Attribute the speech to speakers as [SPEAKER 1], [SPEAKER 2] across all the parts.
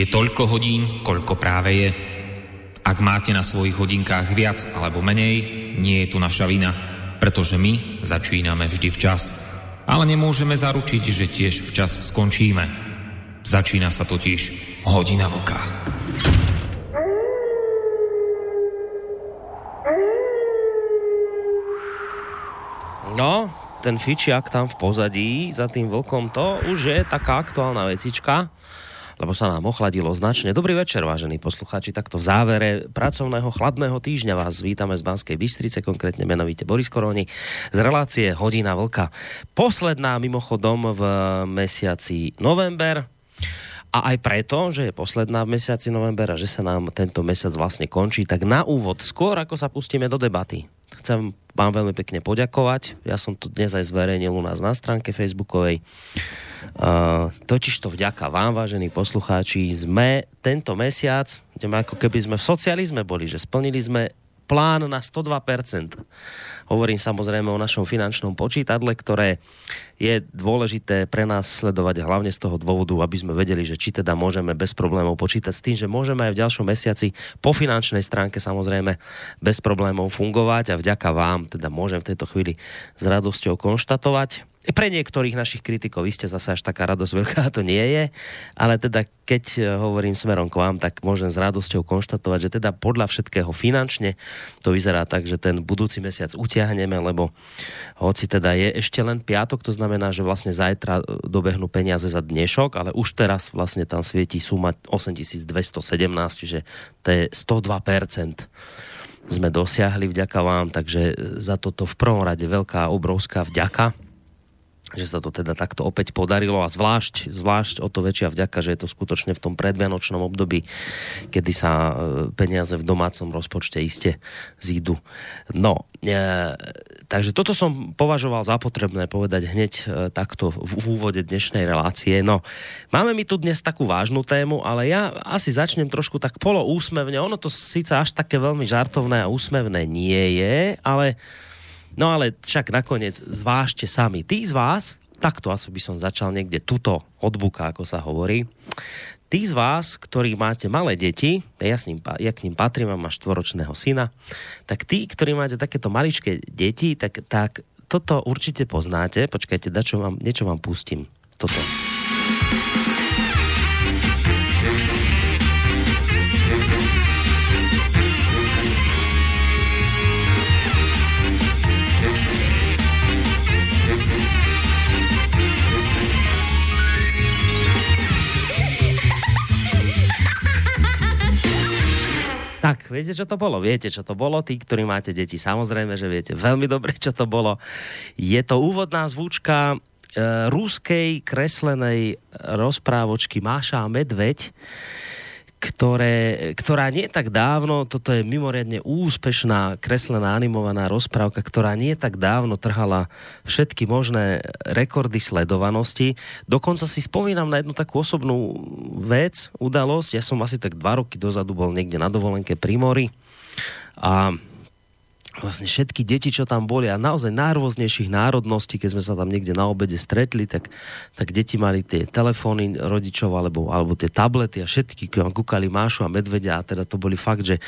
[SPEAKER 1] Je toľko hodín, koľko práve je. Ak máte na svojich hodinkách viac alebo menej, nie je tu naša vina, pretože my začíname vždy včas. Ale nemôžeme zaručiť, že tiež včas skončíme. Začína sa totiž hodina vlka.
[SPEAKER 2] No, ten fičiak tam v pozadí za tým vlkom, to už je taká aktuálna vecička lebo sa nám ochladilo značne. Dobrý večer, vážení poslucháči. Takto v závere pracovného chladného týždňa vás vítame z Banskej Bystrice, konkrétne menovite Boris Koroni, z relácie Hodina Vlka. Posledná mimochodom v mesiaci november, a aj preto, že je posledná v mesiaci novembra, že sa nám tento mesiac vlastne končí, tak na úvod, skôr ako sa pustíme do debaty, chcem vám veľmi pekne poďakovať. Ja som to dnes aj zverejnil u nás na stránke facebookovej. Uh, totiž to vďaka vám, vážení poslucháči, sme tento mesiac, ideme ako keby sme v socializme boli, že splnili sme plán na 102%. Hovorím samozrejme o našom finančnom počítadle, ktoré je dôležité pre nás sledovať hlavne z toho dôvodu, aby sme vedeli, že či teda môžeme bez problémov počítať s tým, že môžeme aj v ďalšom mesiaci po finančnej stránke samozrejme bez problémov fungovať a vďaka vám teda môžem v tejto chvíli s radosťou konštatovať, pre niektorých našich kritikov iste zase až taká radosť veľká to nie je, ale teda keď e, hovorím smerom k vám, tak môžem s radosťou konštatovať, že teda podľa všetkého finančne to vyzerá tak, že ten budúci mesiac utiahneme, lebo hoci teda je ešte len piatok, to znamená, že vlastne zajtra e, dobehnú peniaze za dnešok, ale už teraz vlastne tam svieti suma 8217, čiže to je 102% sme dosiahli vďaka vám, takže za toto v prvom rade veľká, obrovská vďaka že sa to teda takto opäť podarilo a zvlášť, zvlášť o to väčšia vďaka, že je to skutočne v tom predvianočnom období, kedy sa e, peniaze v domácom rozpočte iste zídu. No, e, takže toto som považoval za potrebné povedať hneď e, takto v, úvode dnešnej relácie. No, máme mi tu dnes takú vážnu tému, ale ja asi začnem trošku tak polo úsmevne. Ono to síce až také veľmi žartovné a úsmevné nie je, ale No ale však nakoniec zvážte sami. Tí z vás, takto asi by som začal niekde tuto od buka, ako sa hovorí, tí z vás, ktorí máte malé deti, ja, s ním, ja k ním patrím, mám štvoročného syna, tak tí, ktorí máte takéto maličké deti, tak, tak toto určite poznáte. Počkajte, dačo vám, niečo vám pustím. Toto. Tak, viete, čo to bolo? Viete, čo to bolo? Tí, ktorí máte deti, samozrejme, že viete veľmi dobre, čo to bolo. Je to úvodná zvučka e, ruskej kreslenej rozprávočky Máša a Medveď, ktoré, ktorá nie tak dávno, toto je mimoriadne úspešná kreslená animovaná rozprávka, ktorá nie tak dávno trhala všetky možné rekordy sledovanosti. Dokonca si spomínam na jednu takú osobnú vec, udalosť. Ja som asi tak dva roky dozadu bol niekde na dovolenke pri mori a vlastne všetky deti, čo tam boli a naozaj najrôznejších národností, keď sme sa tam niekde na obede stretli, tak, tak deti mali tie telefóny rodičov alebo, alebo tie tablety a všetky kúkali Mášu a Medvedia a teda to boli fakt, že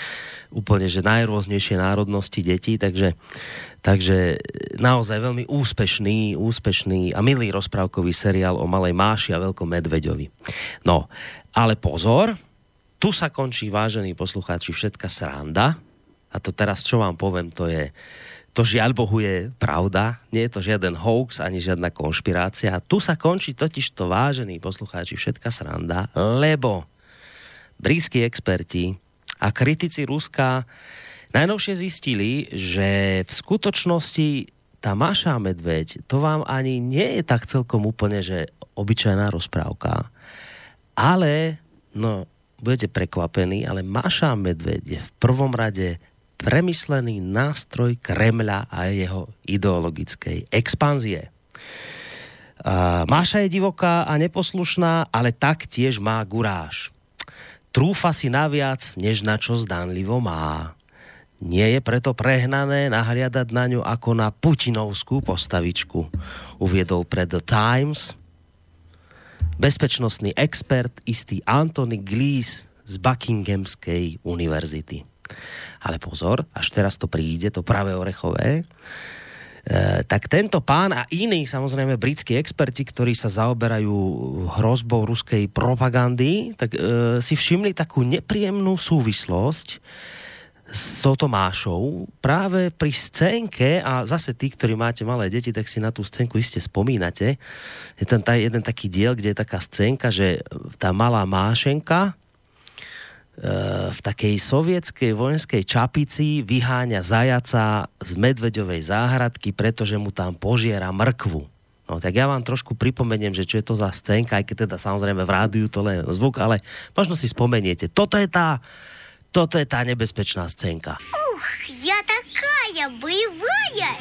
[SPEAKER 2] úplne, že najrôznejšie národnosti detí, takže, takže naozaj veľmi úspešný, úspešný a milý rozprávkový seriál o malej Máši a veľkom Medveďovi. No, ale pozor, tu sa končí, vážení poslucháči, všetka sranda, a to teraz, čo vám poviem, to je, to žiaľ Bohu je pravda, nie je to žiaden hoax ani žiadna konšpirácia. Tu sa končí totiž to, vážení poslucháči, všetka sranda, lebo britskí experti a kritici Ruska najnovšie zistili, že v skutočnosti tá Maša Medveď, to vám ani nie je tak celkom úplne, že obyčajná rozprávka, ale, no, budete prekvapení, ale Maša Medveď je v prvom rade premyslený nástroj Kremľa a jeho ideologickej expanzie. Máša je divoká a neposlušná, ale taktiež má guráž. Trúfa si naviac, než na čo zdánlivo má. Nie je preto prehnané nahliadať na ňu ako na putinovskú postavičku. Uviedol pred The Times bezpečnostný expert, istý Anthony Glees z Buckinghamskej univerzity. Ale pozor, až teraz to príde, to pravé orechové, E, tak tento pán a iní samozrejme britskí experti, ktorí sa zaoberajú hrozbou ruskej propagandy, tak e, si všimli takú nepríjemnú súvislosť s touto Mášou práve pri scénke a zase tí, ktorí máte malé deti, tak si na tú scénku iste spomínate. Je tam taj, jeden taký diel, kde je taká scénka, že tá malá Mášenka v takej sovietskej vojenskej čapici vyháňa zajaca z medveďovej záhradky, pretože mu tam požiera mrkvu. No tak ja vám trošku pripomeniem, že čo je to za scénka, aj keď teda samozrejme v rádiu to len zvuk, ale možno si spomeniete. Toto je tá, toto je tá nebezpečná scénka.
[SPEAKER 3] Ух, я такая боевая!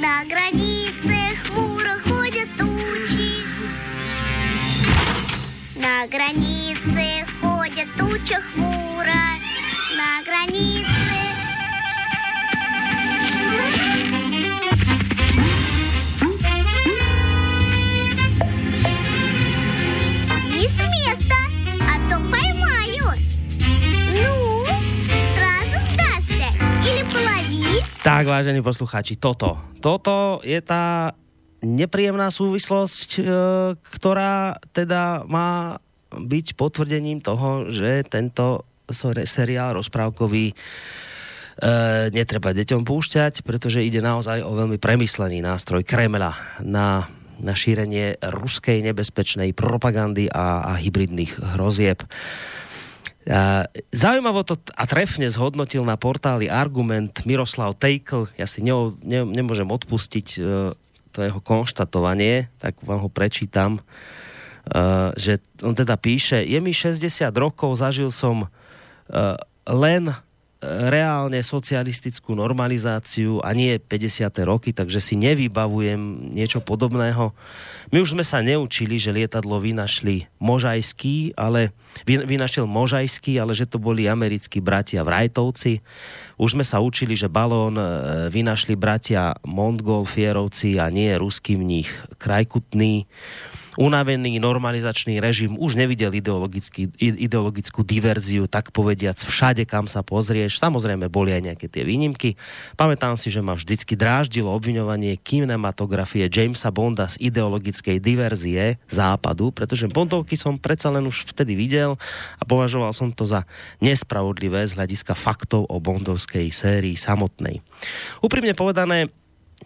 [SPEAKER 3] На границе хмуро ходят тучи. На границе ходят туча хмуро. На границе... Не с места, а то поймаю. Ну, сразу сдашься или половить?
[SPEAKER 2] Tak, vážení toto. Toto je tá nepríjemná súvislosť, e, ktorá teda má byť potvrdením toho, že tento seriál rozprávkový e, netreba deťom púšťať, pretože ide naozaj o veľmi premyslený nástroj Kremla na, na šírenie ruskej nebezpečnej propagandy a, a hybridných hrozieb. A Zaujímavo to a trefne zhodnotil na portáli Argument Miroslav Tejkl. Ja si ne, ne, nemôžem odpustiť e, to jeho konštatovanie, tak vám ho prečítam. Uh, že on teda píše, je mi 60 rokov, zažil som uh, len reálne socialistickú normalizáciu a nie 50. roky, takže si nevybavujem niečo podobného. My už sme sa neučili, že lietadlo vynašli Možajský, ale vynašiel Možajský, ale že to boli americkí bratia Vrajtovci. Už sme sa učili, že balón vynašli bratia Montgolfierovci a nie ruský mních Krajkutný unavený normalizačný režim už nevidel ideologickú diverziu, tak povediac všade, kam sa pozrieš. Samozrejme, boli aj nejaké tie výnimky. Pamätám si, že ma vždycky dráždilo obviňovanie kinematografie Jamesa Bonda z ideologickej diverzie západu, pretože Bondovky som predsa len už vtedy videl a považoval som to za nespravodlivé z hľadiska faktov o bondovskej sérii samotnej. Úprimne povedané,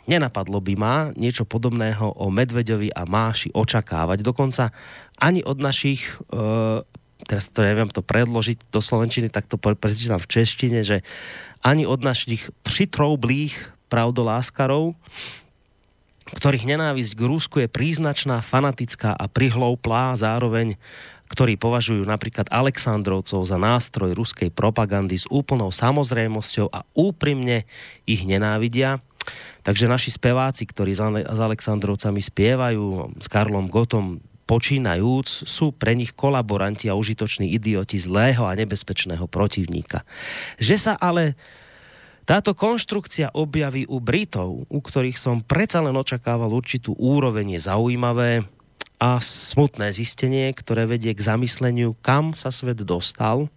[SPEAKER 2] nenapadlo by ma niečo podobného o Medveďovi a Máši očakávať. Dokonca ani od našich, e, teraz to neviem to predložiť do Slovenčiny, tak to prečítam v češtine, že ani od našich přitroublých pravdoláskarov, ktorých nenávisť k Rúsku je príznačná, fanatická a prihlouplá, zároveň ktorí považujú napríklad Aleksandrovcov za nástroj ruskej propagandy s úplnou samozrejmosťou a úprimne ich nenávidia, Takže naši speváci, ktorí s Aleksandrovcami spievajú, s Karlom Gotom počínajúc, sú pre nich kolaboranti a užitoční idioti zlého a nebezpečného protivníka. Že sa ale táto konštrukcia objaví u Britov, u ktorých som predsa len očakával určitú úroveň, zaujímavé a smutné zistenie, ktoré vedie k zamysleniu, kam sa svet dostal,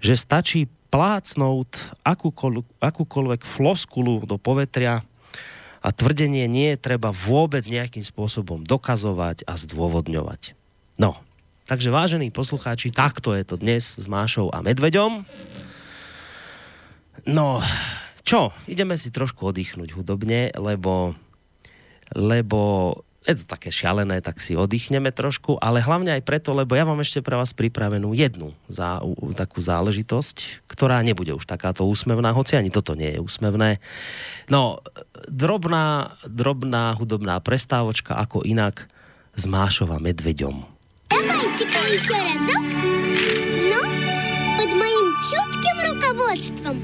[SPEAKER 2] že stačí plácnúť akúkoľvek, akúkoľvek floskulu do povetria a tvrdenie nie je treba vôbec nejakým spôsobom dokazovať a zdôvodňovať. No, takže vážení poslucháči, takto je to dnes s Mášou a Medveďom. No, čo, ideme si trošku oddychnúť hudobne, lebo, lebo je to také šialené, tak si oddychneme trošku, ale hlavne aj preto, lebo ja mám ešte pre vás pripravenú jednu za, u, takú záležitosť, ktorá nebude už takáto úsmevná, hoci ani toto nie je úsmevné. No, drobná, drobná hudobná prestávočka, ako inak s Mášova medveďom.
[SPEAKER 3] Давайте-ка еще разок. Ну, под моим чутким руководством.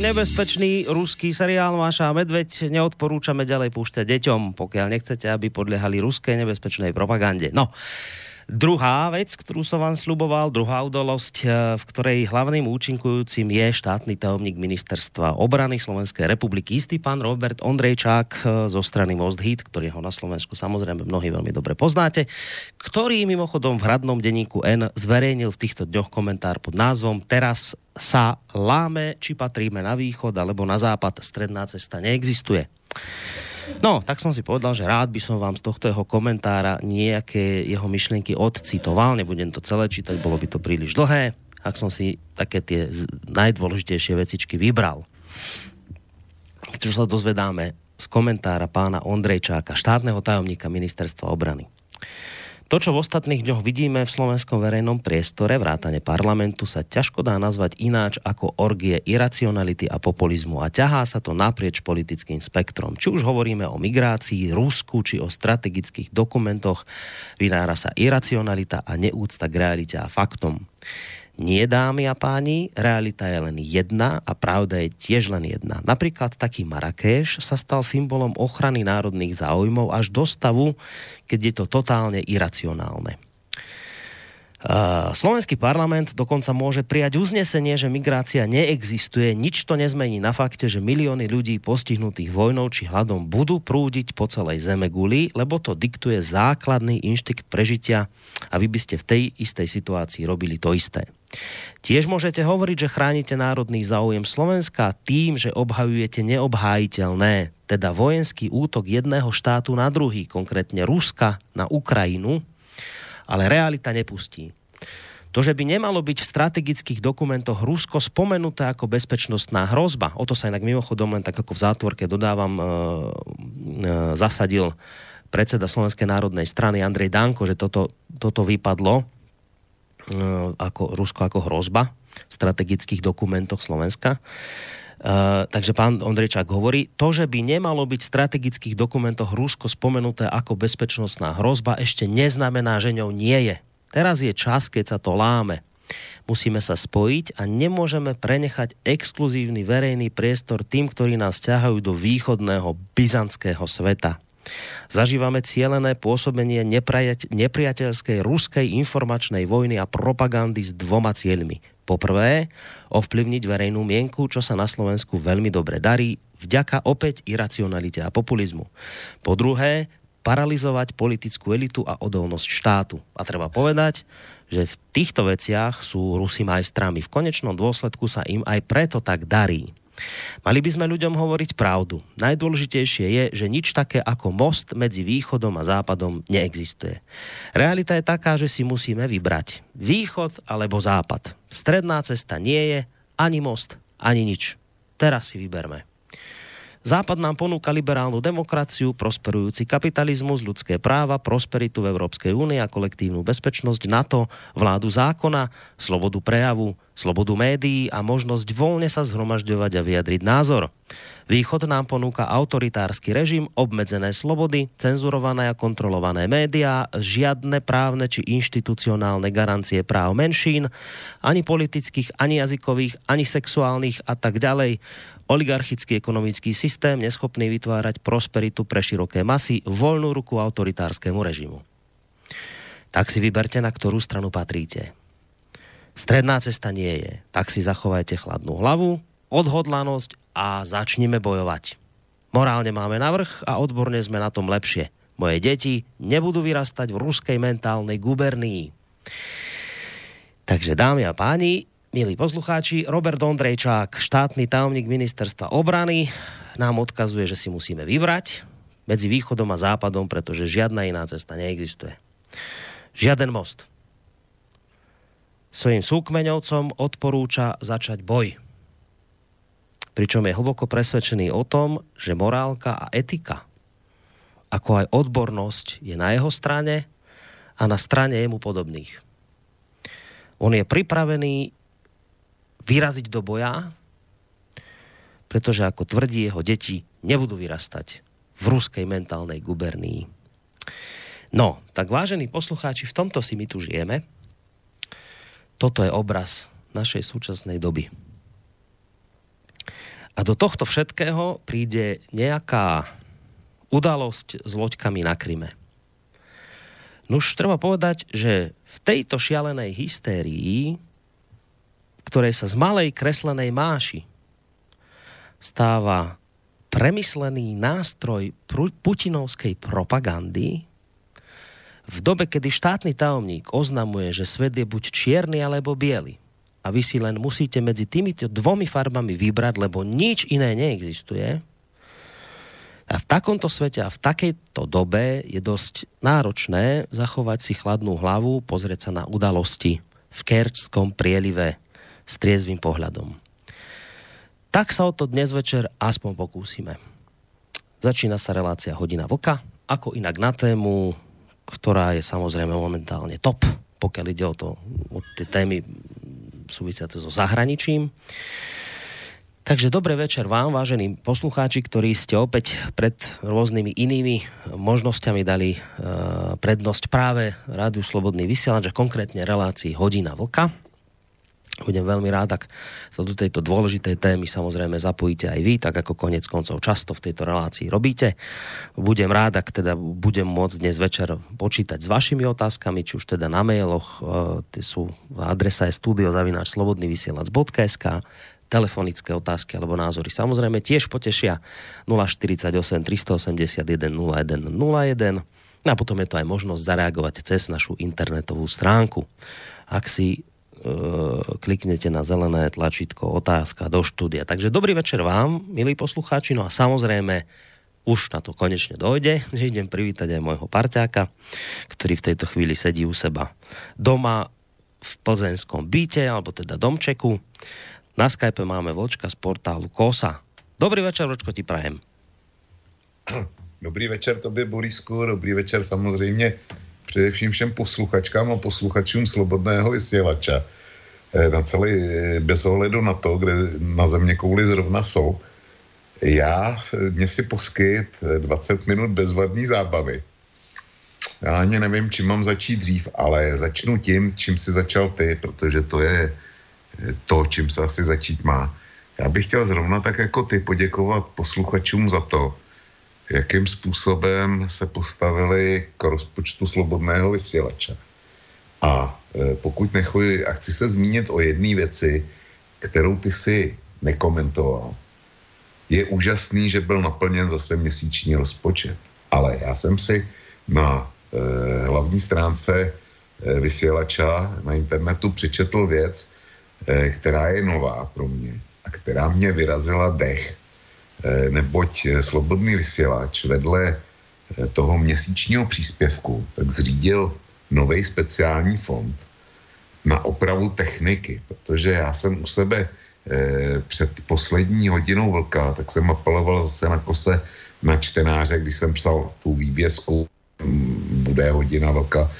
[SPEAKER 2] Nebezpečný ruský seriál Máša a Medveď neodporúčame ďalej púšťať deťom, pokiaľ nechcete, aby podliehali ruskej nebezpečnej propagande. No, Druhá vec, ktorú som vám sluboval, druhá udalosť, eh, v ktorej hlavným účinkujúcim je štátny tajomník ministerstva obrany Slovenskej republiky, istý pán Robert Ondrejčák eh, zo strany Most Hit, ktorý ho na Slovensku samozrejme mnohí veľmi dobre poznáte, ktorý mimochodom v hradnom denníku N zverejnil v týchto dňoch komentár pod názvom Teraz sa láme, či patríme na východ alebo na západ, stredná cesta neexistuje. No, tak som si povedal, že rád by som vám z tohto jeho komentára nejaké jeho myšlienky odcitoval. Nebudem to celé čítať, bolo by to príliš dlhé. Ak som si také tie najdôležitejšie vecičky vybral. Čo sa dozvedáme z komentára pána Ondrejčáka, štátneho tajomníka ministerstva obrany. To, čo v ostatných dňoch vidíme v slovenskom verejnom priestore, vrátane parlamentu, sa ťažko dá nazvať ináč ako orgie iracionality a populizmu a ťahá sa to naprieč politickým spektrom. Či už hovoríme o migrácii, Rusku, či o strategických dokumentoch, vynára sa iracionalita a neúcta k realite a faktom. Nie, dámy a páni, realita je len jedna a pravda je tiež len jedna. Napríklad taký Marrakeš sa stal symbolom ochrany národných záujmov až do stavu, keď je to totálne iracionálne. Slovenský parlament dokonca môže prijať uznesenie, že migrácia neexistuje, nič to nezmení na fakte, že milióny ľudí postihnutých vojnou či hladom budú prúdiť po celej zeme guli, lebo to diktuje základný inštinkt prežitia a vy by ste v tej istej situácii robili to isté. Tiež môžete hovoriť, že chránite národný záujem Slovenska tým, že obhajujete neobhájiteľné, teda vojenský útok jedného štátu na druhý, konkrétne Ruska na Ukrajinu, ale realita nepustí. To, že by nemalo byť v strategických dokumentoch Rusko spomenuté ako bezpečnostná hrozba, o to sa inak mimochodom len tak ako v zátvorke dodávam, e, e, zasadil predseda Slovenskej národnej strany Andrej Danko, že toto, toto vypadlo Eh, ako Rusko ako hrozba v strategických dokumentoch Slovenska. Uh, takže pán Ondrejčák hovorí, to, že by nemalo byť v strategických dokumentoch Rusko spomenuté ako bezpečnostná hrozba, ešte neznamená, že ňou nie je. Teraz je čas, keď sa to láme. Musíme sa spojiť a nemôžeme prenechať exkluzívny verejný priestor tým, ktorí nás ťahajú do východného byzantského sveta. Zažívame cielené pôsobenie nepriateľskej ruskej informačnej vojny a propagandy s dvoma cieľmi. Poprvé, ovplyvniť verejnú mienku, čo sa na Slovensku veľmi dobre darí, vďaka opäť iracionalite a populizmu. Po druhé, paralizovať politickú elitu a odolnosť štátu. A treba povedať, že v týchto veciach sú Rusi majstrami. V konečnom dôsledku sa im aj preto tak darí. Mali by sme ľuďom hovoriť pravdu. Najdôležitejšie je, že nič také ako most medzi východom a západom neexistuje. Realita je taká, že si musíme vybrať východ alebo západ. Stredná cesta nie je ani most, ani nič. Teraz si vyberme. Západ nám ponúka liberálnu demokraciu, prosperujúci kapitalizmus, ľudské práva, prosperitu v Európskej únie a kolektívnu bezpečnosť, NATO, vládu zákona, slobodu prejavu, slobodu médií a možnosť voľne sa zhromažďovať a vyjadriť názor. Východ nám ponúka autoritársky režim, obmedzené slobody, cenzurované a kontrolované médiá, žiadne právne či inštitucionálne garancie práv menšín, ani politických, ani jazykových, ani sexuálnych a tak ďalej oligarchický ekonomický systém, neschopný vytvárať prosperitu pre široké masy, voľnú ruku autoritárskemu režimu. Tak si vyberte, na ktorú stranu patríte. Stredná cesta nie je. Tak si zachovajte chladnú hlavu, odhodlanosť a začnime bojovať. Morálne máme navrh a odborne sme na tom lepšie. Moje deti nebudú vyrastať v ruskej mentálnej gubernii. Takže dámy a páni, milí poslucháči, Robert Ondrejčák, štátny tajomník ministerstva obrany, nám odkazuje, že si musíme vybrať medzi východom a západom, pretože žiadna iná cesta neexistuje. Žiaden most. Svojim súkmeňovcom odporúča začať boj. Pričom je hlboko presvedčený o tom, že morálka a etika, ako aj odbornosť je na jeho strane a na strane jemu podobných. On je pripravený vyraziť do boja, pretože ako tvrdí jeho deti, nebudú vyrastať v ruskej mentálnej gubernii. No, tak vážení poslucháči, v tomto si my tu žijeme. Toto je obraz našej súčasnej doby. A do tohto všetkého príde nejaká udalosť s loďkami na Kryme. Nuž treba povedať, že v tejto šialenej hystérii, ktorej sa z malej kreslenej máši stáva premyslený nástroj putinovskej propagandy, v dobe, kedy štátny tajomník oznamuje, že svet je buď čierny alebo biely a vy si len musíte medzi týmito dvomi farbami vybrať, lebo nič iné neexistuje, a v takomto svete a v takejto dobe je dosť náročné zachovať si chladnú hlavu, pozrieť sa na udalosti v Kerčskom prielive s triezvým pohľadom. Tak sa o to dnes večer aspoň pokúsime. Začína sa relácia Hodina Vlka, ako inak na tému, ktorá je samozrejme momentálne top, pokiaľ ide o, to, o tie témy súvisiace so zahraničím. Takže dobrý večer vám, vážení poslucháči, ktorí ste opäť pred rôznymi inými možnosťami dali uh, prednosť práve Rádiu Slobodný vysielač a konkrétne relácii Hodina Vlka budem veľmi rád, ak sa do tejto dôležitej témy samozrejme zapojíte aj vy, tak ako konec koncov často v tejto relácii robíte. Budem rád, ak teda budem môcť dnes večer počítať s vašimi otázkami, či už teda na mailoch, e, sú, adresa je studiozavináčslobodnyvysielac.sk telefonické otázky alebo názory samozrejme tiež potešia 048 381 01 01 a potom je to aj možnosť zareagovať cez našu internetovú stránku. Ak si kliknete na zelené tlačítko otázka do štúdia. Takže dobrý večer vám, milí poslucháči, no a samozrejme už na to konečne dojde, že idem privítať aj môjho parťáka, ktorý v tejto chvíli sedí u seba doma v plzeňskom byte, alebo teda domčeku. Na Skype máme Vlčka z portálu KOSA. Dobrý večer, Vlčko, ti prajem.
[SPEAKER 4] Dobrý večer tobě, Borisku, dobrý večer samozřejmě především všem posluchačkám a posluchačům Slobodného vysílača. Eh, na celý, eh, bez ohledu na to, kde na země kouli zrovna jsou. Já, eh, mě si poskyt 20 minut bezvadný zábavy. Já ani nevím, čím mám začít dřív, ale začnu tím, čím si začal ty, protože to je to, čím se asi začít má. Já bych chtěl zrovna tak jako ty poděkovat posluchačům za to, jakým způsobem se postavili k rozpočtu slobodného vysílača. A e, pokud nechuji, a chci se zmínit o jedné věci, kterou ty si nekomentoval. Je úžasný, že byl naplněn zase měsíční rozpočet. Ale já jsem si na e, hlavní stránce e, vysílača na internetu přečetl věc, e, která je nová pro mě a která mě vyrazila dech. Eh, neboť eh, Slobodný vysílač vedle eh, toho měsíčního příspěvku tak zřídil nový speciální fond na opravu techniky, protože já jsem u sebe před poslední hodinou vlka, tak jsem apeloval zase na kose na čtenáře, když jsem psal tu vývězku, mm, bude hodina vlka,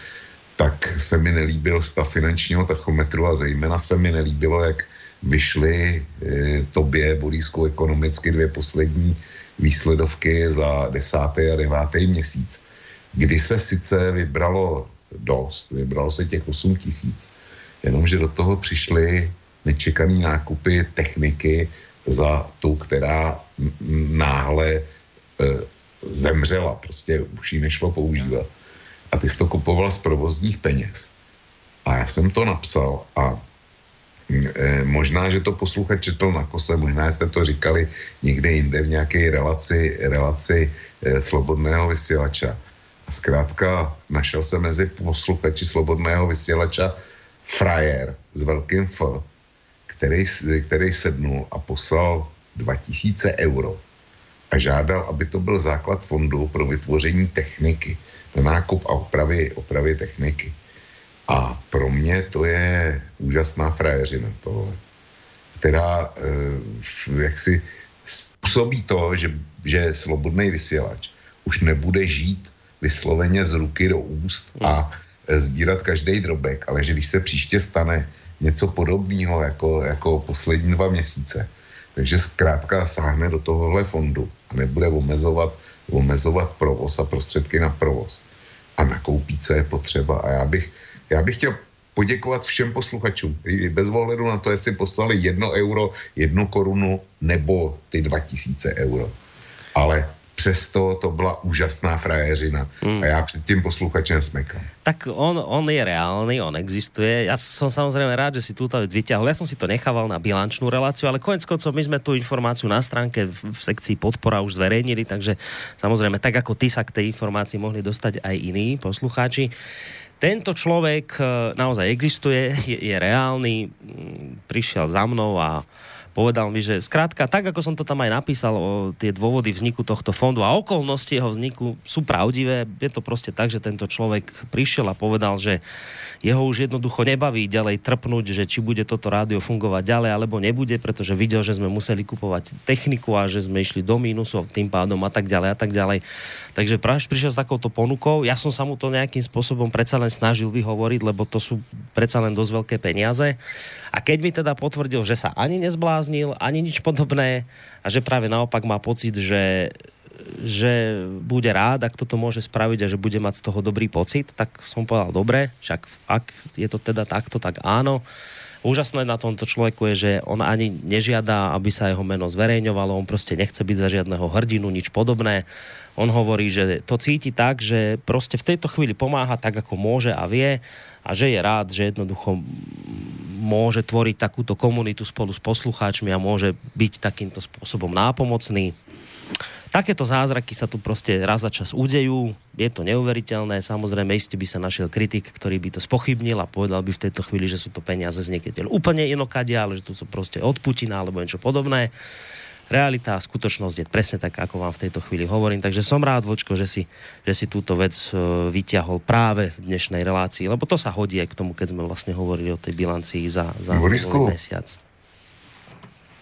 [SPEAKER 4] tak se mi nelíbil stav finančního tachometru a zejména se mi nelíbilo, jak vyšly e, tobě, Borísku, ekonomicky dvě poslední výsledovky za desátý a devátý měsíc, kdy se sice vybralo dost, vybralo se těch 8 tisíc, jenomže do toho přišly nečekané nákupy techniky za tu, která náhle e, zemřela, prostě už ji nešlo používat. A ty jsi to kupoval z provozních peněz. A já jsem to napsal a možná, že to posluchač četl na kose, možná jste to říkali někde jinde v nějaké relaci, relaci eh, slobodného vysílača. A zkrátka našel se mezi posluchači slobodného vysílača frajer s velkým F, který, který sednul a poslal 2000 euro a žádal, aby to byl základ fondu pro vytvoření techniky, na nákup a opravy, opravy techniky. A pro mě to je úžasná frajeřina tohle, která eh, jaksi způsobí to, že, že slobodný vysílač už nebude žít vysloveně z ruky do úst a eh, sbírat každý drobek, ale že když se příště stane něco podobného jako, jako poslední dva měsíce, takže zkrátka sáhne do tohohle fondu a nebude omezovat, omezovat provoz a prostředky na provoz. A nakoupí, co je potřeba. A já bych já bych chtěl poděkovat všem posluchačům, bez ohledu na to, jestli poslali jedno euro, jednu korunu nebo ty 2000 euro. Ale přesto to byla úžasná frajeřina. Mm. A já před tím posluchačem smekám.
[SPEAKER 2] Tak on, on je reálny, on existuje. Ja som samozrejme rád, že si túto vec vyťahol. Ja som si to nechával na bilančnú reláciu, ale konec koncov my sme tú informáciu na stránke v, v sekcii podpora už zverejnili, takže samozrejme tak ako ty sa k tej informácii mohli dostať aj iní poslucháči. Tento človek e, naozaj existuje, je, je reálny, prišiel za mnou a povedal mi, že skrátka, tak ako som to tam aj napísal, o tie dôvody vzniku tohto fondu a okolnosti jeho vzniku sú pravdivé. Je to proste tak, že tento človek prišiel a povedal, že jeho už jednoducho nebaví ďalej trpnúť, že či bude toto rádio fungovať ďalej alebo nebude, pretože videl, že sme museli kupovať techniku a že sme išli do mínusu tým pádom a tak ďalej a tak ďalej. Takže práve prišiel s takouto ponukou. Ja som sa mu to nejakým spôsobom predsa len snažil vyhovoriť, lebo to sú predsa len dosť veľké peniaze. A keď mi teda potvrdil, že sa ani nezbláznil, ani nič podobné a že práve naopak má pocit, že že bude rád, ak toto môže spraviť a že bude mať z toho dobrý pocit, tak som povedal, dobre, však ak je to teda takto, tak áno. Úžasné na tomto človeku je, že on ani nežiada, aby sa jeho meno zverejňovalo, on proste nechce byť za žiadneho hrdinu, nič podobné. On hovorí, že to cíti tak, že proste v tejto chvíli pomáha tak, ako môže a vie a že je rád, že jednoducho môže tvoriť takúto komunitu spolu s poslucháčmi a môže byť takýmto spôsobom nápomocný takéto zázraky sa tu proste raz za čas udejú, je to neuveriteľné, samozrejme isté by sa našiel kritik, ktorý by to spochybnil a povedal by v tejto chvíli, že sú to peniaze z niekedy úplne inokadia, ale že tu sú proste od Putina alebo niečo podobné. Realita a skutočnosť je presne tak, ako vám v tejto chvíli hovorím. Takže som rád, Vočko, že si, že si túto vec uh, vyťahol práve v dnešnej relácii, lebo to sa hodí aj k tomu, keď sme vlastne hovorili o tej bilancii za, za mesiac.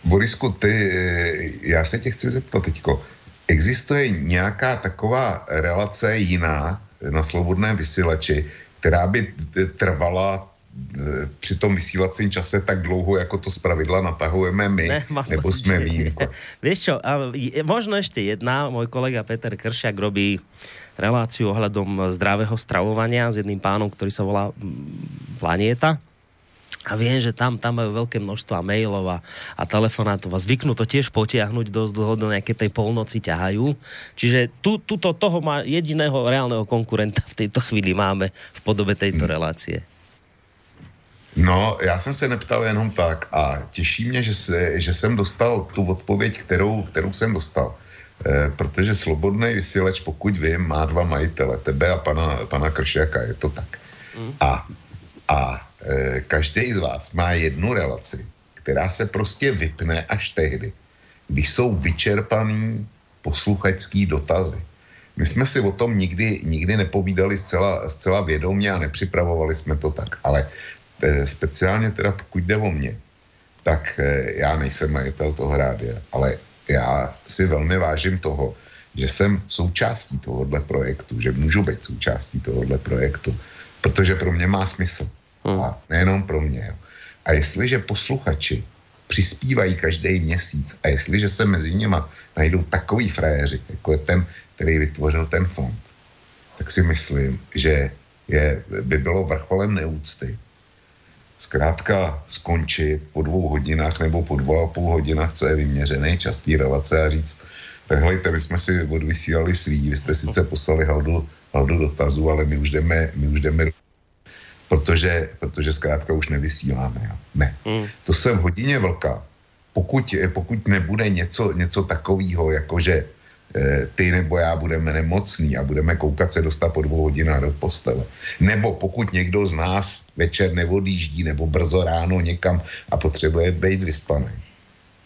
[SPEAKER 4] Borisku, ty, e, já se tě chci zeptat teďko Existuje nějaká taková relace jiná na slobodném vysílači, která by trvala e, při tom vysílacím čase tak dlouho, jako to z pravidla natahujeme my, ne, nebo pocit, jsme výjimka.
[SPEAKER 2] Vieš čo, možno ešte jedna, môj kolega Peter Kršiak robí reláciu ohľadom zdravého stravovania s jedným pánom, ktorý sa volá Planieta a viem, že tam, tam majú veľké množstva mailov a, a telefonátov a zvyknú to tiež potiahnuť dosť dlho do nejaké tej polnoci ťahajú. Čiže tu, tuto, toho má jediného reálneho konkurenta v tejto chvíli máme v podobe tejto hmm. relácie.
[SPEAKER 4] No, já jsem se neptal jenom tak a těší mě, že, se, že jsem dostal tu odpověď, kterou, kterou jsem dostal. E, protože Slobodný vysílač, pokud vím, má dva majitele, tebe a pana, pana Kršiaka, je to tak. Mm. A, a každý z vás má jednu relaci, která se prostě vypne až tehdy, když jsou vyčerpaný posluchačský dotazy. My jsme si o tom nikdy, nikdy nepovídali zcela, zcela vědomě a nepřipravovali jsme to tak, ale e, speciálně teda pokud jde o mě, tak e, já nejsem majitel toho rádia, ale já si velmi vážím toho, že jsem součástí tohohle projektu, že můžu být součástí tohohle projektu, protože pro mě má smysl. A nejenom pro mě. A jestliže posluchači přispívají každý měsíc a jestliže se mezi nimi najdou takový frajeři, jako je ten, který vytvořil ten fond, tak si myslím, že je, by bylo vrcholem neúcty zkrátka skončit po dvou hodinách nebo po dvou a půl hodinách, co je vyměřený častý relace a říct, tak hejte, my jsme si odvysílali svý, vy jste sice poslali haldu, haldu dotazu, ale my už jdeme, my už jdeme protože, protože zkrátka už nevysíláme. Jo. Ne. Mm. To jsem hodině vlka. Pokud, pokud nebude něco, něco takového, jako že e, ty nebo já budeme nemocný a budeme koukat se dostat po dvou hodinách do postele. Nebo pokud někdo z nás večer neodjíždí nebo brzo ráno někam a potřebuje být vyspaný,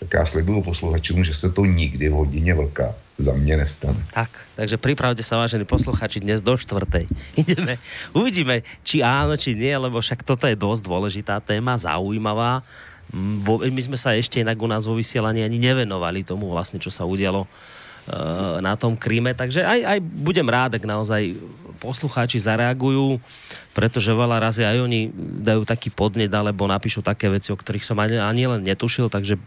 [SPEAKER 4] tak já slibuju posluchačům, že se to nikdy v hodině vlka za mne nestane.
[SPEAKER 2] Tak, takže pripravte sa, vážení posluchači, dnes do štvrtej. Ideme, uvidíme, či áno, či nie, lebo však toto je dosť dôležitá téma, zaujímavá. Mm, my sme sa ešte inak u nás vo vysielaní ani nevenovali tomu vlastne, čo sa udialo Eh, na tom Kríme. Takže aj, aj budem rád, ak naozaj poslucháči zareagujú, pretože veľa razy aj oni dajú taký podnet alebo napíšu také veci, o ktorých som ani, ani len netušil, takže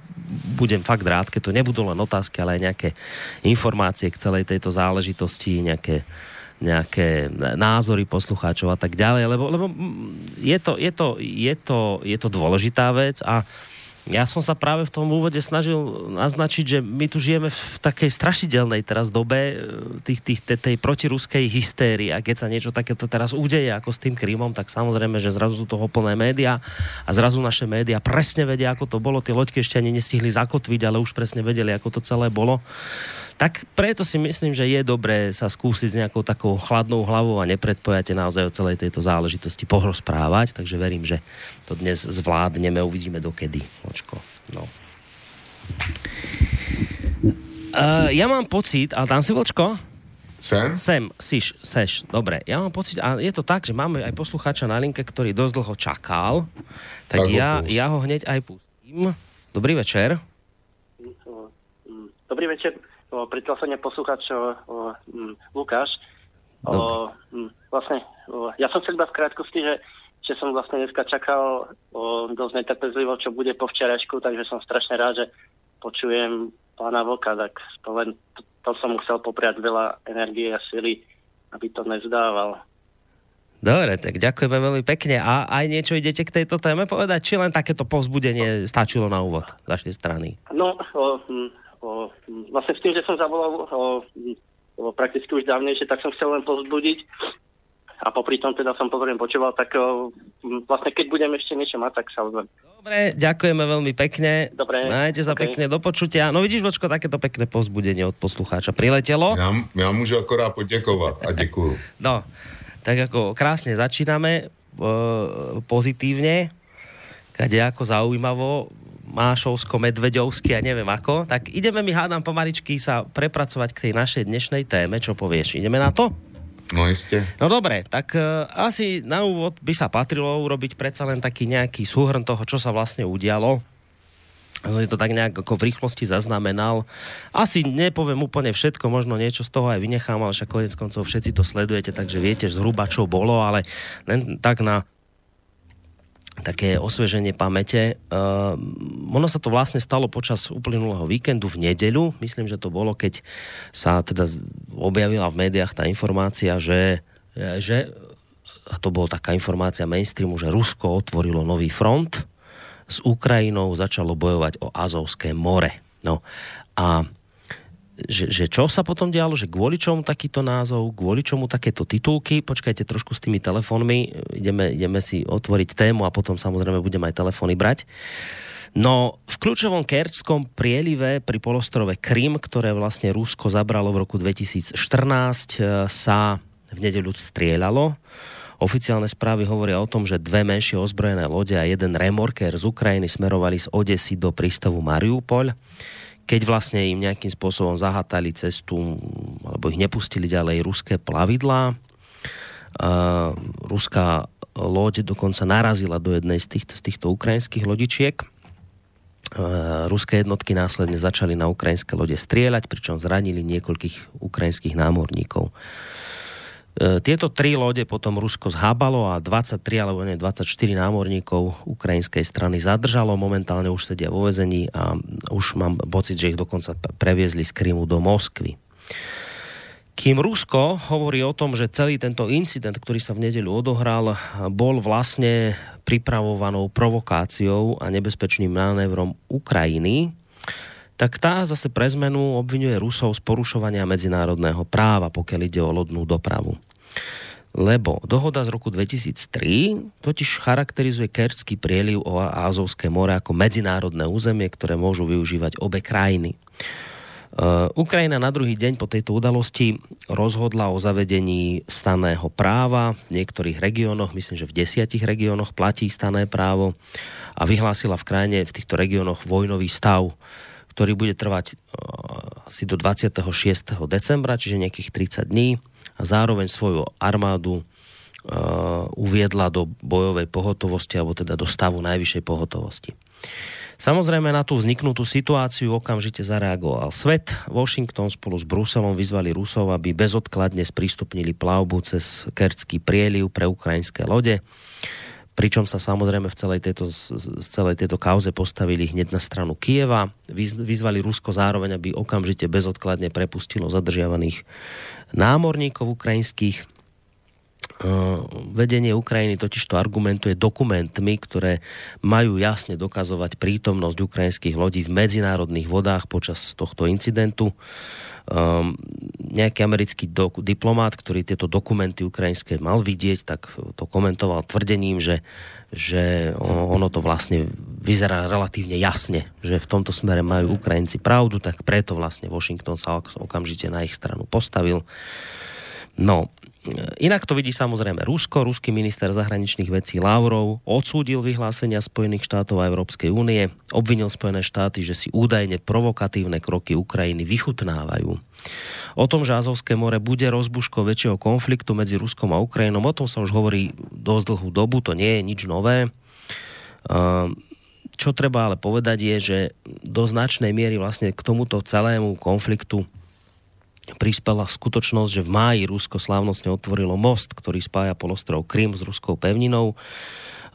[SPEAKER 2] budem fakt rád, keď to nebudú len otázky, ale aj nejaké informácie k celej tejto záležitosti, nejaké nejaké názory poslucháčov a tak ďalej, lebo, lebo je, to, je, to, je, to, je to dôležitá vec a ja som sa práve v tom úvode snažil naznačiť, že my tu žijeme v takej strašidelnej teraz dobe e, tých, tých, tej, tej protiruskej hystérie a keď sa niečo takéto teraz udeje ako s tým Krímom, tak samozrejme, že zrazu sú toho plné média a zrazu naše média presne vedia, ako to bolo. Tie loďky ešte ani nestihli zakotviť, ale už presne vedeli, ako to celé bolo. Tak preto si myslím, že je dobré sa skúsiť s nejakou takou chladnou hlavou a nepredpojate naozaj o celej tejto záležitosti porozprávať, takže verím, že to dnes zvládneme, uvidíme dokedy. Očko. No. Uh, ja mám pocit, a tam si Vlčko?
[SPEAKER 4] Sem?
[SPEAKER 2] Sem, siš, seš, dobre. Ja mám pocit, a je to tak, že máme aj poslucháča na linke, ktorý dosť dlho čakal, tak, tak ja, ho ja ho hneď aj pustím. Dobrý večer.
[SPEAKER 5] Dobrý večer pri telefóne posluchač Lukáš. O, vlastne, o, ja som chcel iba v krátkosti, že, že som vlastne dneska čakal o, dosť netrpezlivo, čo bude po včerajšku, takže som strašne rád, že počujem pána Voka, tak to len to, to som musel popriať veľa energie a sily, aby to nezdával.
[SPEAKER 2] Dobre, tak ďakujeme veľmi pekne. A aj niečo idete k tejto téme povedať, či len takéto povzbudenie stačilo na úvod z vašej strany?
[SPEAKER 5] No, o, o, vlastne s tým, že som zavolal prakticky už dávnejšie, tak som chcel len pozbudiť a popri tom teda som pozorne počúval, tak o, vlastne keď budem ešte niečo mať, tak sa ozvem.
[SPEAKER 2] Dobre, ďakujeme veľmi pekne.
[SPEAKER 5] Dobre.
[SPEAKER 2] Majte sa okay. pekne do počutia. No vidíš, Vočko, takéto pekné pozbudenie od poslucháča. Priletelo?
[SPEAKER 4] Ja, ja môžu akorát poďakovať a ďakujem.
[SPEAKER 2] no, tak ako krásne začíname e, pozitívne, kade ako zaujímavo Mášovsko, Medveďovsky a neviem ako, tak ideme mi hádam pomaličky sa prepracovať k tej našej dnešnej téme, čo povieš. Ideme na to?
[SPEAKER 4] No iste.
[SPEAKER 2] No dobre, tak uh, asi na úvod by sa patrilo urobiť predsa len taký nejaký súhrn toho, čo sa vlastne udialo. Je to tak nejak ako v rýchlosti zaznamenal. Asi nepoviem úplne všetko, možno niečo z toho aj vynechám, ale však konec koncov všetci to sledujete, takže viete zhruba, čo bolo, ale len tak na také osveženie pamäte. Uh, ono sa to vlastne stalo počas uplynulého víkendu v nedeľu. Myslím, že to bolo, keď sa teda objavila v médiách tá informácia, že, že a to bola taká informácia mainstreamu, že Rusko otvorilo nový front s Ukrajinou, začalo bojovať o Azovské more. No a že, že čo sa potom dialo, že kvôli čomu takýto názov, kvôli čomu takéto titulky, počkajte trošku s tými telefónmi, ideme, ideme si otvoriť tému a potom samozrejme budeme aj telefóny brať. No, v kľúčovom kerčskom prielive pri polostrove Krym, ktoré vlastne Rusko zabralo v roku 2014, e, sa v nedeľu strieľalo. Oficiálne správy hovoria o tom, že dve menšie ozbrojené lode a jeden remorker z Ukrajiny smerovali z Odesy do prístavu Mariupol keď vlastne im nejakým spôsobom zahatali cestu alebo ich nepustili ďalej ruské plavidlá. Ruská loď dokonca narazila do jednej z týchto, z týchto ukrajinských lodičiek. Ruské jednotky následne začali na ukrajinské lode strieľať, pričom zranili niekoľkých ukrajinských námorníkov. E, tieto tri lode potom Rusko zhábalo a 23 alebo nie 24 námorníkov ukrajinskej strany zadržalo. Momentálne už sedia vo vezení a už mám pocit, že ich dokonca previezli z Krymu do Moskvy. Kým Rusko hovorí o tom, že celý tento incident, ktorý sa v nedeľu odohral, bol vlastne pripravovanou provokáciou a nebezpečným manévrom Ukrajiny, tak tá zase pre zmenu obvinuje Rusov z porušovania medzinárodného práva, pokiaľ ide o lodnú dopravu. Lebo dohoda z roku 2003 totiž charakterizuje Kerčský prieliv o Azovské more ako medzinárodné územie, ktoré môžu využívať obe krajiny. Uh, Ukrajina na druhý deň po tejto udalosti rozhodla o zavedení staného práva. V niektorých regiónoch, myslím, že v desiatich regiónoch platí stané právo a vyhlásila v krajine v týchto regiónoch vojnový stav ktorý bude trvať uh, asi do 26. decembra, čiže nejakých 30 dní a zároveň svoju armádu uh, uviedla do bojovej pohotovosti alebo teda do stavu najvyššej pohotovosti. Samozrejme na tú vzniknutú situáciu okamžite zareagoval svet. Washington spolu s Bruselom vyzvali Rusov, aby bezodkladne sprístupnili plavbu cez Kertský prieliv pre ukrajinské lode pričom sa samozrejme v celej tejto, z celej tejto kauze postavili hneď na stranu Kieva, vyzvali Rusko zároveň, aby okamžite bezodkladne prepustilo zadržiavaných námorníkov ukrajinských. Vedenie Ukrajiny totiž to argumentuje dokumentmi, ktoré majú jasne dokazovať prítomnosť ukrajinských lodí v medzinárodných vodách počas tohto incidentu um, nejaký americký do, diplomát, ktorý tieto dokumenty ukrajinské mal vidieť, tak to komentoval tvrdením, že, že ono to vlastne vyzerá relatívne jasne, že v tomto smere majú Ukrajinci pravdu, tak preto vlastne Washington sa okamžite na ich stranu postavil. No, Inak to vidí samozrejme Rusko. Ruský minister zahraničných vecí Lavrov odsúdil vyhlásenia Spojených štátov a Európskej únie, obvinil Spojené štáty, že si údajne provokatívne kroky Ukrajiny vychutnávajú. O tom, že Azovské more bude rozbuškou väčšieho konfliktu medzi Ruskom a Ukrajinou, o tom sa už hovorí dosť dlhú dobu, to nie je nič nové. Ehm, čo treba ale povedať je, že do značnej miery vlastne k tomuto celému konfliktu prispela skutočnosť, že v máji Rusko slávnostne otvorilo most, ktorý spája polostrov Krym s ruskou pevninou.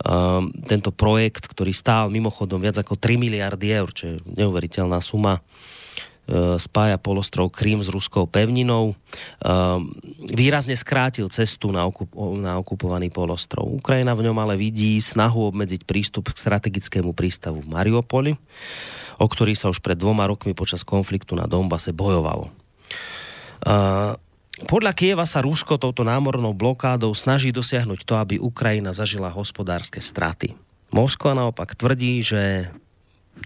[SPEAKER 2] Um, tento projekt, ktorý stál mimochodom viac ako 3 miliardy eur, čo je neuveriteľná suma, uh, spája polostrov Krym s ruskou pevninou. Um, výrazne skrátil cestu na, okup- na okupovaný polostrov. Ukrajina v ňom ale vidí snahu obmedziť prístup k strategickému prístavu v Mariupoli, o ktorý sa už pred dvoma rokmi počas konfliktu na Donbase bojovalo. Podľa Kieva sa Rusko touto námornou blokádou snaží dosiahnuť to, aby Ukrajina zažila hospodárske straty. Moskva naopak tvrdí, že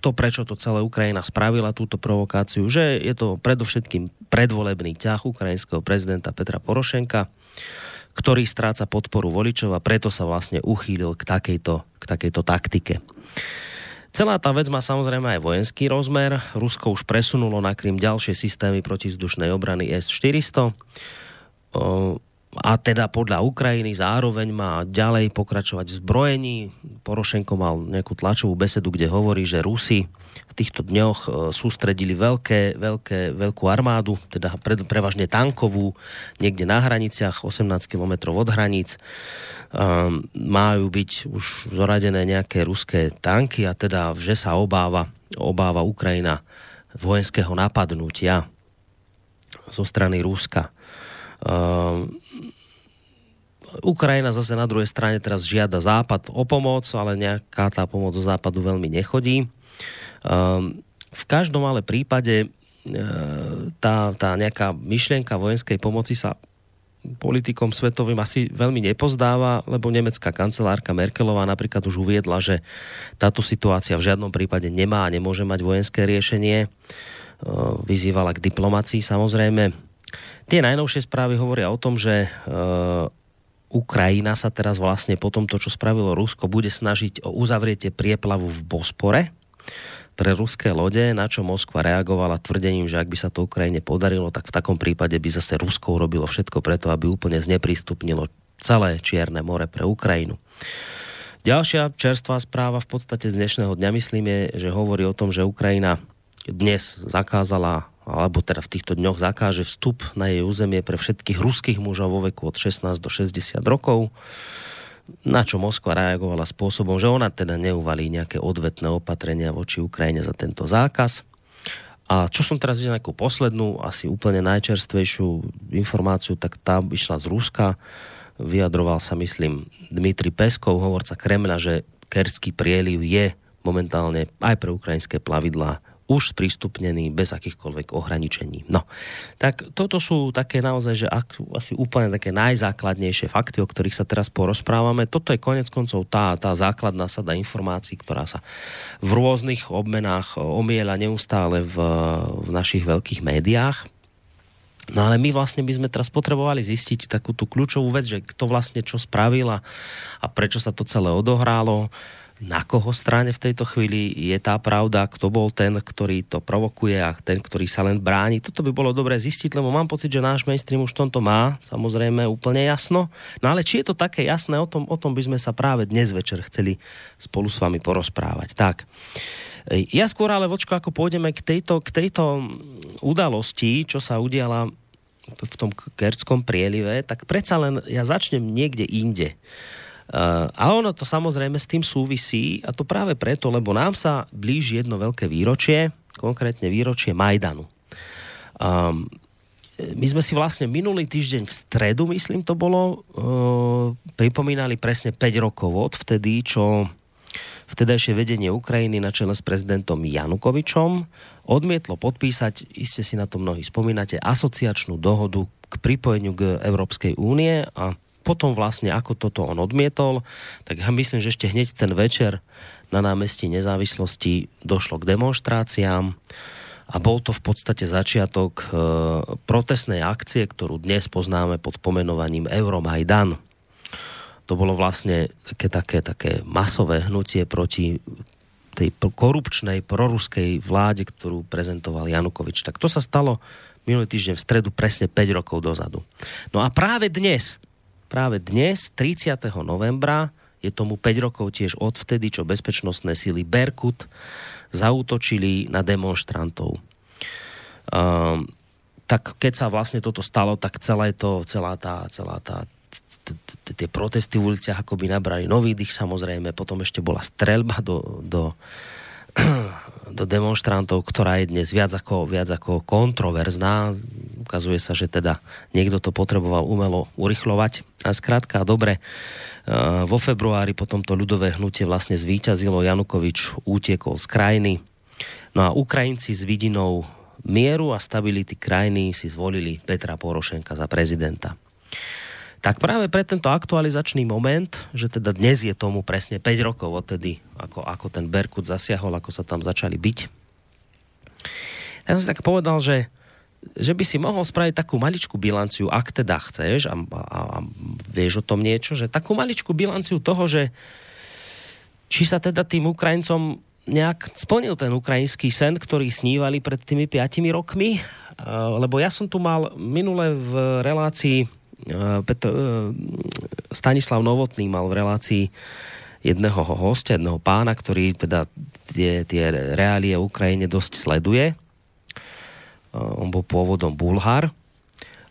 [SPEAKER 2] to, prečo to celé Ukrajina spravila túto provokáciu, že je to predovšetkým predvolebný ťah ukrajinského prezidenta Petra Porošenka, ktorý stráca podporu voličov a preto sa vlastne uchýlil k takejto, k takejto taktike. Celá tá vec má samozrejme aj vojenský rozmer. Rusko už presunulo na Krym ďalšie systémy protizdušnej obrany S-400 a teda podľa Ukrajiny zároveň má ďalej pokračovať v zbrojení. Porošenko mal nejakú tlačovú besedu, kde hovorí, že Rusi týchto dňoch e, sústredili veľké, veľké, veľkú armádu, teda pre, prevažne tankovú, niekde na hraniciach, 18 km od hraníc um, majú byť už zoradené nejaké ruské tanky a teda, že sa obáva, obáva Ukrajina vojenského napadnutia zo strany Ruska. Um, Ukrajina zase na druhej strane teraz žiada Západ o pomoc, ale nejaká tá pomoc do Západu veľmi nechodí. Um, v každom ale prípade tá, tá nejaká myšlienka vojenskej pomoci sa politikom svetovým asi veľmi nepozdáva, lebo nemecká kancelárka Merkelová napríklad už uviedla, že táto situácia v žiadnom prípade nemá a nemôže mať vojenské riešenie. Vyzývala k diplomácii samozrejme. Tie najnovšie správy hovoria o tom, že Ukrajina sa teraz vlastne po tomto, čo spravilo Rusko, bude snažiť o uzavretie prieplavu v Bospore pre ruské lode, na čo Moskva reagovala tvrdením, že ak by sa to Ukrajine podarilo, tak v takom prípade by zase Rusko urobilo všetko preto, aby úplne zneprístupnilo celé Čierne more pre Ukrajinu. Ďalšia čerstvá správa v podstate z dnešného dňa, myslím, je, že hovorí o tom, že Ukrajina dnes zakázala, alebo teda v týchto dňoch zakáže vstup na jej územie pre všetkých ruských mužov vo veku od 16 do 60 rokov na čo Moskva reagovala spôsobom, že ona teda neuvalí nejaké odvetné opatrenia voči Ukrajine za tento zákaz. A čo som teraz videl nejakú poslednú, asi úplne najčerstvejšiu informáciu, tak tá išla z Ruska. Vyjadroval sa, myslím, Dmitri Peskov, hovorca Kremľa, že Kerský prieliv je momentálne aj pre ukrajinské plavidlá už sprístupnený bez akýchkoľvek ohraničení. No, tak toto sú také naozaj, že ak, asi úplne také najzákladnejšie fakty, o ktorých sa teraz porozprávame. Toto je konec koncov tá, tá základná sada informácií, ktorá sa v rôznych obmenách omiela neustále v, v našich veľkých médiách. No ale my vlastne by sme teraz potrebovali zistiť takú tú kľúčovú vec, že kto vlastne čo spravil a prečo sa to celé odohrálo na koho strane v tejto chvíli je tá pravda, kto bol ten, ktorý to provokuje a ten, ktorý sa len bráni. Toto by bolo dobré zistiť, lebo mám pocit, že náš mainstream už tomto má samozrejme úplne jasno. No ale či je to také jasné, o tom, o tom by sme sa práve dnes večer chceli spolu s vami porozprávať. Tak. Ja skôr ale, vočko, ako pôjdeme k tejto, k tejto udalosti, čo sa udiala v tom kertskom prielive, tak predsa len ja začnem niekde inde. A ono to samozrejme s tým súvisí a to práve preto, lebo nám sa blíži jedno veľké výročie, konkrétne výročie Majdanu. Um, my sme si vlastne minulý týždeň v stredu, myslím to bolo, uh, pripomínali presne 5 rokov od vtedy, čo vtedajšie vedenie Ukrajiny na čele s prezidentom Janukovičom odmietlo podpísať, iste si na to mnohí spomínate, asociačnú dohodu k pripojeniu k Európskej únie a potom vlastne, ako toto on odmietol, tak ja myslím, že ešte hneď ten večer na námestí nezávislosti došlo k demonstráciám a bol to v podstate začiatok e, protestnej akcie, ktorú dnes poznáme pod pomenovaním Euromajdan. To bolo vlastne také, také, také masové hnutie proti tej korupčnej proruskej vláde, ktorú prezentoval Janukovič. Tak to sa stalo minulý týždeň v stredu presne 5 rokov dozadu. No a práve dnes, práve dnes, 30. novembra, je tomu 5 rokov tiež odvtedy, čo bezpečnostné síly Berkut zautočili na demonstrantov. Um, tak keď sa vlastne toto stalo, tak celé to, celá tá, celá tá tie protesty v uliciach akoby nabrali nový dých samozrejme, potom ešte bola strelba do, do, do demonstrantov, ktorá je dnes viac ako, viac ako kontroverzná. Ukazuje sa, že teda niekto to potreboval umelo urychlovať. A skrátka, dobre, vo februári potom to ľudové hnutie vlastne zvíťazilo, Janukovič utiekol z krajiny. No a Ukrajinci s vidinou mieru a stability krajiny si zvolili Petra Porošenka za prezidenta. Tak práve pre tento aktualizačný moment, že teda dnes je tomu presne 5 rokov odtedy, ako, ako ten Berkut zasiahol, ako sa tam začali byť. Ja som si tak povedal, že že by si mohol spraviť takú maličkú bilanciu, ak teda chceš a, a, a vieš o tom niečo, že takú maličkú bilanciu toho, že či sa teda tým Ukrajincom nejak splnil ten ukrajinský sen, ktorý snívali pred tými piatimi rokmi, lebo ja som tu mal minule v relácii Petr, Stanislav Novotný mal v relácii jedného hostia, jedného pána, ktorý teda tie, tie reálie Ukrajine dosť sleduje on bol pôvodom Bulhar.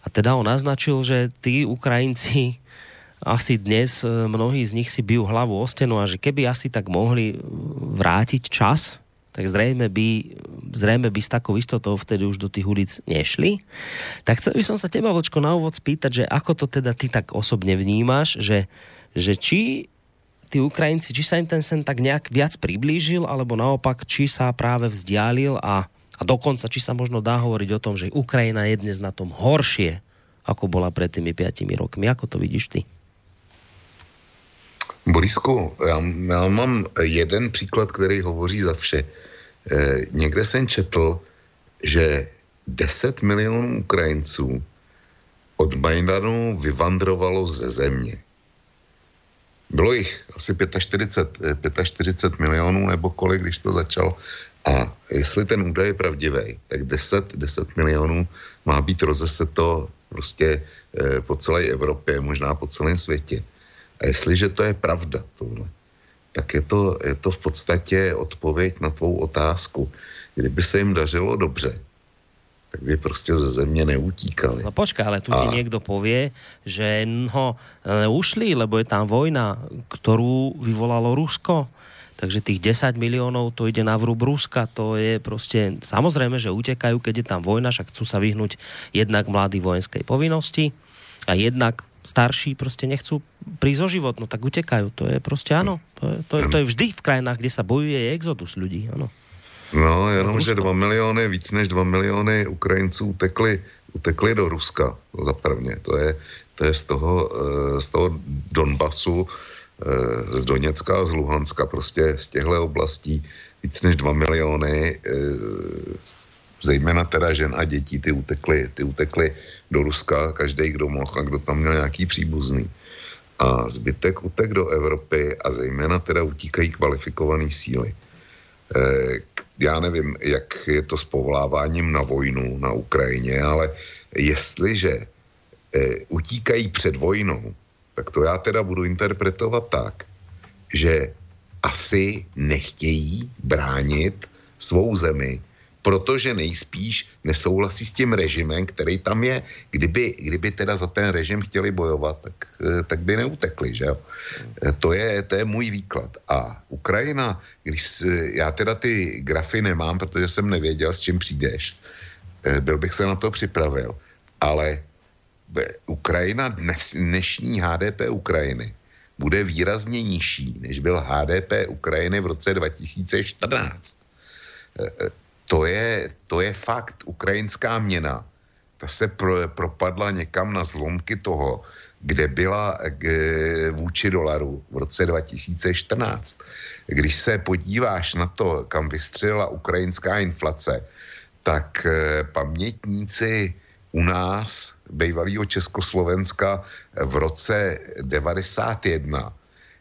[SPEAKER 2] A teda on naznačil, že tí Ukrajinci asi dnes eh, mnohí z nich si bijú hlavu o stenu a že keby asi tak mohli vrátiť čas, tak zrejme by, zrejme by s takou istotou vtedy už do tých ulic nešli. Tak chcel by som sa teba, Vočko, na úvod spýtať, že ako to teda ty tak osobne vnímaš, že, že či tí Ukrajinci, či sa im ten sen tak nejak viac priblížil, alebo naopak, či sa práve vzdialil a a dokonca, či sa možno dá hovoriť o tom, že Ukrajina je dnes na tom horšie, ako bola pred tými 5 rokmi. Ako to vidíš ty?
[SPEAKER 4] Borisku, já, já mám jeden příklad, který hovoří za vše. E, někde jsem četl, že 10 milionů Ukrajinců od Majdanu vyvandrovalo ze země. Bylo jich asi 45, 45 milionů nebo kolik, když to začalo a jestli ten údaj je pravdivý, tak 10, 10 milionů má být rozeseto prostě e, po celé Evropě, možná po celém světě. A jestliže to je pravda, tohle, tak je to, je to v podstatě odpověď na tvou otázku. Kdyby se jim dařilo dobře, tak by prostě ze země neutíkali.
[SPEAKER 2] No počkaj, ale tu a... ti niekto povie, že no, e, ušli, lebo je tam vojna, ktorú vyvolalo Rusko Takže tých 10 miliónov to ide na vrúb Ruska, to je proste, samozrejme, že utekajú, keď je tam vojna, však chcú sa vyhnúť jednak mladý vojenskej povinnosti a jednak starší proste nechcú prísť o život, no tak utekajú. To je proste áno. To je, to, je, to je vždy v krajinách, kde sa bojuje, je exodus ľudí, áno.
[SPEAKER 4] No, jenom, že 2 milióny, víc než 2 milióny Ukrajinců utekli, utekli do Ruska, za prvně. To je, to je z toho, eh, z toho Donbasu, z Doněcka z Luhanska, prostě z těchto oblastí víc než 2 miliony, eh, zejména teda žen a dětí, ty utekly, ty utekly do Ruska, každý, kdo mohl a kdo tam měl nějaký příbuzný. A zbytek utek do Evropy a zejména teda utíkají kvalifikované síly. Eh, já nevím, jak je to s povoláváním na vojnu na Ukrajině, ale jestliže utíkají před vojnou, tak to já teda budu interpretovat tak, že asi nechtějí bránit svou zemi protože nejspíš nesouhlasí s tím režimem, který tam je. Kdyby, kdyby teda za ten režim chtěli bojovat, tak, eh, tak by neutekli, že? Eh, to je, to je můj výklad. A Ukrajina, když já teda ty grafy nemám, protože jsem nevěděl, s čím přijdeš, eh, byl bych se na to připravil, ale Ukrajina, dnes, dnešní HDP Ukrajiny bude výrazně nižší, než byl HDP Ukrajiny v roce 2014 to je, to je fakt. Ukrajinská měna, ta se pro, propadla někam na zlomky toho, kde byla k, vůči dolaru v roce 2014. Když se podíváš na to, kam vystřelila ukrajinská inflace, tak e, pamětníci u nás, bývalého Československa, v roce 91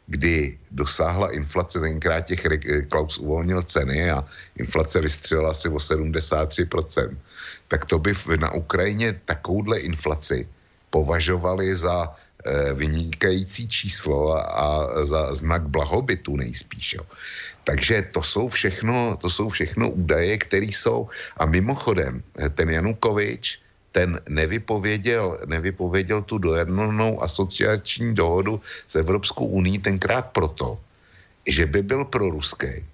[SPEAKER 4] kdy dosáhla inflace, tenkrát těch Klaus uvolnil ceny a inflace vystřelila asi o 73%, tak to by na Ukrajině takovouhle inflaci považovali za e, vynikající číslo a, za znak blahobytu nejspíš. Takže to jsou všechno, to jsou všechno údaje, které jsou. A mimochodem, ten Janukovič, ten nevypověděl, nevypověděl tu dojednanou asociační dohodu s Evropskou uní tenkrát proto, že by byl pro ruský,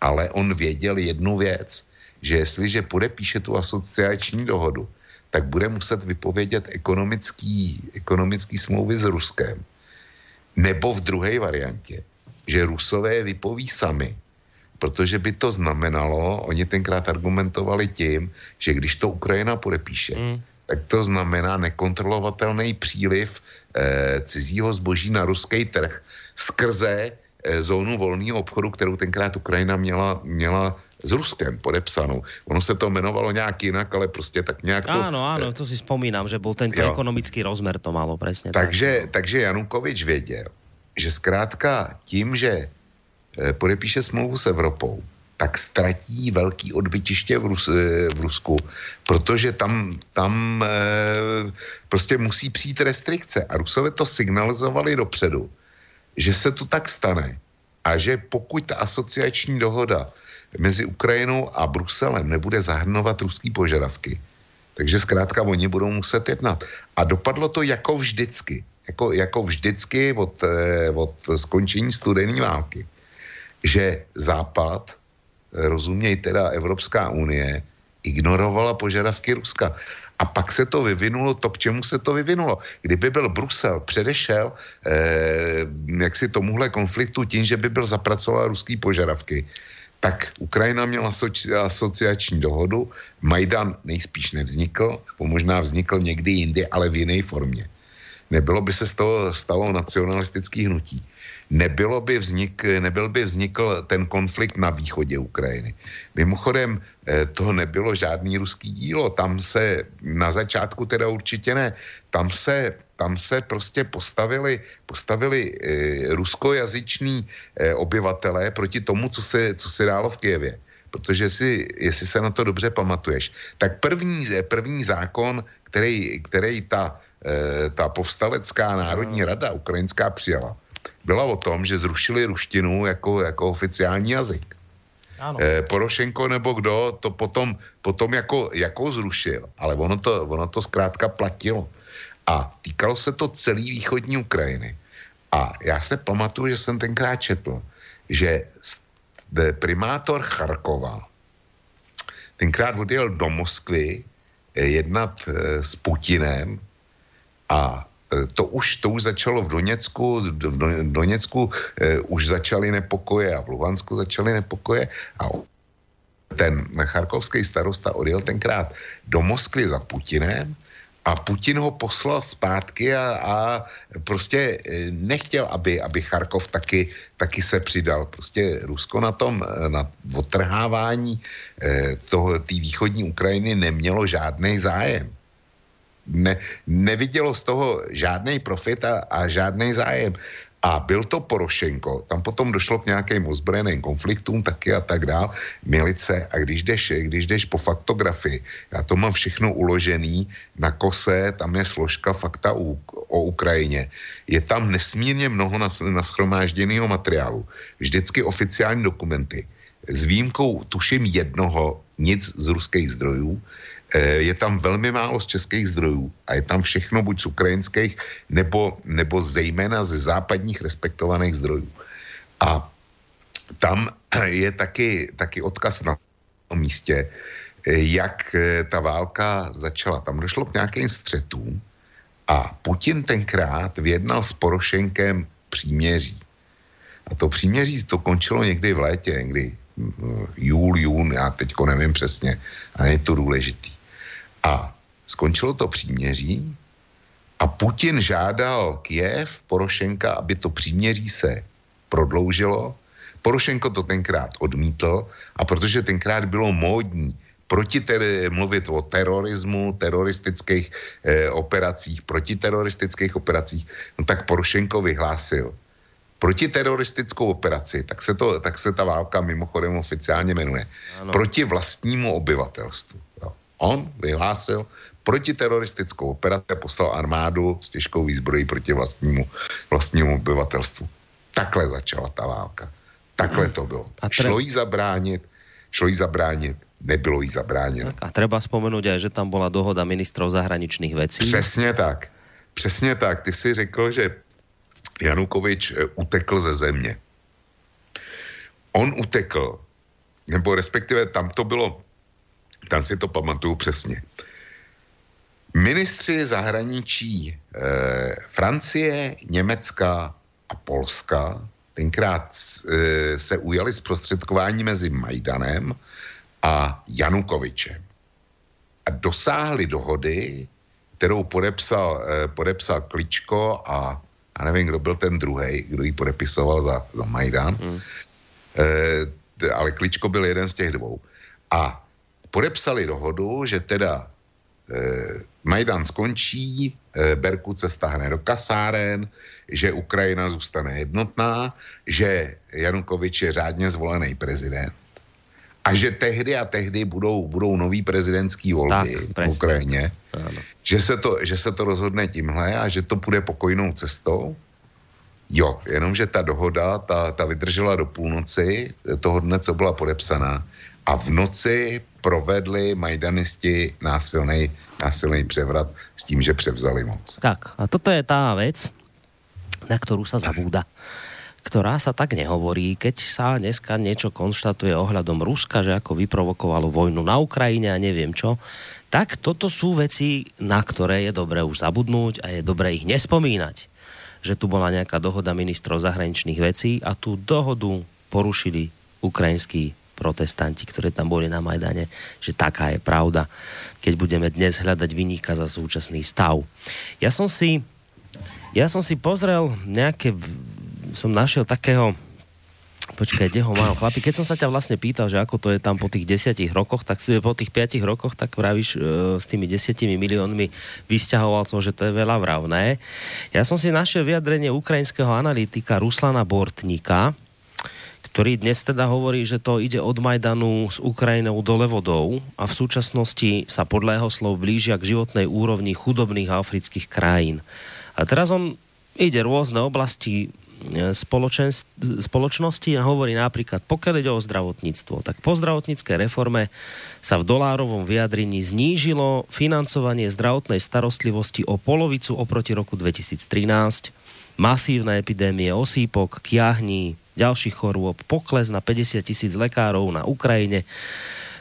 [SPEAKER 4] ale on věděl jednu věc, že jestliže podepíše tu asociační dohodu, tak bude muset vypovědět ekonomický, ekonomický smlouvy s Ruskem. Nebo v druhé variantě, že Rusové vypoví sami protože by to znamenalo, oni tenkrát argumentovali tím, že když to Ukrajina podepíše, mm. tak to znamená nekontrolovatelný příliv e, cizího zboží na ruský trh skrze e, zónu volného obchodu, kterou tenkrát Ukrajina měla, měla s Ruskem podepsanou. Ono se to jmenovalo nějak jinak, ale prostě tak nějak to...
[SPEAKER 2] Áno, áno, to si spomínam, že byl tento jo. ekonomický rozmer to malo, presne.
[SPEAKER 4] Takže, tak. takže Janukovič věděl, že zkrátka tím, že Eh, podepíše smlouvu s Evropou, tak ztratí velký odbytiště v, Rus, eh, v Rusku, protože tam, tam e, prostě musí přijít restrikce. A Rusové to signalizovali dopředu, že se to tak stane a že pokud ta asociační dohoda mezi Ukrajinou a Bruselem nebude zahrnovat ruský požadavky, takže zkrátka oni budou muset jednat. A dopadlo to jako vždycky. Jako, jako vždycky od, od skončení studené války že Západ, rozuměj teda Evropská unie, ignorovala požadavky Ruska. A pak se to vyvinulo to, k čemu se to vyvinulo. Kdyby byl Brusel předešel eh, jak si tomuhle konfliktu tím, že by byl zapracoval ruský požadavky, tak Ukrajina měla asociační dohodu, Majdan nejspíš nevznikl, nebo možná vznikl někdy jindy, ale v jiné formě. Nebylo by se z toho stalo nacionalistický hnutí nebylo by vznik, nebyl by vznikl ten konflikt na východě Ukrajiny. Mimochodem, eh, to nebylo žádný ruský dílo, tam se na začátku teda určitě ne, tam se, tam se prostě postavili, postavili eh, ruskojazyční eh, obyvatelé proti tomu, co se, co se dálo v Kijevě. Protože si, jestli se na to dobře pamatuješ, tak první, první zákon, který, který ta, ta povstalecká národní rada ukrajinská přijala, byla o tom, že zrušili ruštinu jako, jako oficiální jazyk. Ano. E, Porošenko nebo kdo to potom, potom jako, jako zrušil, ale ono to, ono to zkrátka platilo. A týkalo se to celé východní Ukrajiny. A já se pamatuju, že jsem tenkrát četl, že primátor Charkova tenkrát odjel do Moskvy eh, jednat eh, s Putinem a to už, to už začalo v Doněcku, v Doněcku eh, už začaly nepokoje a v Luhansku začaly nepokoje a ten charkovský starosta odjel tenkrát do Moskvy za Putinem a Putin ho poslal zpátky a, a prostě eh, nechtěl, aby, aby Charkov taky, taky se přidal. Prostě Rusko na tom, eh, na otrhávání té východní Ukrajiny nemělo žádný zájem ne, nevidělo z toho žádný profit a, a žádný zájem. A byl to Porošenko, tam potom došlo k nějakým ozbrojeným konfliktům taky a tak dál, milice a když jdeš, když jdeš po faktografii, já to mám všechno uložený na kose, tam je složka fakta u, o Ukrajině, je tam nesmírně mnoho nas, naschromážděného materiálu, vždycky oficiální dokumenty, s výjimkou tuším jednoho nic z ruských zdrojů, je tam velmi málo z českých zdrojů a je tam všechno buď z ukrajinských, nebo, nebo zejména ze západních respektovaných zdrojů. A tam je taky, taky odkaz na místě, jak ta válka začala. Tam došlo k nějakým střetům a Putin tenkrát vyjednal s Porošenkem příměří. A to příměří to končilo někdy v létě, někdy júl, jún, já teďko nevím přesně, a je to důležitý. A skončilo to příměří a Putin žádal Kiev, Porošenka, aby to příměří se prodloužilo. Porošenko to tenkrát odmítl a protože tenkrát bylo módní proti ter- mluvit o terorismu, teroristických eh, operacích, protiteroristických operacích, no tak Porošenko vyhlásil protiteroristickou operaci, tak se, to, tak se ta válka mimochodem oficiálně jmenuje, ano. proti vlastnímu obyvatelstvu. Jo. On vyhlásil protiteroristickou operaci a poslal armádu s těžkou výzbrojí proti vlastnímu, vlastnímu obyvatelstvu. Takhle začala ta válka. Takhle to bylo. A tre... Šlo jí zabránit, šlo jí zabránit, nebylo jí zabráněno.
[SPEAKER 2] Tak a treba spomenúť aj, že tam bola dohoda ministrov zahraničných vecí.
[SPEAKER 4] Přesně tak. Přesně tak. Ty si řekl, že Janukovič eh, utekl ze země. On utekl, nebo respektive tam to bylo, tam si to pamatuju přesně. Ministři zahraničí eh, Francie, Německa a Polska tenkrát eh, se ujali zprostředkování mezi Majdanem a Janukovičem. A dosáhli dohody, kterou podepsal, eh, podepsal Kličko a a nevím, kdo byl ten druhý, kdo ji podepisoval za, za Majdan, hmm. e, ale Kličko byl jeden z těch dvou. A podepsali dohodu, že teda e, Majdan skončí, e, Berkut se stáhne do kasáren, že Ukrajina zůstane jednotná, že Janukovič je řádně zvolený prezident a že tehdy a tehdy budou, budou nový prezidentský volby tak, v Ukrajině, že se, to, že se to rozhodne tímhle a že to půjde pokojnou cestou. Jo, jenomže ta dohoda, ta, ta vydržela do půlnoci toho dne, co byla podepsaná a v noci provedli majdanisti násilný, násilný převrat s tím, že převzali moc.
[SPEAKER 2] Tak, a toto je tá vec, na ktorú sa zabúda ktorá sa tak nehovorí, keď sa dneska niečo konštatuje ohľadom Ruska, že ako vyprovokovalo vojnu na Ukrajine a neviem čo, tak toto sú veci, na ktoré je dobré už zabudnúť a je dobré ich nespomínať. Že tu bola nejaká dohoda ministrov zahraničných vecí a tú dohodu porušili ukrajinskí protestanti, ktorí tam boli na Majdane, že taká je pravda, keď budeme dnes hľadať vyníka za súčasný stav. Ja som si ja som si pozrel nejaké som našiel takého Počkaj, kde ho mám? Chlapi, keď som sa ťa vlastne pýtal, že ako to je tam po tých desiatich rokoch, tak si po tých piatich rokoch, tak vravíš e, s tými desiatimi miliónmi vysťahovalcov, že to je veľa vravné. Ja som si našiel vyjadrenie ukrajinského analytika Ruslana Bortníka, ktorý dnes teda hovorí, že to ide od Majdanu s Ukrajinou dole vodou a v súčasnosti sa podľa jeho slov blížia k životnej úrovni chudobných afrických krajín. A teraz on ide rôzne oblasti spoločnosti a hovorí napríklad, pokiaľ ide o zdravotníctvo, tak po zdravotníckej reforme sa v dolárovom vyjadrení znížilo financovanie zdravotnej starostlivosti o polovicu oproti roku 2013, masívne epidémie osýpok, kiahní, ďalších chorôb, pokles na 50 tisíc lekárov na Ukrajine,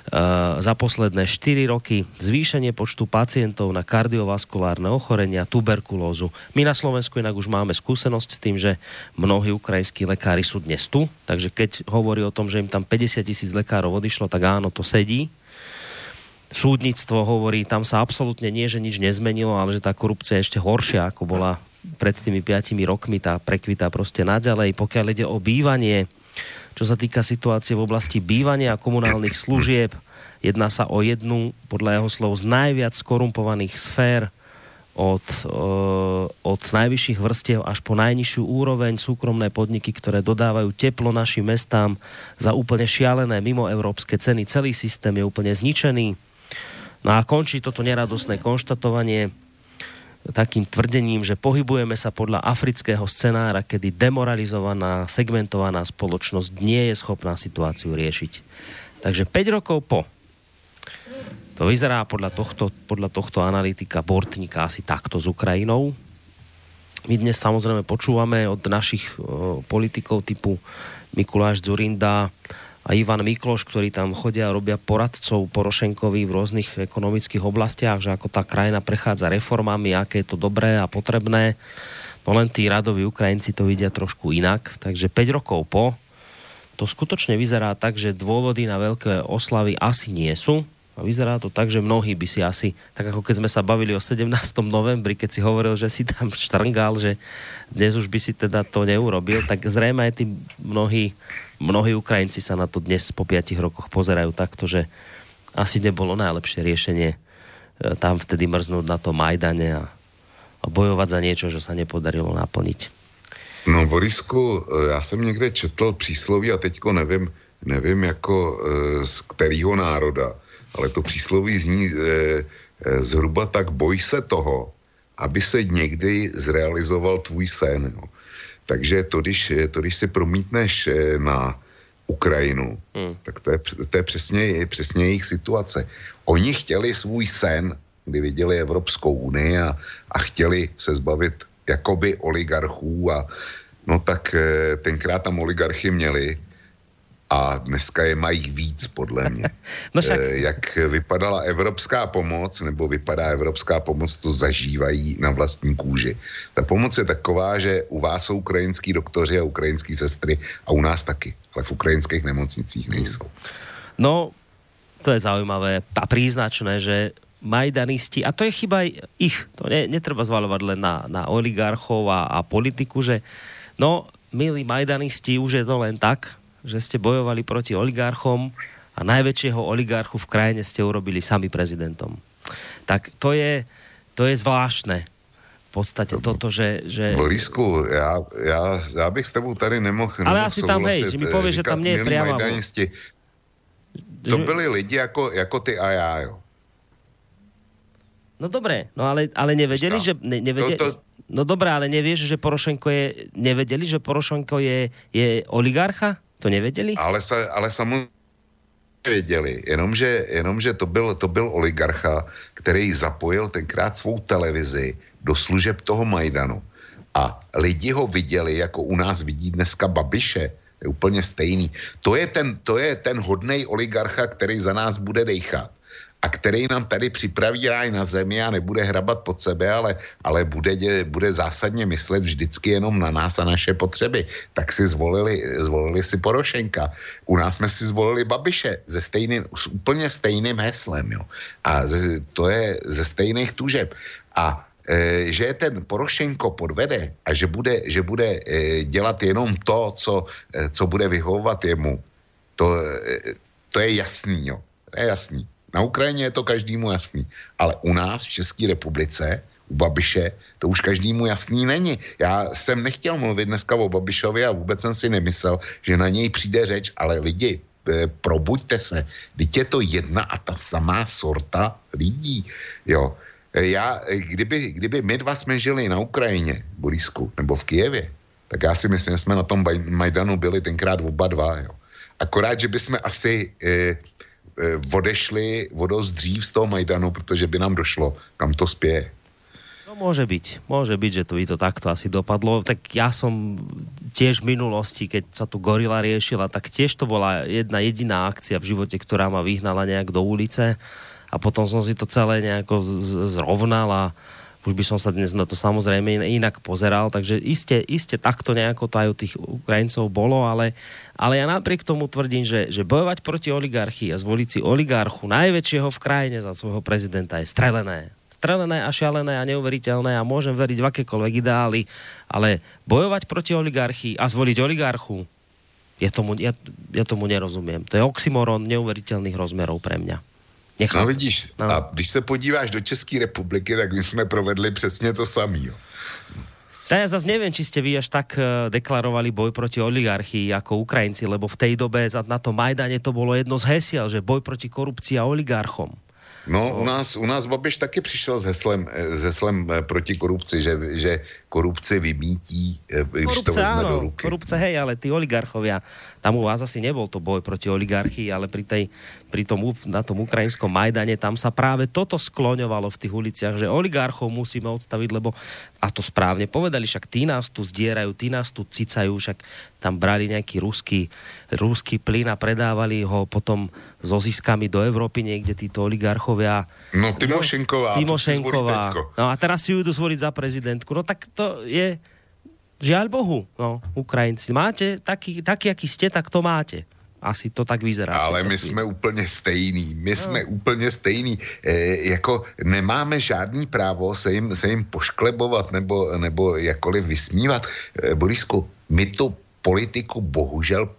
[SPEAKER 2] Eh, za posledné 4 roky zvýšenie počtu pacientov na kardiovaskulárne ochorenia, tuberkulózu. My na Slovensku inak už máme skúsenosť s tým, že mnohí ukrajinskí lekári sú dnes tu, takže keď hovorí o tom, že im tam 50 tisíc lekárov odišlo, tak áno, to sedí. Súdnictvo hovorí, tam sa absolútne nie, že nič nezmenilo, ale že tá korupcia je ešte horšia, ako bola pred tými 5 rokmi, tá prekvita proste naďalej. Pokiaľ ide o bývanie, čo sa týka situácie v oblasti bývania a komunálnych služieb. Jedná sa o jednu, podľa jeho slov, z najviac skorumpovaných sfér od, uh, od najvyšších vrstiev až po najnižšiu úroveň súkromné podniky, ktoré dodávajú teplo našim mestám za úplne šialené mimo európske ceny. Celý systém je úplne zničený. No a končí toto neradosné konštatovanie takým tvrdením, že pohybujeme sa podľa afrického scenára, kedy demoralizovaná, segmentovaná spoločnosť nie je schopná situáciu riešiť. Takže 5 rokov po To vyzerá podľa tohto, podľa tohto analytika Bortníka asi takto s Ukrajinou. My dnes samozrejme počúvame od našich uh, politikov typu Mikuláš Zurinda a Ivan Mikloš, ktorí tam chodia a robia poradcov Porošenkovi v rôznych ekonomických oblastiach, že ako tá krajina prechádza reformami, aké je to dobré a potrebné. No len tí radoví Ukrajinci to vidia trošku inak. Takže 5 rokov po to skutočne vyzerá tak, že dôvody na veľké oslavy asi nie sú. A vyzerá to tak, že mnohí by si asi, tak ako keď sme sa bavili o 17. novembri, keď si hovoril, že si tam štrngal, že dnes už by si teda to neurobil, tak zrejme aj tí mnohí, mnohí Ukrajinci sa na to dnes po 5 rokoch pozerajú takto, že asi nebolo najlepšie riešenie e, tam vtedy mrznúť na to Majdane a, a bojovať za niečo, čo sa nepodarilo naplniť.
[SPEAKER 4] No, Borisku, e, já jsem někde četl přísloví a teďko nevím, nevím jako e, z kterého národa, ale to přísloví zní e, e, zhruba tak boj se toho, aby se někdy zrealizoval tvůj sen. Jo. Takže to když, to, když si promítneš e, na Ukrajinu, hmm. tak to je, to je přesně, přesně jejich situace. Oni chtěli svůj sen, kdy viděli Evropskou unii a, a chtěli se zbavit jakoby oligarchů a no tak tenkrát tam oligarchy měli a dneska je mají víc, podle mě. no však... Jak vypadala evropská pomoc, nebo vypadá evropská pomoc, to zažívají na vlastní kůži. Ta pomoc je taková, že u vás jsou ukrajinský doktoři a ukrajinský sestry a u nás taky, ale v ukrajinských nemocnicích nejsou.
[SPEAKER 2] No, to je zaujímavé a príznačné, že majdanisti, a to je chyba ich, to ne, netreba zvalovať len na, na oligarchov a, a politiku, že no, milí majdanisti, už je to len tak, že ste bojovali proti oligarchom a najväčšieho oligarchu v krajine ste urobili sami prezidentom. Tak to je, to je zvláštne. V podstate toto, že... že...
[SPEAKER 4] Borisku, já, já, já bych s tebou tady nemohl
[SPEAKER 2] Ale asi tam, hej, že mi povieš, že tam nie je priama.
[SPEAKER 4] To byli lidi jako, jako ty a já, jo.
[SPEAKER 2] No dobré, no ale, ale nevedeli, že... Ne, nevedeli, to, to... No dobré, ale nevieš, že Porošenko je... Nevedeli, že Porošenko je, je oligarcha? To nevěděli?
[SPEAKER 4] Ale, sa, ale samozřejmě věděli, jenomže, jenomže to, byl, to byl oligarcha, který zapojil tenkrát svou televizi do služeb toho Majdanu. A lidi ho viděli, jako u nás vidí dneska Babiše. Je úplně stejný. To je ten, to je ten hodnej oligarcha, který za nás bude dejchat a který nám tady připraví ráj na zemi a nebude hrabat pod sebe, ale, ale bude, bude zásadně myslet vždycky jenom na nás a naše potřeby. Tak si zvolili, zvolili si Porošenka. U nás jsme si zvolili Babiše ze stejným, s úplně stejným heslem. Jo. A ze, to je ze stejných tužeb. A e, že ten Porošenko podvede a že bude, že bude e, dělat jenom to, co, e, co bude vyhovovat jemu, to, to je jasný. Jo. To je jasný. Na Ukrajině je to každému jasný. Ale u nás v České republice, u Babiše, to už každému jasný není. Já jsem nechtěl mluvit dneska o Babišovi a vůbec jsem si nemyslel, že na něj přijde řeč, ale lidi, e, probuďte se. Teď je to jedna a ta samá sorta lidí. Jo. E, já, e, kdyby, kdyby my dva jsme žili na Ukrajině, Borisku, nebo v Kijevě, tak já si myslím, že jsme na tom Majdanu byli tenkrát oba dva. Jo. Akorát, že bychom asi e, Eh, odešli o dosť dřív z toho Majdanu, protože by nám došlo, kam to spěje.
[SPEAKER 2] No môže byť, môže byť, že to by to takto asi dopadlo. Tak ja som tiež v minulosti, keď sa tu gorila riešila, tak tiež to bola jedna jediná akcia v živote, ktorá ma vyhnala nejak do ulice a potom som si to celé nejako zrovnal a už by som sa dnes na to samozrejme inak pozeral, takže iste, iste takto nejako to aj u tých Ukrajincov bolo, ale, ale ja napriek tomu tvrdím, že, že bojovať proti oligarchii a zvoliť si oligarchu najväčšieho v krajine za svojho prezidenta je strelené. Strelené a šialené a neuveriteľné a môžem veriť v akékoľvek ideály, ale bojovať proti oligarchii a zvoliť oligarchu, ja tomu, ja, ja tomu nerozumiem. To je oxymoron neuveriteľných rozmerov pre mňa.
[SPEAKER 4] Nechám. No vidíš, no. a když se podíváš do České republiky, tak my jsme provedli přesně to samý.
[SPEAKER 2] Tak ja zase neviem, či ste vy až tak e, deklarovali boj proti oligarchii ako Ukrajinci, lebo v tej dobe na tom Majdane to bolo jedno z hesiel, že boj proti korupcii a oligarchom.
[SPEAKER 4] No, u nás, u nás Babiš taky přišel s heslem, s heslem eh, proti korupci, že, že korupci vymítí, eh, když korupce, to vezme áno, do ruky.
[SPEAKER 2] Korupce, hej, ale tí oligarchovia, tam u vás asi nebol to boj proti oligarchii, ale pri, tej, pri tom, na tom ukrajinskom Majdane, tam sa práve toto skloňovalo v tých uliciach, že oligarchov musíme odstaviť, lebo, a to správne povedali, však tí nás tu zdierajú, tí nás tu cicajú, však tam brali nejaký ruský, ruský plyn a predávali ho potom so ziskami do Európy niekde títo oligarchovia.
[SPEAKER 4] No Timošenková.
[SPEAKER 2] No, Timošenková. No a teraz si ju idú zvoliť za prezidentku. No tak to je... Žiaľ Bohu, no, Ukrajinci. Máte taký, taký, aký ste, tak to máte. Asi to tak vyzerá.
[SPEAKER 4] Ale my jsme úplně stejný. My no. jsme úplně stejný. E, jako nemáme žádný právo se jim, se jim pošklebovat nebo, nebo jakkoliv vysmívat. E, Borisku, my tu politiku bohužel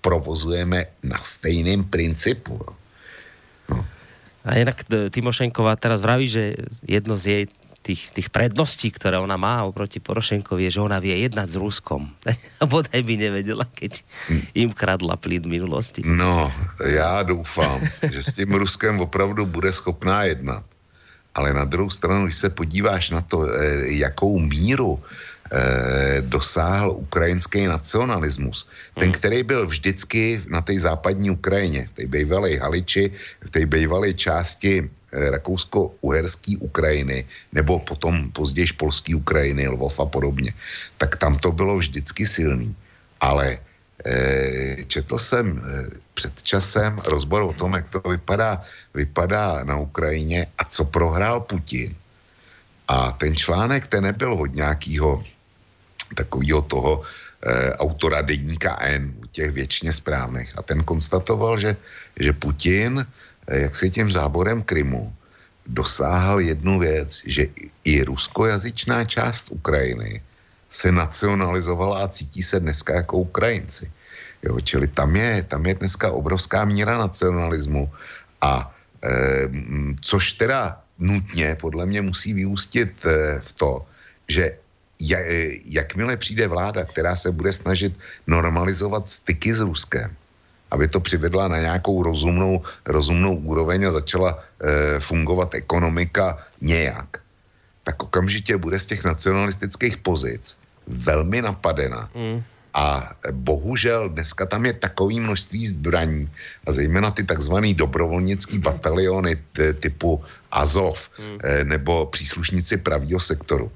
[SPEAKER 4] provozujeme na stejném principu.
[SPEAKER 2] No. A inak Timošenková teraz vraví, že jedno z jej tých, tých predností, ktoré ona má oproti Porošenkovi, je, že ona vie jednať s Ruskom. Bodaj by nevedela, keď im kradla plyn minulosti.
[SPEAKER 4] No, já doufám, že s tím Ruskem opravdu bude schopná jednat. Ale na druhou stranu, když se podíváš na to, eh, jakou míru eh, dosáhl ukrajinský nacionalismus. Ten, hmm. který byl vždycky na té západní Ukrajině, v té bývalé Haliči, v té bývalé části rakousko-uherské Ukrajiny, nebo potom později polské Ukrajiny, Lvov a podobně, tak tam to bylo vždycky silný. Ale eh, četl jsem eh, před časem rozbor o tom, jak to vypadá, vypadá na Ukrajině a co prohrál Putin. A ten článek, ten nebyl od nějakého takového toho e, autora deníka N, těch věčně správných. A ten konstatoval, že, že Putin, e, jak si tím záborem Krymu, dosáhl jednu věc, že i ruskojazyčná část Ukrajiny se nacionalizovala a cítí se dneska jako Ukrajinci. Jo, čili tam je, tam je dneska obrovská míra nacionalismu a e, což teda nutně podle mě musí vyústit e, v to, že jakmile přijde vláda, která se bude snažit normalizovat styky s Ruskem, aby to přivedla na nějakou rozumnou, rozumnou úroveň a začala e, fungovat ekonomika nějak, tak okamžitě bude z těch nacionalistických pozic velmi napadena. Mm. A bohužel dneska tam je takové množství zbraní a zejména ty takzvané dobrovolnické bataliony typu Azov mm. e, nebo příslušníci pravého sektoru.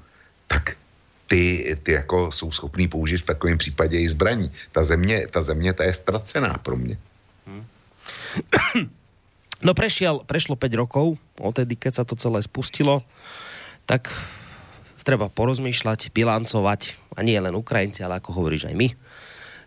[SPEAKER 4] Tak ty, ty jako jsou schopný použít v takovém případě i zbraní. Ta země, ta země, ta je ztracená pro mě.
[SPEAKER 2] No prešiel, prešlo 5 rokov, odtedy, keď sa to celé spustilo, tak treba porozmýšľať, bilancovať, a nie len Ukrajinci, ale ako hovoríš aj my,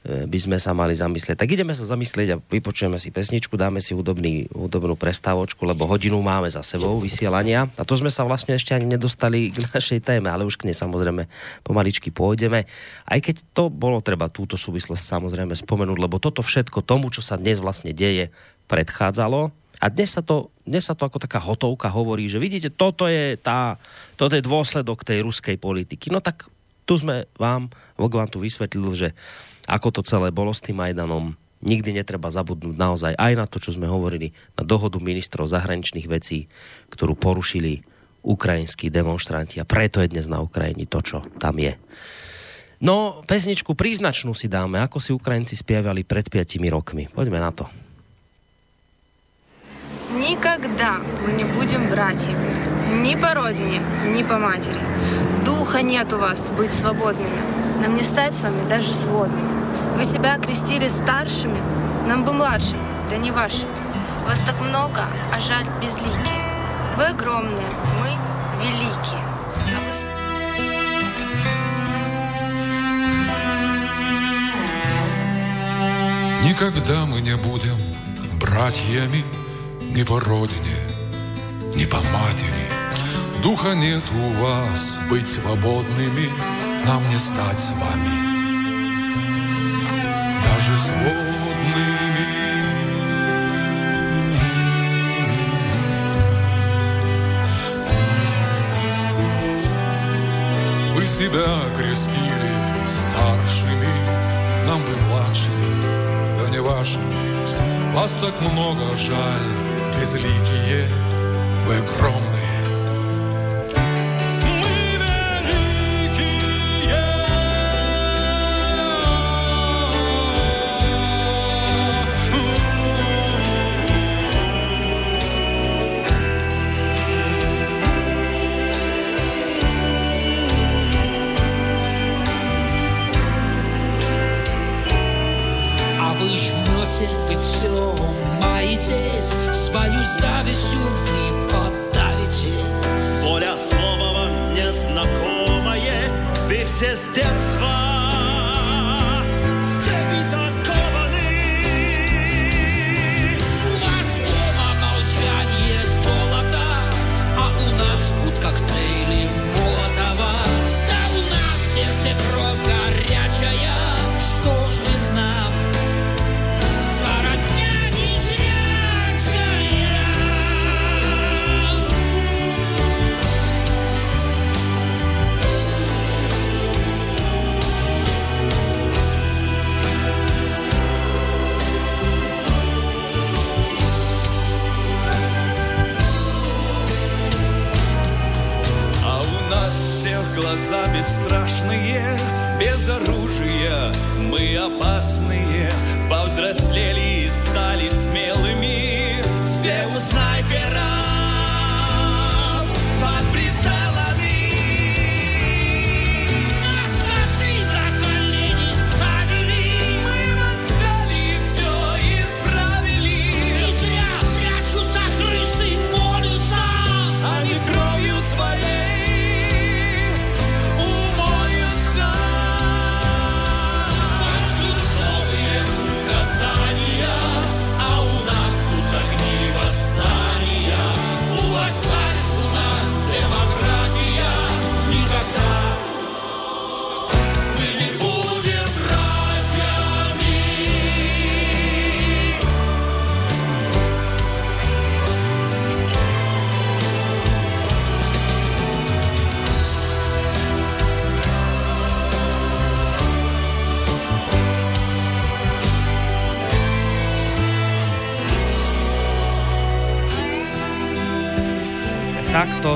[SPEAKER 2] by sme sa mali zamyslieť. Tak ideme sa zamyslieť a vypočujeme si pesničku, dáme si hudobný, hudobnú prestávočku, lebo hodinu máme za sebou vysielania. A to sme sa vlastne ešte ani nedostali k našej téme, ale už k nej samozrejme pomaličky pôjdeme. Aj keď to bolo treba túto súvislosť samozrejme spomenúť, lebo toto všetko tomu, čo sa dnes vlastne deje, predchádzalo. A dnes sa to, dnes sa to ako taká hotovka hovorí, že vidíte, toto je, tá, toto je dôsledok tej ruskej politiky. No tak tu sme vám, vám tu vysvetlil, že ako to celé bolo s tým Majdanom. Nikdy netreba zabudnúť naozaj aj na to, čo sme hovorili, na dohodu ministrov zahraničných vecí, ktorú porušili ukrajinskí demonstranti a preto je dnes na Ukrajini to, čo tam je. No, pesničku príznačnú si dáme, ako si Ukrajinci spievali pred 5 rokmi. Poďme na to.
[SPEAKER 6] Никогда мы не будем братьями. Ни по родине, ни по матери. Духа нет у вас быть свободными. Нам не стать с вами даже сводными. Вы себя окрестили старшими, нам бы младшими, да не вашими. Вас так много, а жаль безликие. Вы огромные, мы великие.
[SPEAKER 7] Никогда мы не будем братьями ни по родине, ни по матери. Духа нет у вас быть свободными, нам не стать с вами даже сводными. Вы себя крестили старшими, нам бы младшими, да не вашими. Вас так много жаль, безликие, вы огромные.
[SPEAKER 8] harvest без оружия. Мы опасные,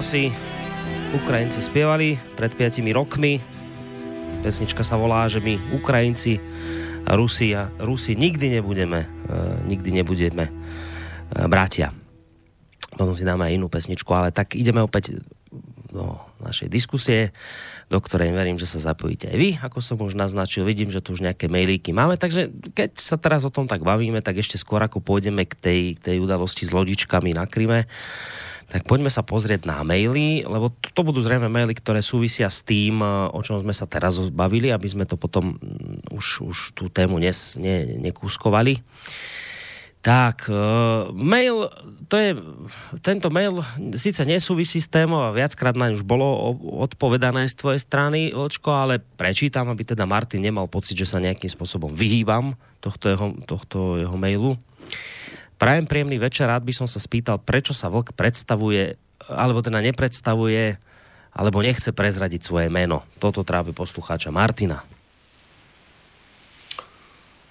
[SPEAKER 2] si Ukrajinci spievali pred 5 rokmi. Pesnička sa volá, že my Ukrajinci Rusi, a Rusi nikdy nebudeme, uh, nikdy nebudeme uh, bratia. Potom si dáme aj inú pesničku, ale tak ideme opäť do našej diskusie, do ktorej verím, že sa zapojíte aj vy, ako som už naznačil. Vidím, že tu už nejaké mailíky máme, takže keď sa teraz o tom tak bavíme, tak ešte skôr ako pôjdeme k tej, k tej udalosti s lodičkami na Kryme, tak poďme sa pozrieť na maily, lebo to, to budú zrejme maily, ktoré súvisia s tým, eh, o čom sme sa teraz bavili, aby sme to potom mm, už, už tú tému nes, ne, nekúskovali. Tak, e, mail, to je, tento mail síce nesúvisí s témou a viackrát na už bolo odpovedané z tvojej strany, Vočko, ale prečítam, aby teda Martin nemal pocit, že sa nejakým spôsobom vyhýbam tohto jeho, tohto jeho mailu. Prajem príjemný večer, rád by som sa spýtal, prečo sa vlk predstavuje, alebo teda nepredstavuje, alebo nechce prezradiť svoje meno. Toto trápi poslucháča Martina.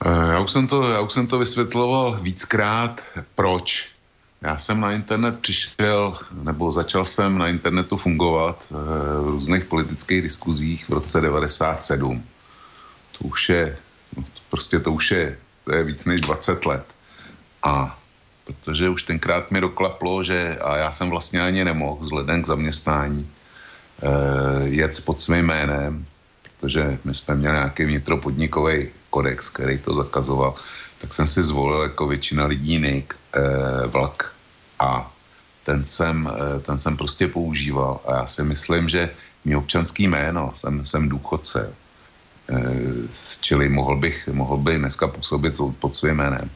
[SPEAKER 4] Eh, Já už, jsem to, já už jsem to vysvětloval víckrát, proč. Já jsem na internet přišel, nebo začal jsem na internetu fungovat eh, v různých politických diskuzích v roce 97. To už je, no, prostě to už je, to je víc než 20 let. A protože už tenkrát mi doklaplo, že a já jsem vlastně ani nemohl vzhledem k zaměstnání eh, jet pod svým jménem, protože my jsme měli nějaký vnitropodnikový kodex, který to zakazoval, tak jsem si zvolil jako většina lidí nick eh, vlak. A ten jsem, eh, ten jsem prostě používal. A já si myslím, že mý občanský jméno, jsem, jsem důchodce, eh, čili mohl bych, mohl bych dneska působit pod svým jménem,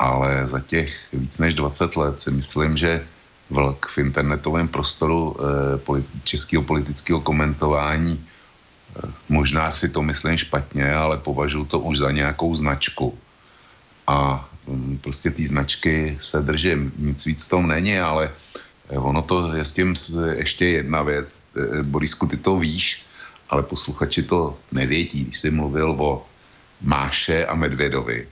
[SPEAKER 4] ale za těch víc než 20 let si myslím, že vlk v internetovém prostoru eh, českého politického komentování Možná si to myslím špatně, ale považuji to už za nějakou značku. A mm, prostě ty značky se držím. Nic víc tom není, ale eh, ono to je s tím ještě jedna věc. Eh, Borisku, ty to víš, ale posluchači to nevědí. Když jsi mluvil o Máše a Medvědovi,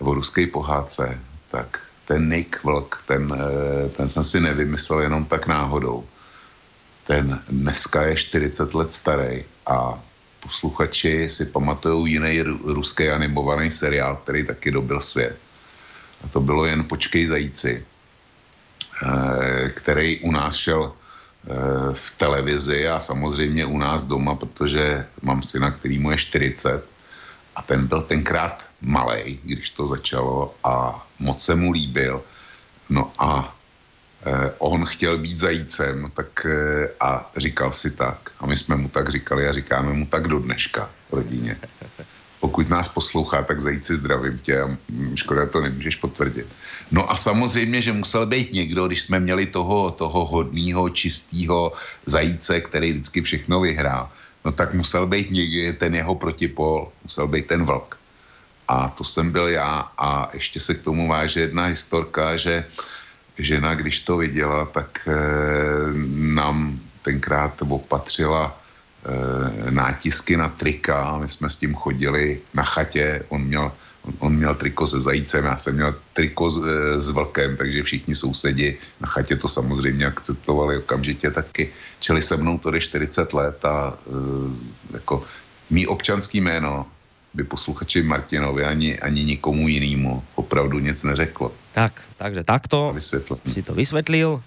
[SPEAKER 4] o ruské pohádce, tak ten Nick Vlk, ten, eh, ten jsem si nevymyslel jenom tak náhodou. Ten dneska je 40 let starý a posluchači si pamatují jiný ruský animovaný seriál, který taky dobil svět. A to bylo jen Počkej zajíci, eh, který u nás šel eh, v televizi a samozřejmě u nás doma, protože mám syna, který mu je 40 a ten byl tenkrát malej, když to začalo a moc se mu líbil. No a eh, on chtěl být zajícem tak, eh, a říkal si tak. A my jsme mu tak říkali a říkáme mu tak do dneška v rodině. Pokud nás poslouchá, tak zajíci zdravím tě a mm, škoda to nemůžeš potvrdit. No a samozřejmě, že musel být někdo, když jsme měli toho, toho hodného, čistého zajíce, který vždycky všechno vyhrál, no tak musel být někdy ten jeho protipol, musel být ten vlk. A to jsem byl já a ještě se k tomu váže jedna historka, že žena, když to viděla, tak e, nám tenkrát opatřila e, nátisky na trika my jsme s tím chodili na chatě, on měl, on, měl triko se zajícem, já jsem měl triko s, e, s vlkem, takže všichni sousedi na chatě to samozřejmě akceptovali okamžitě taky, čili se mnou to jde 40 let a e, jako mý občanský jméno by posluchači Martinovi ani, ani nikomu jinému opravdu nic neřeklo.
[SPEAKER 2] Tak, takže takto
[SPEAKER 4] Vysvětlil.
[SPEAKER 2] si to vysvetlil.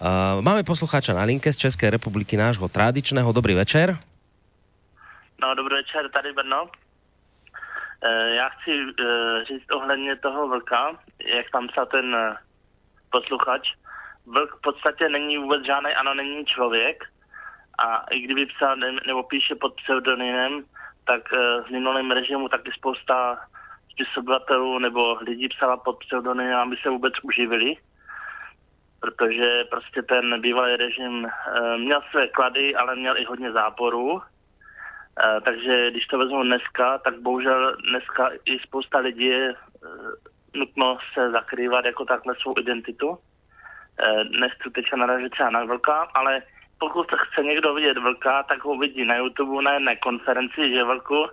[SPEAKER 2] Uh, máme poslucháča na linke z České republiky nášho tradičného. Dobrý večer.
[SPEAKER 9] No, dobrý večer, tady Brno. E, já chci e, říct ohledně toho vlka, jak tam psal ten e, posluchač. Vlk v podstatě není vůbec žádný anonymní člověk a i kdyby psal ne- nebo píše pod pseudonymem, tak v minulém režimu taky spousta spisovatelů nebo lidí psala pod pseudonymem, aby se vůbec uživili protože prostě ten bývalý režim e, měl své klady, ale měl i hodně záporů. E, takže když to vezmu dneska, tak bohužel dneska i spousta lidí je e, nutno se zakrývat jako takhle svou identitu. E, nechci teďka naražit třeba na vlka, ale pokud chce někdo vidět vlka, tak ho vidí na YouTube na jedné konferenci, že vlku.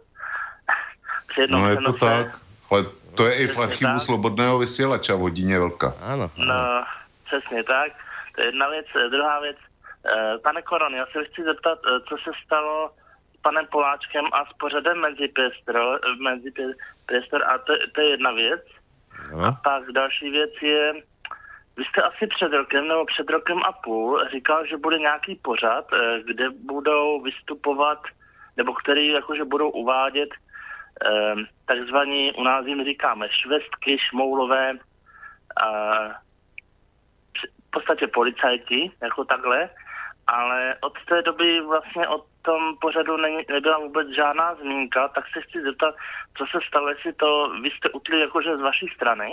[SPEAKER 9] Při jednom
[SPEAKER 4] No je to
[SPEAKER 9] přenosu-
[SPEAKER 4] tak, ale to je i v archivu
[SPEAKER 9] tak.
[SPEAKER 4] Slobodného vysílača v hodině Vlka.
[SPEAKER 2] Áno.
[SPEAKER 9] No, přesně tak. To je jedna věc. Druhá věc, eh, pane Koron, já se chci zeptat, eh, co se stalo panem Poláčkem a s pořadem mezi Priestor, eh, mezi Pě- Priestor a to, to je jedna věc.
[SPEAKER 2] No.
[SPEAKER 9] Pak další věc je, vy jste asi před rokem nebo před rokem a půl říkal, že bude nějaký pořad, eh, kde budou vystupovat, nebo který jakože budou uvádět eh, takzvaní, u nás jim říkáme švestky, šmoulové, eh, v podstatě policajti, jako takhle, ale od té doby vlastně o tom pořadu není, nebyla vůbec žádná zmínka, tak se chci zeptat, co se stalo, jestli to vy jste utli jakože z vaší strany,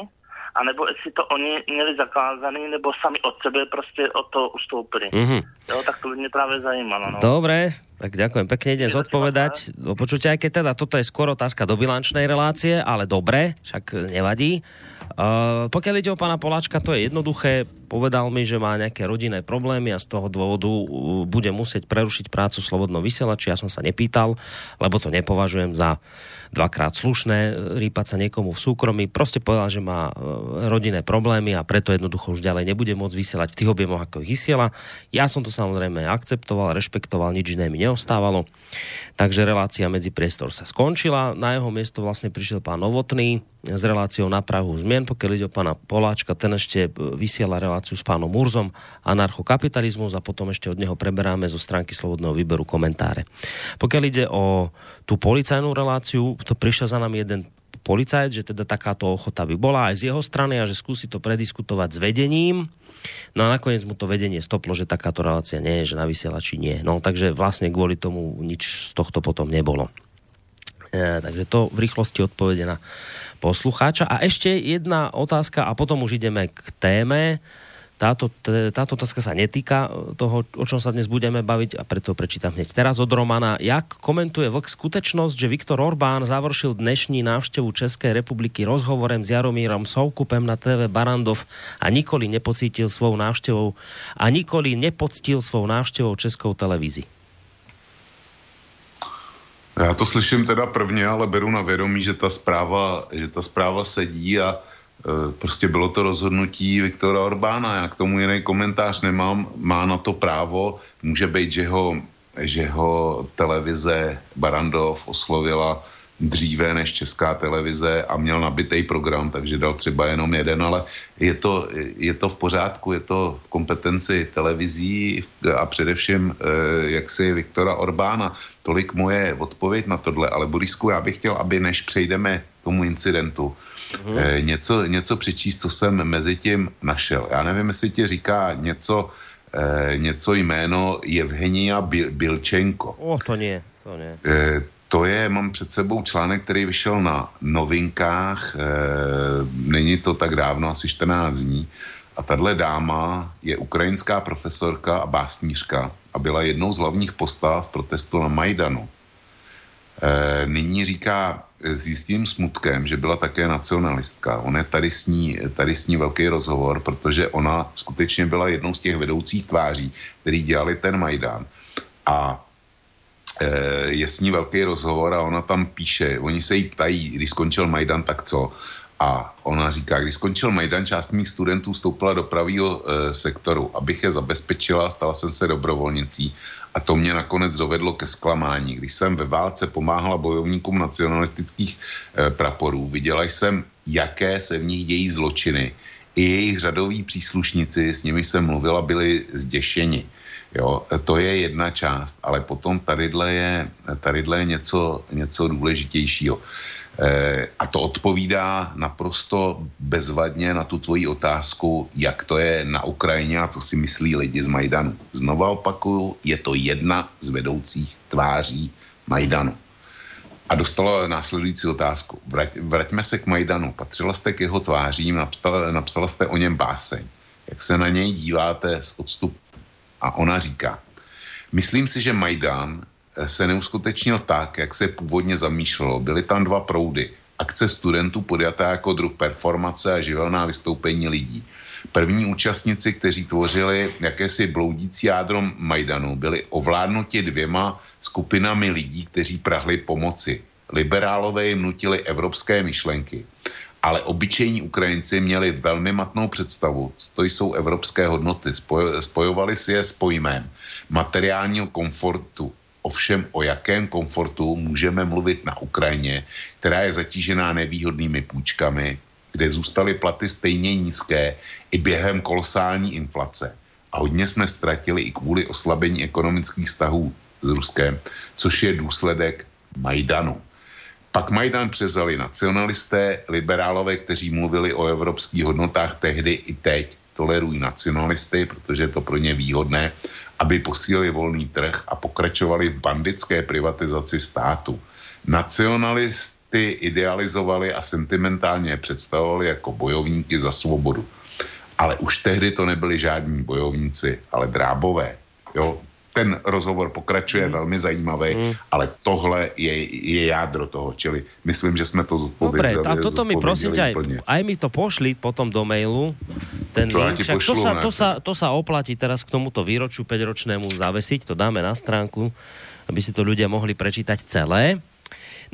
[SPEAKER 9] anebo jestli to oni měli zakázaný, nebo sami od sebe prostě o to ustoupili.
[SPEAKER 2] Mhm.
[SPEAKER 9] Jo, tak to by mě právě zajímalo. No.
[SPEAKER 2] Dobre, tak ďakujem pekne, idem zodpovedať. Do počutia, aj keď teda toto je skôr otázka do bilančnej relácie, ale dobre, však nevadí. Uh, pokiaľ ide o pána Poláčka, to je jednoduché. Povedal mi, že má nejaké rodinné problémy a z toho dôvodu uh, bude musieť prerušiť prácu v Slobodnom vysielači. Ja som sa nepýtal, lebo to nepovažujem za dvakrát slušné uh, rýpať sa niekomu v súkromí. Proste povedal, že má uh, rodinné problémy a preto jednoducho už ďalej nebude môcť vysielať v tých objemoch, ako ich vysiela. Ja som to samozrejme akceptoval, rešpektoval, nič iné mi neostávalo. Takže relácia medzi priestor sa skončila. Na jeho miesto vlastne prišiel pán Novotný s reláciou na Prahu zmien. Pokiaľ ide o pána Poláčka, ten ešte e, vysiela reláciu s pánom Murzom anarchokapitalizmus a potom ešte od neho preberáme zo stránky Slobodného výberu komentáre. Pokiaľ ide o tú policajnú reláciu, to prišiel za nami jeden policajt, že teda takáto ochota by bola aj z jeho strany a že skúsi to prediskutovať s vedením. No a nakoniec mu to vedenie stoplo, že takáto relácia nie je, že na vysielači nie. No takže vlastne kvôli tomu nič z tohto potom nebolo. E, takže to v rýchlosti odpovede na poslucháča. A ešte jedna otázka a potom už ideme k téme. Táto, táto otázka sa netýka toho, o čom sa dnes budeme baviť a preto prečítam hneď teraz od Romana. Jak komentuje Vlk skutečnosť, že Viktor Orbán završil dnešní návštevu Českej republiky rozhovorem s Jaromírom Soukupem na TV Barandov a nikoli nepocítil svou návštevou a nikoli nepoctil svou návštevou Českou televízi?
[SPEAKER 4] Já to slyším teda prvně, ale beru na vědomí, že ta zpráva, že ta zpráva sedí a prostě bylo to rozhodnutí Viktora Orbána, já k tomu jiný komentář nemám, má na to právo, může být, že ho, že ho televize Barandov oslovila dříve než česká televize a měl nabitý program, takže dal třeba jenom jeden, ale je to, je to v pořádku, je to v kompetenci televizí a především eh, jaksi Viktora Orbána. Tolik moje odpověď na tohle, ale Borisku, já bych chtěl, aby než přejdeme tomu incidentu,
[SPEAKER 2] Mhm.
[SPEAKER 4] eh, něco, něco přečíst, co jsem mezi tím našel. Já nevím, jestli ti říká něco, eh, něco jméno Evgenia Bil- Bilčenko.
[SPEAKER 2] O, to nie, to nie.
[SPEAKER 4] Eh, to je, mám před sebou článek, který vyšel na novinkách, eh, není to tak dávno, asi 14 dní. A tahle dáma je ukrajinská profesorka a básnířka a byla jednou z hlavních postav protestu na Majdanu. Eh, nyní říká s jistým smutkem, že byla také nacionalistka. On je tady s ní, tady s ní velký rozhovor, protože ona skutečně byla jednou z těch vedoucích tváří, který dělali ten Majdan. A eh, je s ní velký rozhovor a ona tam píše, oni se jí ptají, když skončil Majdan, tak co? A ona říká, když skončil Majdan, část mých studentů vstoupila do pravého e, sektoru. Abych je zabezpečila, stala jsem se dobrovolnicí a to mě nakonec dovedlo ke zklamání. Když jsem ve válce pomáhala bojovníkům nacionalistických e, praporů, viděla jsem, jaké se v nich dějí zločiny. I jejich řadoví příslušníci, s nimi jsem mluvila, byli zděšeni. Jo, to je jedna část, ale potom tadyhle je, tadyhle je něco, něco důležitějšího. E, a to odpovídá naprosto bezvadně na tu tvoji otázku, jak to je na Ukrajině a co si myslí lidi z Majdanu. Znova opakuju, je to jedna z vedoucích tváří Majdanu. A dostala následující otázku. Vrať, vraťme se k Majdanu. Patřila jste k jeho tvářím, napsala, napsala jste o něm báseň. Jak se na něj díváte z odstupu? A ona říká, myslím si, že Majdan eh, se neuskutečnil tak, jak se původně zamýšlelo. Byly tam dva proudy. Akce studentů podjatá jako druh performace a živelná vystoupení lidí. První účastníci, kteří tvořili jakési bloudící jádro Majdanu, byli ovládnuti dvěma skupinami lidí, kteří prahli pomoci. Liberálové jim nutili evropské myšlenky, ale obyčejní Ukrajinci měli velmi matnou představu, to jsou evropské hodnoty. Spoj, spojovali si je s pojmem materiálního komfortu. Ovšem o jakém komfortu můžeme mluvit na Ukrajině, která je zatížená nevýhodnými půjčkami, kde zůstaly platy stejně nízké i během kolosální inflace. A hodně jsme ztratili i kvůli oslabení ekonomických vztahů s Ruskem, což je důsledek Majdanu. Pak Majdan přezali nacionalisté, liberálové, kteří mluvili o evropských hodnotách tehdy i teď, tolerují nacionalisty, protože je to pro ně výhodné, aby posílili volný trh a pokračovali v bandické privatizaci státu. Nacionalisty idealizovali a sentimentálně představovali jako bojovníky za svobodu. Ale už tehdy to nebyli žádní bojovníci, ale drábové. Jo, ten rozhovor pokračuje, mm. velmi zajímavý, mm. ale tohle je, je jádro toho, čili myslím, že jsme to zodpověděli.
[SPEAKER 2] Dobre, a toto mi prosím ťa, aj, aj mi to pošli potom do mailu, ten
[SPEAKER 4] To
[SPEAKER 2] link, však to,
[SPEAKER 4] pošlu,
[SPEAKER 2] sa,
[SPEAKER 4] ne?
[SPEAKER 2] to, sa, to sa oplatí teraz k tomuto výročiu 5-ročnému zavesiť, to dáme na stránku, aby si to ľudia mohli prečítať celé.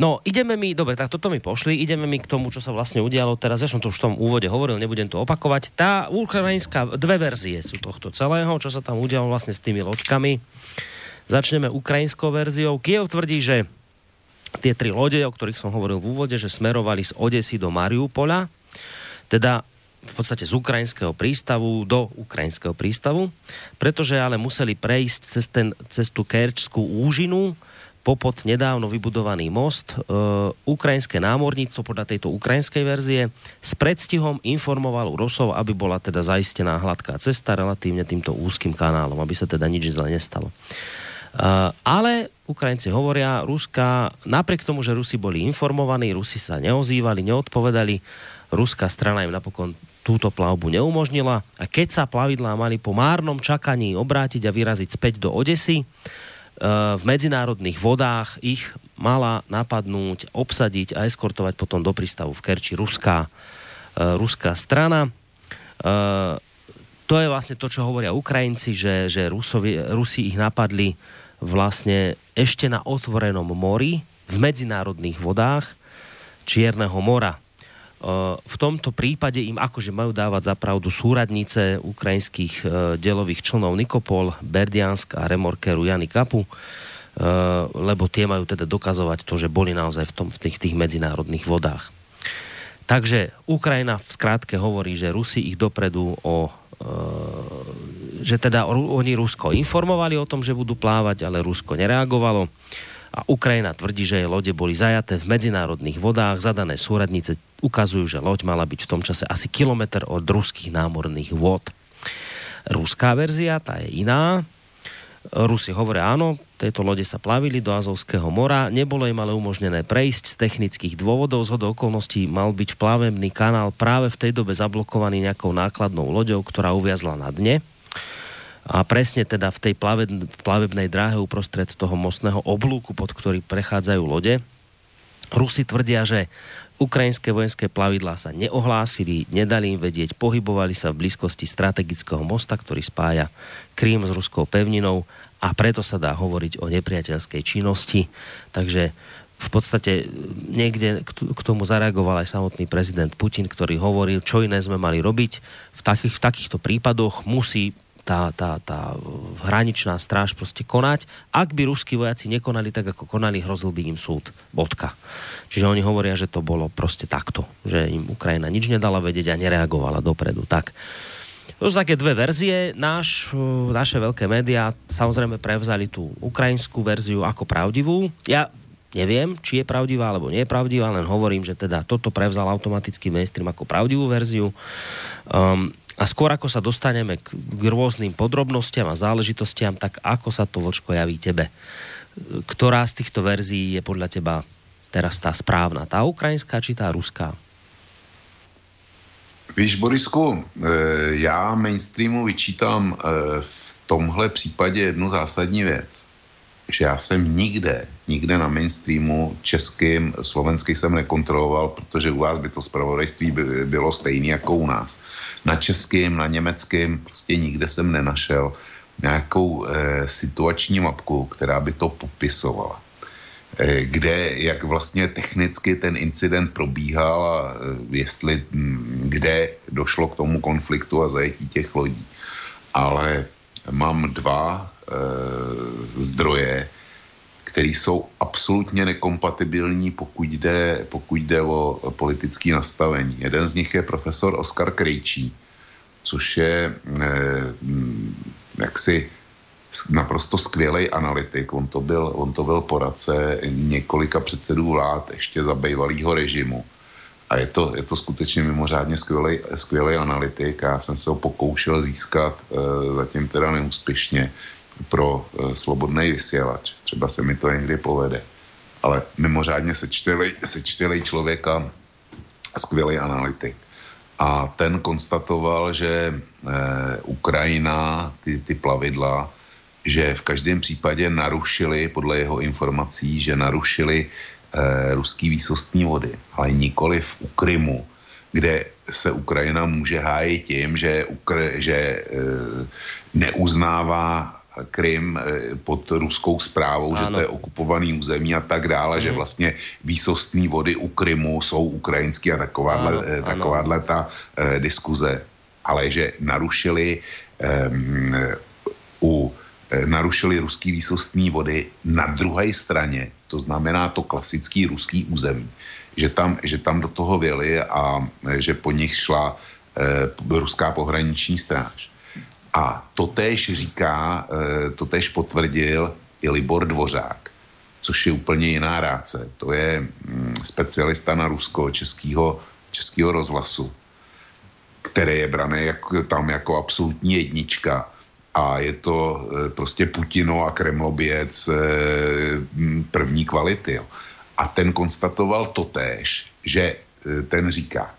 [SPEAKER 2] No, ideme mi, dobre, tak toto mi pošli, ideme mi k tomu, čo sa vlastne udialo teraz. Ja som to už v tom úvode hovoril, nebudem to opakovať. Tá ukrajinská, dve verzie sú tohto celého, čo sa tam udialo vlastne s tými loďkami. Začneme ukrajinskou verziou. Kiev tvrdí, že tie tri lode, o ktorých som hovoril v úvode, že smerovali z Odesy do Mariupola, teda v podstate z ukrajinského prístavu do ukrajinského prístavu, pretože ale museli prejsť cez, ten, cez tú Kerčskú úžinu, popod nedávno vybudovaný most. E, ukrajinské námorníctvo podľa tejto ukrajinskej verzie s predstihom informovalo Rusov, aby bola teda zaistená hladká cesta relatívne týmto úzkým kanálom, aby sa teda nič zle nestalo. Uh, ale Ukrajinci hovoria, Ruska, napriek tomu, že Rusi boli informovaní, Rusi sa neozývali, neodpovedali, ruská strana im napokon túto plavbu neumožnila a keď sa plavidlá mali po márnom čakaní obrátiť a vyraziť späť do Odesy, uh, v medzinárodných vodách ich mala napadnúť, obsadiť a eskortovať potom do prístavu v Kerči ruská, uh, ruská strana. Uh, to je vlastne to, čo hovoria Ukrajinci, že, že Rusovi, Rusi ich napadli vlastne ešte na otvorenom mori, v medzinárodných vodách Čierneho mora. V tomto prípade im akože majú dávať zapravdu súradnice ukrajinských e, delových člnov Nikopol, Berdiansk a remorkeru Jany Kapu, e, lebo tie majú teda dokazovať to, že boli naozaj v, tom, v tých, tých medzinárodných vodách. Takže Ukrajina v skrátke hovorí, že Rusi ich dopredu o že teda oni Rusko informovali o tom, že budú plávať, ale Rusko nereagovalo a Ukrajina tvrdí, že jej lode boli zajaté v medzinárodných vodách. Zadané súradnice ukazujú, že loď mala byť v tom čase asi kilometr od ruských námorných vod. Ruská verzia, tá je iná. Rusi hovoria, áno, tieto lode sa plavili do Azovského mora, nebolo im ale umožnené prejsť z technických dôvodov, z okolností mal byť plavebný kanál práve v tej dobe zablokovaný nejakou nákladnou loďou, ktorá uviazla na dne a presne teda v tej plavebnej dráhe uprostred toho mostného oblúku, pod ktorý prechádzajú lode, Rusi tvrdia, že ukrajinské vojenské plavidlá sa neohlásili, nedali im vedieť, pohybovali sa v blízkosti strategického mosta, ktorý spája Krím s ruskou pevninou a preto sa dá hovoriť o nepriateľskej činnosti. Takže v podstate niekde k tomu zareagoval aj samotný prezident Putin, ktorý hovoril, čo iné sme mali robiť. V takých, v takýchto prípadoch musí tá, tá, tá hraničná stráž proste konať. Ak by ruskí vojaci nekonali tak, ako konali, hrozil by im súd. Bodka. Čiže oni hovoria, že to bolo proste takto. Že im Ukrajina nič nedala vedieť a nereagovala dopredu. Tak. To sú také dve verzie. Náš, naše veľké médiá samozrejme prevzali tú ukrajinskú verziu ako pravdivú. Ja neviem, či je pravdivá alebo nie je pravdivá, len hovorím, že teda toto prevzal automaticky mainstream ako pravdivú verziu. Um, a skôr ako sa dostaneme k, k rôznym podrobnostiam a záležitostiam, tak ako sa to vočko javí tebe? Ktorá z týchto verzií je podľa teba teraz tá správna? Tá ukrajinská či tá ruská?
[SPEAKER 4] Víš, Borisku, eh, já mainstreamu vyčítám eh, v tomhle případě jednu zásadní věc. Že já jsem nikde, nikde na mainstreamu českým, slovenský jsem nekontroloval, protože u vás by to zpravodajství bylo stejné jako u nás na českém, na německém, prostě nikde jsem nenašel nějakou e, situační mapku, která by to popisovala. E, kde, jak vlastně technicky ten incident probíhal a e, jestli, m, kde došlo k tomu konfliktu a zajetí těch lodí. Ale mám dva e, zdroje, které jsou absolutně nekompatibilní, pokud jde, pokud jde o politické nastavení. Jeden z nich je profesor Oskar Krejčí, což je eh, jaksi naprosto skvělý analytik. On to, byl, on to byl poradce několika předsedů vlád ještě za bývalého režimu. A je to, je to skutečně mimořádně skvělý analytik. Já jsem se ho pokoušel získat, e, zatím teda neúspěšně, pro e, slobodný vysílač. Třeba se mi to někdy povede. Ale mimořádně sečtělej, sečtělej člověka skvělý analytik. A ten konstatoval, že e, Ukrajina, ty, ty plavidla, že v každém případě narušili, podle jeho informací, že narušili e, ruský výsostní vody, ale nikoli v Ukrymu, kde se Ukrajina může hájit tím, že, Ukr- že e, neuznává Krym eh, pod ruskou zprávou, ano. že to je okupovaný území a tak dále, mm. že mhm. vlastně výsostní vody u Krymu jsou ukrajinský a takováhle, ano, eh, takováhle ano. ta eh, diskuze. Ale že narušili um, u narušili ruský výsostní vody na druhé straně, to znamená to klasický ruský území, že tam, že tam do toho věli a že po nich šla eh, ruská pohraniční stráž. A to též říká, eh, to též potvrdil i Libor Dvořák, což je úplně jiná ráce. To je mm, specialista na Rusko, českého, českého rozhlasu, který je braný jako, tam jako absolutní jednička. A je to eh, prostě Putino a Kremlobiec eh, první kvality. A ten konstatoval totéž, že ten říká,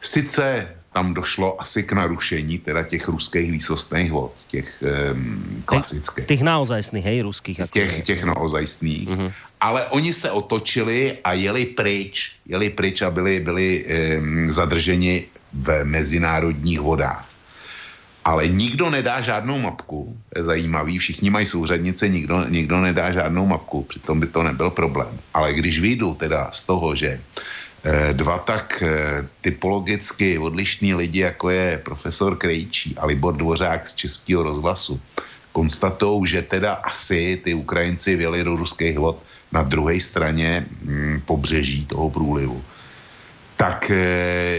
[SPEAKER 4] sice tam došlo asi k narušení teda těch ruských výsostných vod, těch um, klasických.
[SPEAKER 2] Těch naozajstných, hej, ruských.
[SPEAKER 4] Jako těch, těch naozajstných. Uh-huh. Ale oni se otočili a jeli pryč, jeli pryč a byli, byli um, zadrženi v mezinárodních vodách. Ale nikdo nedá žádnou mapku, je zajímavý, všichni mají souřadnice, nikdo, nikdo nedá žádnou mapku, přitom by to nebyl problém. Ale když vyjdu teda z toho, že eh, dva tak eh, typologicky odlišní lidi, jako je profesor Krejčí a Libor Dvořák z Českého rozhlasu, konstatou, že teda asi ty Ukrajinci věli do ruských vod na druhé straně hm, pobřeží toho průlivu. Tak eh,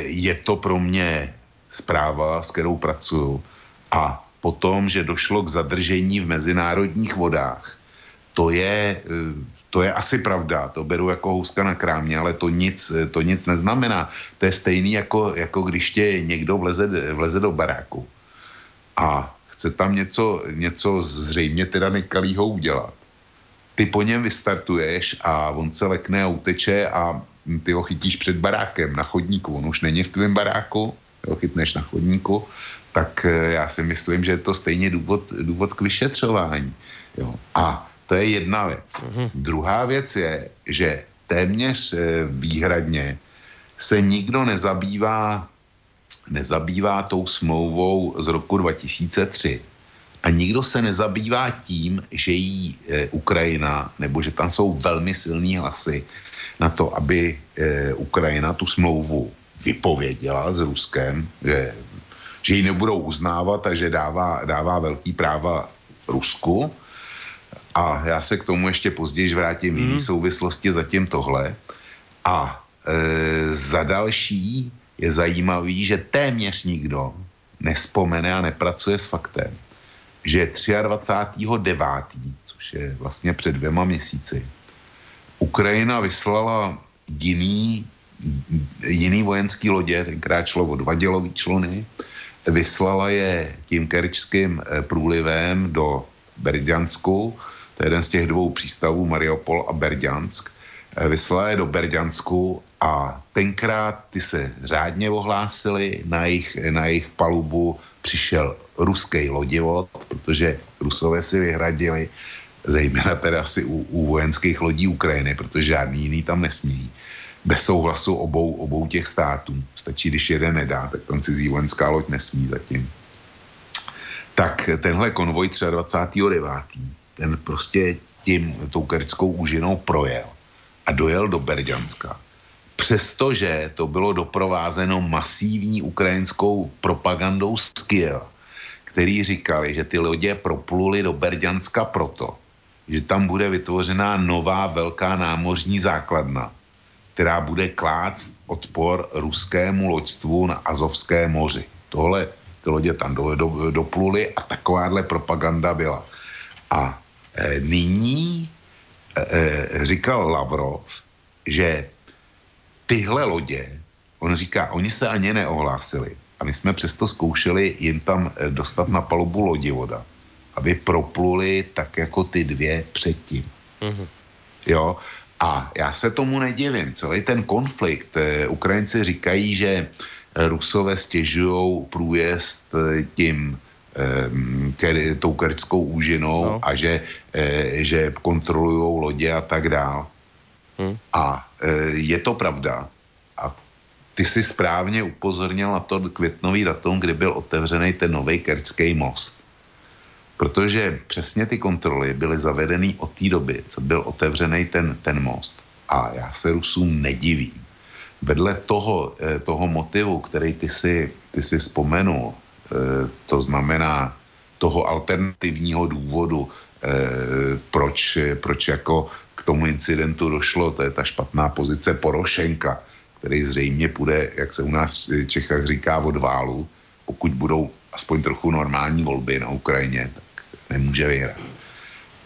[SPEAKER 4] je to pro mě zpráva, s kterou pracuju. A potom, že došlo k zadržení v mezinárodních vodách, to je, eh, to je asi pravda, to beru jako houska na krámě, ale to nic, to nic neznamená. To je stejný, jako, jako když tě někdo vleze, vleze do baráku a chce tam něco, něco zřejmě teda nekalýho udělat. Ty po něm vystartuješ a on se lekne a uteče a ty ho chytíš před barákem na chodníku. On už není v tvém baráku, ho chytneš na chodníku, tak eh, já si myslím, že je to stejně důvod, důvod k vyšetřování. Jo. A to je jedna věc. Mm-hmm. Druhá věc je, že téměř eh, výhradně se nikdo nezabývá, nezabývá tou smlouvou z roku 2003. A nikdo se nezabývá tím, že jí e, Ukrajina, nebo že tam jsou velmi silní hlasy na to, aby e, Ukrajina tu smlouvu vypověděla s Ruskem, že, že ji nebudou uznávat a že dává, dává velký práva Rusku. A já se k tomu ještě později vrátím v jiné mm. souvislosti zatím tohle. A e, za další je zajímavý, že téměř nikdo nespomene a nepracuje s faktem, že 23.9., což je vlastně před dvěma měsíci, Ukrajina vyslala jiný, jiný vojenský lodě, tenkrát šlo o dva dělový čluny, vyslala je tím kerčským eh, průlivem do Berďansku, to je jeden z těch dvou přístavů, Mariupol a Berďansk, eh, vyslala je do Berďansku a tenkrát ty se řádně ohlásili, na jejich, na jejich palubu přišel ruský lodivod, protože Rusové si vyhradili, zejména teda asi u, u vojenských lodí Ukrajiny, protože žádný jiný tam nesmí, bez souhlasu obou, obou těch států. Stačí, když jeden nedá, tak tam cizí vojenská loď nesmí zatím. Tak tenhle konvoj 23.9. ten prostě tím, tou kerčskou úžinou projel a dojel do Berďanska. Přestože to bylo doprovázeno masívní ukrajinskou propagandou z Kieva, který říkali, že ty lodě propluly do Berďanska proto, že tam bude vytvořená nová velká námořní základna, která bude klást odpor ruskému loďstvu na Azovské moři. Tohle ty lodě tam do, do, dopluly a takováhle propaganda byla. A nyní e, e, říkal Lavrov, že tyhle lodě, on říká, oni se ani neohlásili. A my jsme přesto zkoušeli jim tam dostat na palubu lodivoda, aby propluli tak jako ty dvě předtím. Mm-hmm. Jo, a já se tomu nedivím. Celý ten konflikt, eh, Ukrajinci říkají, že eh, Rusové stěžují průjezd eh, tím eh, tou kerčskou úžinou no. a že, eh, že kontrolují lodě a tak dál. Hmm. A eh, je to pravda. A ty si správně upozornil na to květnový datum, kdy byl otevřený ten nový kerčský most protože přesně ty kontroly byly zavedeny od té doby, co byl otevřený ten, ten most. A já se Rusům nedivím. Vedle toho, eh, toho motivu, který ty si, ty si vzpomenul, to znamená toho alternativního důvodu, eh, proč, proč jako k tomu incidentu došlo, to je ta špatná pozice Porošenka, který zřejmě půjde, jak se u nás v Čechách říká, od válu, pokud budou aspoň trochu normální volby na Ukrajině, tak nemůže vyhrát.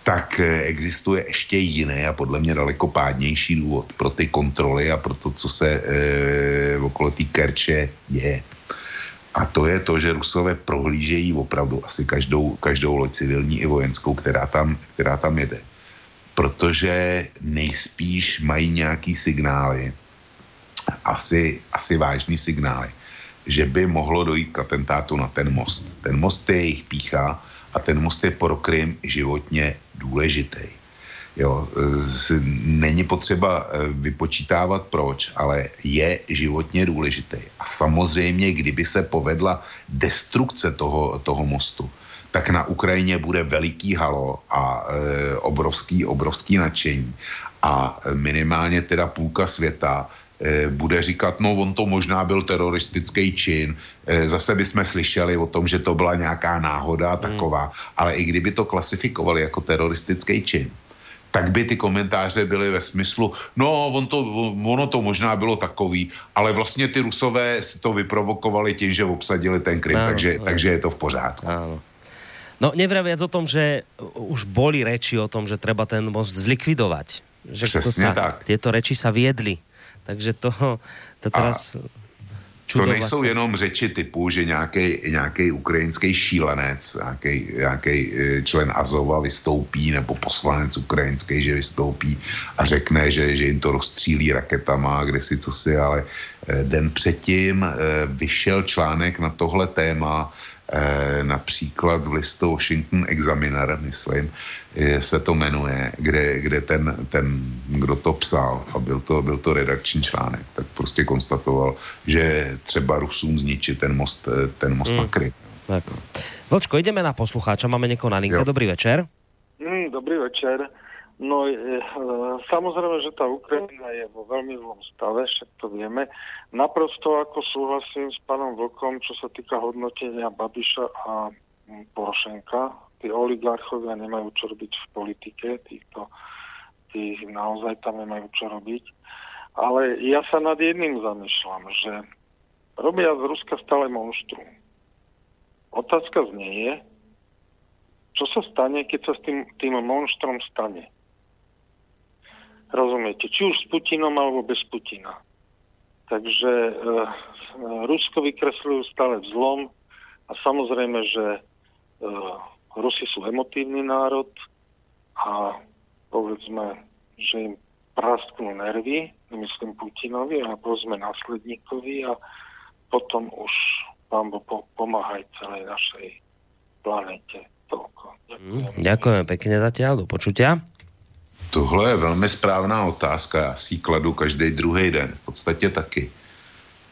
[SPEAKER 4] Tak eh, existuje ještě jiný a podle mě daleko pádnější důvod pro ty kontroly a pro to, co se e, okolo té Kerče děje. A to je to, že Rusové prohlížejí opravdu asi každou, každou loď civilní i vojenskou, která tam, která tam jede. Protože nejspíš mají nějaký signály, asi, asi vážný signály, že by mohlo dojít k atentátu na ten most. Ten most je jejich pícha a ten most je pro Krym životně důležitý. Jo, není potřeba e, vypočítávat proč, ale je životně důležitý. A samozřejmě, kdyby se povedla destrukce toho, toho mostu, tak na Ukrajině bude veliký halo a e, obrovský, obrovský nadšení. A minimálně teda půlka světa eh, bude říkat, no on to možná byl teroristický čin, eh, zase bychom slyšeli o tom, že to byla nějaká náhoda taková, ale i kdyby to klasifikovali jako teroristický čin, tak by ty komentáře byly ve smyslu, no on to, ono to možná bylo takový, ale vlastně ty rusové si to vyprovokovali tím, že obsadili ten Krym,
[SPEAKER 2] Áno,
[SPEAKER 4] takže,
[SPEAKER 2] áno.
[SPEAKER 4] takže je to v pořádku.
[SPEAKER 2] Áno. No nevraviac o tom, že už boli reči o tom, že treba ten most zlikvidovať. Že to
[SPEAKER 4] Přesně
[SPEAKER 2] sa,
[SPEAKER 4] tak.
[SPEAKER 2] Tieto reči sa viedli. Takže to, to teraz...
[SPEAKER 4] To nejsou
[SPEAKER 2] sa.
[SPEAKER 4] jenom řeči typu, že nějaký ukrajinský šílenec, nějaký člen Azova vystoupí, nebo poslanec ukrajinský, že vystoupí a řekne, že, že jim to rozstřílí raketama, kde si co si, ale eh, den předtím eh, vyšel článek na tohle téma, eh, například v listu Washington Examiner, myslím, eh, se to jmenuje, kde, kde ten, ten, kdo to psal, a byl to, byl to redakční článek, tak prostě konstatoval, že třeba Rusům zničit ten most, eh, ten most
[SPEAKER 2] Mm.
[SPEAKER 4] na Krym.
[SPEAKER 2] Tak. Vlčko, ideme na poslucháča, máme niekoho na linke.
[SPEAKER 4] Jo.
[SPEAKER 2] Dobrý večer.
[SPEAKER 10] Mm, dobrý večer. No, e, samozrejme, že tá Ukrajina je vo veľmi zlom stave, však to vieme. Naprosto ako súhlasím s pánom Vlkom, čo sa týka hodnotenia Babiša a Porošenka. Tí oligarchovia nemajú čo robiť v politike, týchto, tí naozaj tam nemajú čo robiť. Ale ja sa nad jedným zamýšľam, že robia z Ruska stále monštrum. Otázka znie je, čo sa stane, keď sa s tým, tým monštrom stane. Rozumiete? Či už s Putinom, alebo bez Putina. Takže e, Rusko vykresľujú stále vzlom a samozrejme, že e, Rusi sú emotívny národ a povedzme, že im prasknú nervy, myslím Putinovi a povedzme následníkovi a potom už pán Boh po- pomáhaj celej našej planete. Toľko.
[SPEAKER 2] Hm, Ďakujem pekne zatiaľ, do počutia.
[SPEAKER 4] Tohle je velmi správná otázka, já si ji kladu každý druhý den, v podstatě taky.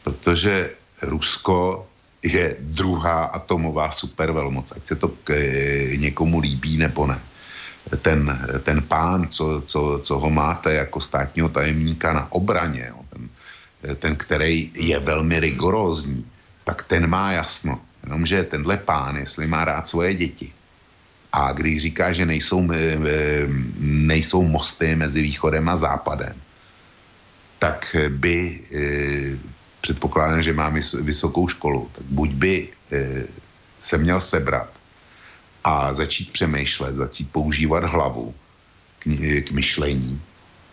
[SPEAKER 4] Protože Rusko je druhá atomová supervelmoc, ať se to k, eh, někomu líbí nebo ne. Ten, ten pán, co, co, co ho máte jako státního tajemníka na obraně, jo, ten, ten, který je velmi rigorózní, tak ten má jasno. Jenomže tenhle pán, jestli má rád svoje děti, a když říká, že nejsou, eh, eh, nejsou mosty mezi východem a západem, tak by, předpokládám, že má vys- vysokou školu, tak buď by eh, se měl sebrat a začít přemýšlet, začít používat hlavu k, ni- k myšlení,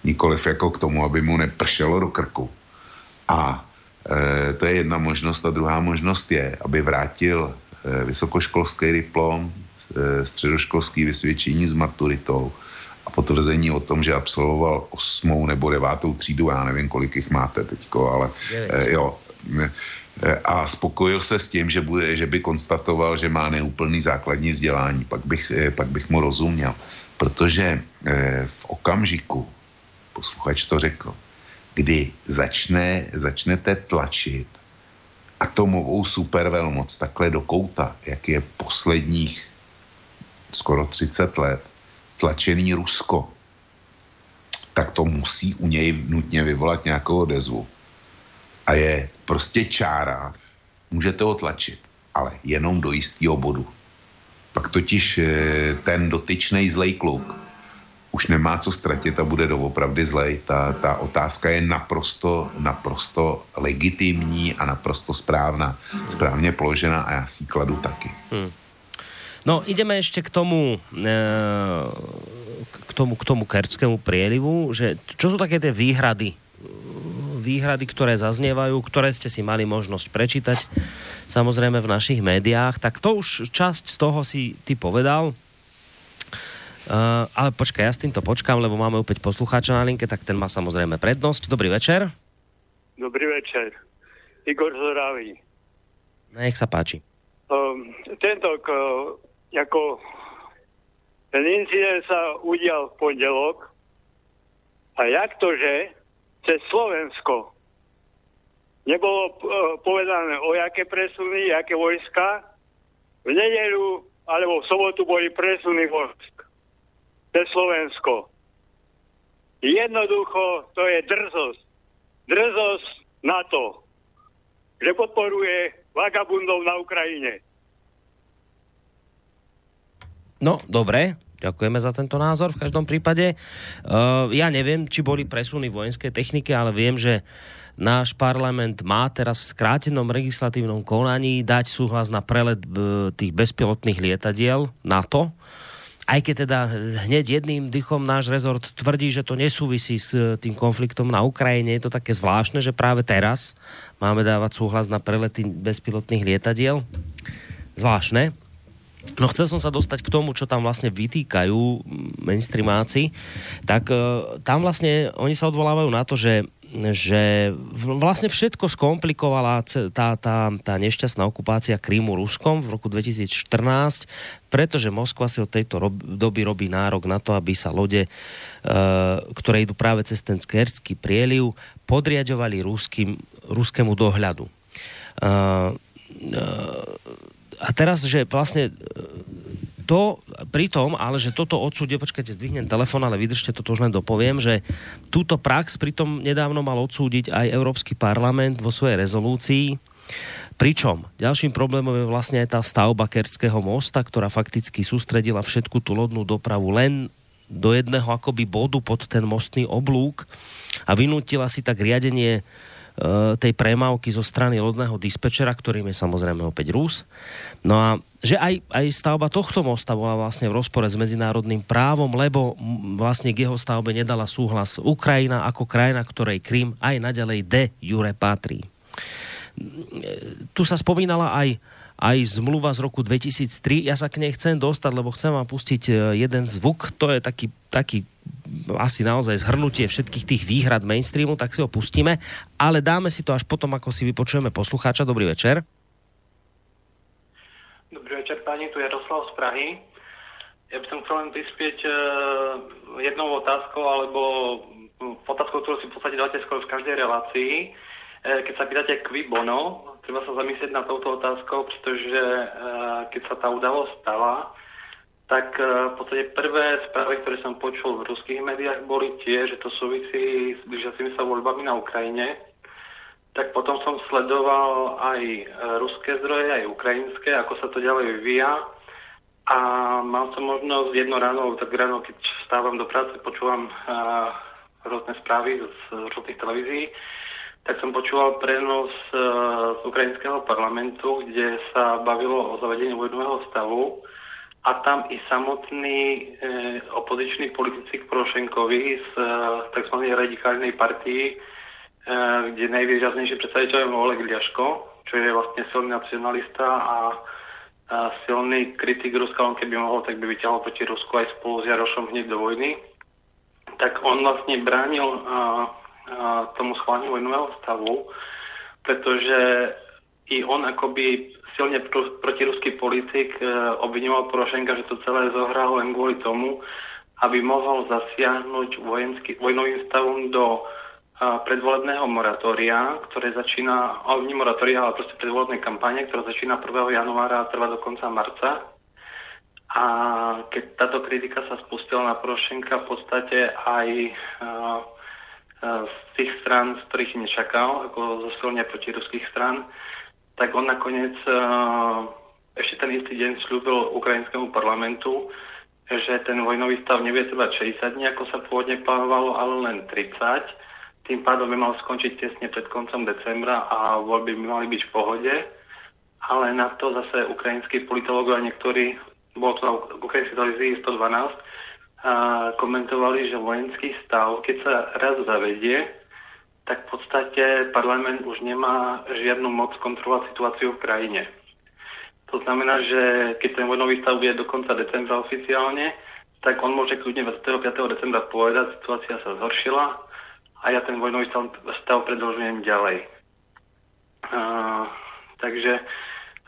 [SPEAKER 4] nikoliv jako k tomu, aby mu nepršelo do krku. A e, to je jedna možnost. A druhá možnost je, aby vrátil e, vysokoškolský diplom, e, středoškolský vysvědčení s maturitou a potvrzení o tom, že absolvoval osmou nebo devátou třídu, já nevím, kolik jich máte teďko, ale e, jo. E, a spokojil se s tím, že, bude, že by konstatoval, že má neúplný základní vzdělání. Pak bych, e, pak bych mu rozuměl. Protože e, v okamžiku, posluchač to řekl, kdy začne, začnete tlačit atomovou supervelmoc takhle do kouta, jak je posledních skoro 30 let tlačený Rusko, tak to musí u něj nutně vyvolat nějakou odezvu. A je prostě čára, můžete ho tlačit, ale jenom do jistého bodu. Pak totiž eh, ten dotyčný zlej kluk už nemá co ztratit a bude doopravdy zlej. Ta, ta otázka je naprosto, naprosto legitimní a naprosto správná. Správně položená a já si kladu taky.
[SPEAKER 2] Hm. No, ideme ešte k tomu, e, k tomu, k tomu kerčskému prielivu, že čo sú také tie výhrady, výhrady, ktoré zaznievajú, ktoré ste si mali možnosť prečítať, samozrejme v našich médiách, tak to už časť z toho si ty povedal, Uh, ale počkaj, ja s týmto počkám, lebo máme opäť poslucháča na linke, tak ten má samozrejme prednosť. Dobrý večer.
[SPEAKER 11] Dobrý večer. Igor Zoravý.
[SPEAKER 2] Nech sa páči.
[SPEAKER 11] Um, tento, k, ako ten incident sa udial v pondelok a jak to, že cez Slovensko nebolo uh, povedané o jaké presuny, jaké vojska, v nedelu alebo v sobotu boli presuny vojsk cez Slovensko. Jednoducho to je drzosť. drzosť na to, že podporuje vagabundov na Ukrajine.
[SPEAKER 2] No, dobre. Ďakujeme za tento názor v každom prípade. Uh, ja neviem, či boli presuny vojenskej techniky, ale viem, že náš parlament má teraz v skrátenom legislatívnom konaní dať súhlas na prelet uh, tých bezpilotných lietadiel NATO. Aj keď teda hneď jedným dychom náš rezort tvrdí, že to nesúvisí s uh, tým konfliktom na Ukrajine, je to také zvláštne, že práve teraz máme dávať súhlas na prelety bezpilotných lietadiel. Zvláštne. No chcel som sa dostať k tomu, čo tam vlastne vytýkajú mainstreamáci, tak uh, tam vlastne oni sa odvolávajú na to, že že vlastne všetko skomplikovala tá, tá, tá nešťastná okupácia Krímu Ruskom v roku 2014, pretože Moskva si od tejto rob, doby robí nárok na to, aby sa lode, e, ktoré idú práve cez ten Skerský prieliv, podriadovali ruským, ruskému dohľadu. E, e, a teraz, že vlastne e, to pri tom, ale že toto odsúde, počkajte, zdvihnem telefon, ale vydržte, toto už len dopoviem, že túto prax pritom nedávno mal odsúdiť aj Európsky parlament vo svojej rezolúcii. Pričom ďalším problémom je vlastne aj tá stavba Kerského mosta, ktorá fakticky sústredila všetku tú lodnú dopravu len do jedného akoby bodu pod ten mostný oblúk a vynútila si tak riadenie tej premávky zo strany lodného dispečera, ktorým je samozrejme opäť Rus. No a že aj, aj stavba tohto mosta bola vlastne v rozpore s medzinárodným právom, lebo vlastne k jeho stavbe nedala súhlas Ukrajina ako krajina, ktorej Krym aj naďalej de jure patrí. Tu sa spomínala aj aj zmluva z roku 2003. Ja sa k nej chcem dostať, lebo chcem vám pustiť eh, jeden zvuk. To je taký, taký asi naozaj zhrnutie všetkých tých výhrad mainstreamu, tak si ho pustíme, ale dáme si to až potom, ako si vypočujeme poslucháča. Dobrý večer.
[SPEAKER 12] Dobrý večer, pani, tu je Jaroslav z Prahy. Ja by som chcel len prispieť uh, jednou otázkou, alebo otázkou, ktorú si v podstate dáte skoro v každej relácii. Uh, keď sa pýtate kvi bono, treba sa zamyslieť na touto otázkou, pretože uh, keď sa tá udalosť stala, tak e, v podstate prvé správy, ktoré som počul v ruských médiách, boli tie, že to súvisí s blížiacimi sa voľbami na Ukrajine. Tak potom som sledoval aj e, ruské zdroje, aj ukrajinské, ako sa to ďalej vyvíja. A mal som možnosť jedno ráno, tak ráno, keď vstávam do práce, počúvam uh, rôzne správy z rôznych televízií, tak som počúval prenos uh, z ukrajinského parlamentu, kde sa bavilo o zavedení vojnového stavu a tam i samotní e, opoziční politici k Porošenkovi z e, tzv. radikálnej partii, e, kde najvýraznejší predstaviteľ je Oleg Liaško, čo je vlastne silný nacionalista a, a silný kritik Ruska, on keby mohol, tak by vyťahol proti Rusku aj spolu s Jarošom hneď do vojny. Tak on vlastne bránil a, a, tomu schváleniu vojnového stavu, pretože i on akoby silne pr- protiruský politik e, obvinoval Porošenka, že to celé zohral len kvôli tomu, aby mohol zasiahnuť vojenský, vojnovým stavom do e, predvolebného moratória, ktoré začína, ale nie moratória, ale proste predvolebnej kampane, ktorá začína 1. januára a trvá do konca marca. A keď táto kritika sa spustila na Porošenka, v podstate aj z tých strán, z ktorých nečakal, ako zo silne protiruských strán, tak on nakoniec uh, ešte ten istý deň slúbil ukrajinskému parlamentu, že ten vojnový stav nebude trvať 60 dní, ako sa pôvodne plánovalo, ale len 30. Tým pádom by mal skončiť tesne pred koncom decembra a voľby by mali byť v pohode. Ale na to zase ukrajinskí politológovia niektorí, bolo to na ukrajinskej televízii 112, uh, komentovali, že vojenský stav, keď sa raz zavedie, tak v podstate parlament už nemá žiadnu moc kontrolovať situáciu v krajine. To znamená, že keď ten vojnový stav bude do konca decembra oficiálne, tak on môže kľudne 25. decembra povedať, situácia sa zhoršila a ja ten vojnový stav, stav predlžujem ďalej. Uh, takže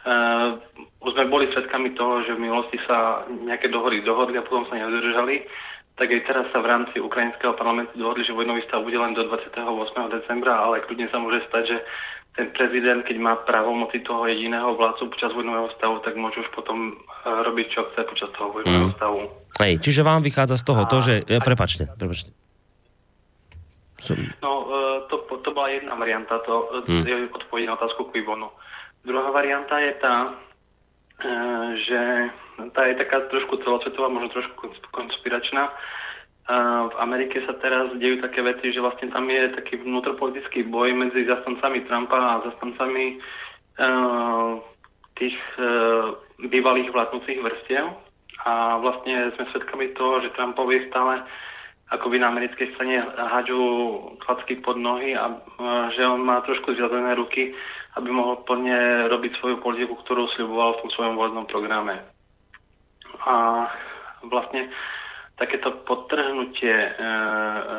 [SPEAKER 12] uh, už sme boli svedkami toho, že v minulosti sa nejaké dohody dohodli a potom sa nedržali tak aj teraz sa v rámci ukrajinského parlamentu dohodli, že vojnový stav bude len do 28. decembra, ale kľudne sa môže stať, že ten prezident, keď má právomoci toho jediného vládcu počas vojnového stavu, tak môže už potom e, robiť, čo chce počas toho vojnového mm. stavu.
[SPEAKER 2] Hej, čiže vám vychádza z toho a... to, že... Ja, prepačte, prepačte.
[SPEAKER 12] No, e, to, to bola jedna varianta, to
[SPEAKER 2] hmm.
[SPEAKER 12] je odpoveď na otázku Quibonu. Druhá varianta je tá, e, že tá je taká trošku celosvetová, možno trošku kons- konspiračná. E, V Amerike sa teraz dejú také veci, že vlastne tam je taký vnútropolitický boj medzi zastancami Trumpa a zastancami e, tých e, bývalých vládnúcich vrstiev. A vlastne sme svedkami toho, že Trumpovi stále akoby na americkej strane hádžu klacky pod nohy a e, že on má trošku zviazané ruky, aby mohol plne robiť svoju politiku, ktorú sľuboval v tom svojom volebnom programe. A vlastne takéto podtrhnutie e,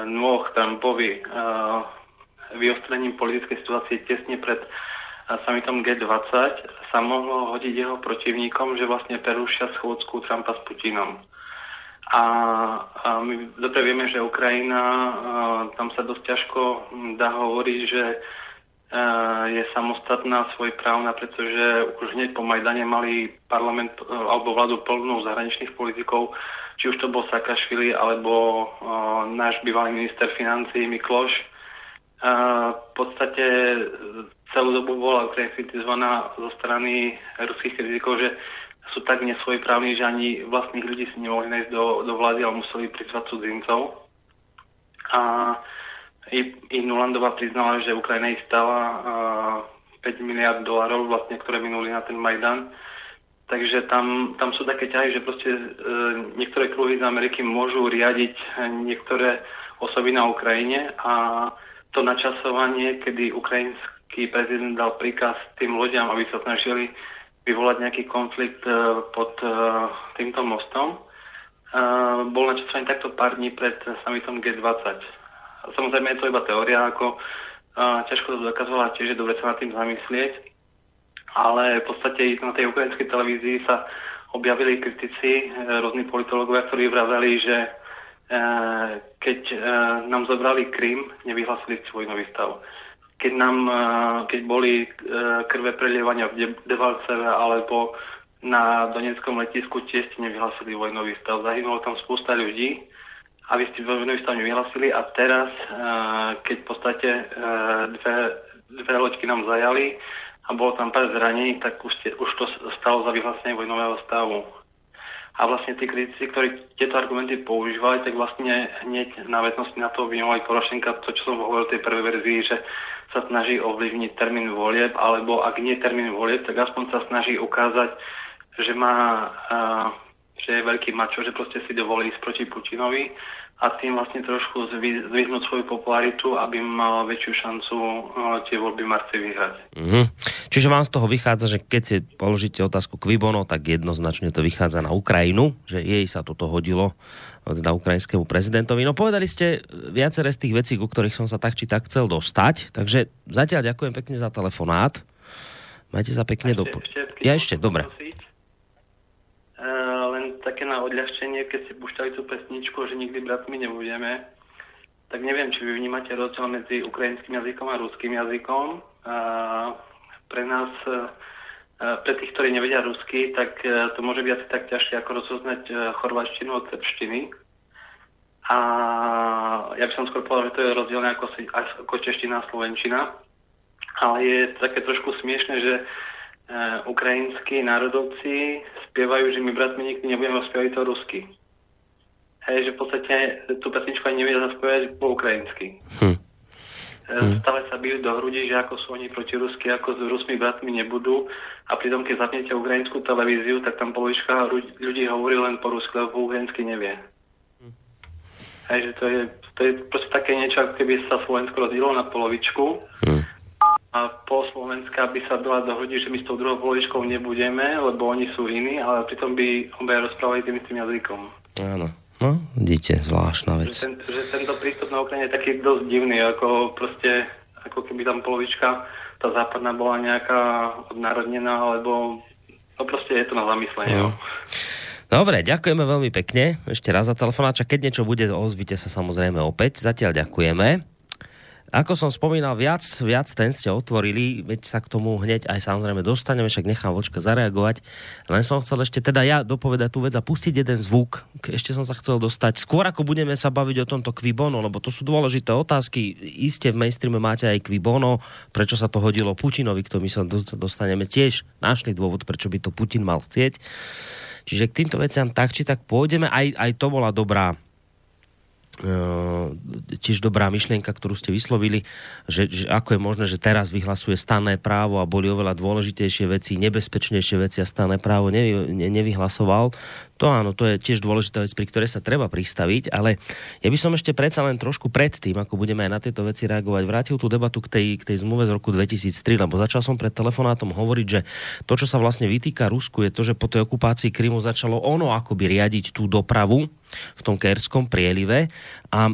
[SPEAKER 12] nôh Trumpovi e, vyostrením politickej situácie tesne pred e, summitom G20 sa mohlo hodiť jeho protivníkom, že vlastne prerušia schôdzku Trumpa s Putinom. A, a my dobre vieme, že Ukrajina, a, tam sa dosť ťažko dá hovoriť, že je samostatná svojprávna, pretože už hneď po Majdane mali parlament e, alebo vládu plnú zahraničných politikov, či už to bol Sakašvili alebo a, náš bývalý minister financí Mikloš. A, v podstate e, celú dobu bola Ukrajina kritizovaná zo strany ruských kritikov, že sú tak nesvojprávni, že ani vlastných ľudí si nemohli nájsť do, do vlády, ale museli prizvať cudzincov. A i, i Nulandová priznala, že Ukrajina jej stala uh, 5 miliard dolarov, vlastne, ktoré minuli na ten Majdan. Takže tam, tam sú také ťahy, že proste uh, niektoré kruhy z Ameriky môžu riadiť niektoré osoby na Ukrajine a to načasovanie, kedy ukrajinský prezident dal príkaz tým ľuďom, aby sa snažili vyvolať nejaký konflikt e, pod e, týmto mostom. E, bol načasovaný takto pár dní pred summitom G20. Samozrejme je to iba teória, ako ťažko to dokazovala, tiež je dobre sa nad tým zamyslieť. Ale v podstate na tej ukrajinskej televízii sa objavili kritici, rôzni politológovia, ktorí vraveli, že keď nám zobrali Krym, nevyhlasili si vojnový stav keď nám, keď boli krve prelievania v Devalceve alebo na Donetskom letisku tiež nevyhlasili vojnový stav. Zahynulo tam spústa ľudí a vy ste vojnový stav nevyhlasili a teraz, keď v podstate dve, dve loďky nám zajali a bolo tam pár zranení, tak už, ste, už to stalo za vyhlásenie vojnového stavu. A vlastne tí kritici, ktorí tieto argumenty používali, tak vlastne hneď na vetnosti na to obvinovali Porošenka, to, čo som hovoril v tej prvej verzii, že sa snaží ovplyvniť termín volieb, alebo ak nie termín volieb, tak aspoň sa snaží ukázať, že má, uh, že je veľký mačo, že proste si dovolí ísť proti Putinovi a tým vlastne trošku zvy, zvyhnúť svoju popularitu, aby mal väčšiu šancu uh, tie voľby marci vyhrať.
[SPEAKER 2] Mm-hmm. Čiže vám z toho vychádza, že keď si položíte otázku Kvibono, tak jednoznačne to vychádza na Ukrajinu, že jej sa toto hodilo teda ukrajinskému prezidentovi. No povedali ste viaceré z tých vecí, ku ktorých som sa tak či tak chcel dostať, takže zatiaľ ďakujem pekne za telefonát. Majte sa pekne do... Ja ešte, dobre.
[SPEAKER 12] Len také na odľahčenie, keď si púšťali tú pesničku, že nikdy bratmi nebudeme, tak neviem, či vy vnímate rozdiel medzi ukrajinským jazykom a ruským jazykom. Uh, pre nás, uh, pre tých, ktorí nevedia rusky, tak uh, to môže byť asi tak ťažké, ako rozoznať chorvačtinu od srbštiny. A ja by som skôr povedal, že to je rozdielne ako, ako čeština a slovenčina. Ale je také trošku smiešne, že ukrajinskí národovci spievajú, že my bratmi nikdy nebudeme spievať to rusky. Hej, že v podstate tú pesničku ani nevedia zaspievať po ukrajinsky. Hm. Uh, stále sa bijú do hrudi, že ako sú oni proti rusky, ako s Rusmi bratmi nebudú. A pritom, keď zapnete ukrajinskú televíziu, tak tam polovička ľudí hovorí len po rusky, lebo po ukrajinsky nevie. Hm. Hej, že to je, to je proste také niečo, ako keby sa Slovensko rozdielo na polovičku. Hm a po Slovenska by sa dala dohodiť, že my s tou druhou polovičkou nebudeme, lebo oni sú iní, ale pritom by obaja rozprávali tým istým jazykom.
[SPEAKER 2] Áno. No, vidíte, zvláštna vec.
[SPEAKER 12] Že, ten, že tento prístup na Ukrajine je taký dosť divný, ako proste, ako keby tam polovička, tá západná bola nejaká odnárodnená, alebo no proste je to na zamyslenie. No.
[SPEAKER 2] Dobre, ďakujeme veľmi pekne. Ešte raz za telefonáča. Keď niečo bude, ozvite sa samozrejme opäť. Zatiaľ ďakujeme. Ako som spomínal, viac, viac ten ste otvorili, veď sa k tomu hneď aj samozrejme dostaneme, však nechám vočka zareagovať. Len som chcel ešte teda ja dopovedať tú vec a pustiť jeden zvuk. Ešte som sa chcel dostať. Skôr ako budeme sa baviť o tomto Kvibono, lebo to sú dôležité otázky. Iste v mainstreame máte aj Kvibono, prečo sa to hodilo Putinovi, k tomu sa dostaneme tiež. Našli dôvod, prečo by to Putin mal chcieť. Čiže k týmto veciam tak či tak pôjdeme. Aj, aj to bola dobrá tiež dobrá myšlienka, ktorú ste vyslovili, že, že ako je možné, že teraz vyhlasuje stanné právo a boli oveľa dôležitejšie veci, nebezpečnejšie veci a stanné právo nevy, ne, nevyhlasoval. To áno, to je tiež dôležitá vec, pri ktorej sa treba pristaviť, ale ja by som ešte predsa len trošku predtým, ako budeme aj na tieto veci reagovať, vrátil tú debatu k tej, k tej zmluve z roku 2003, lebo začal som pred telefonátom hovoriť, že to, čo sa vlastne vytýka Rusku, je to, že po tej okupácii Krymu začalo ono akoby riadiť tú dopravu v tom Kerskom prielive a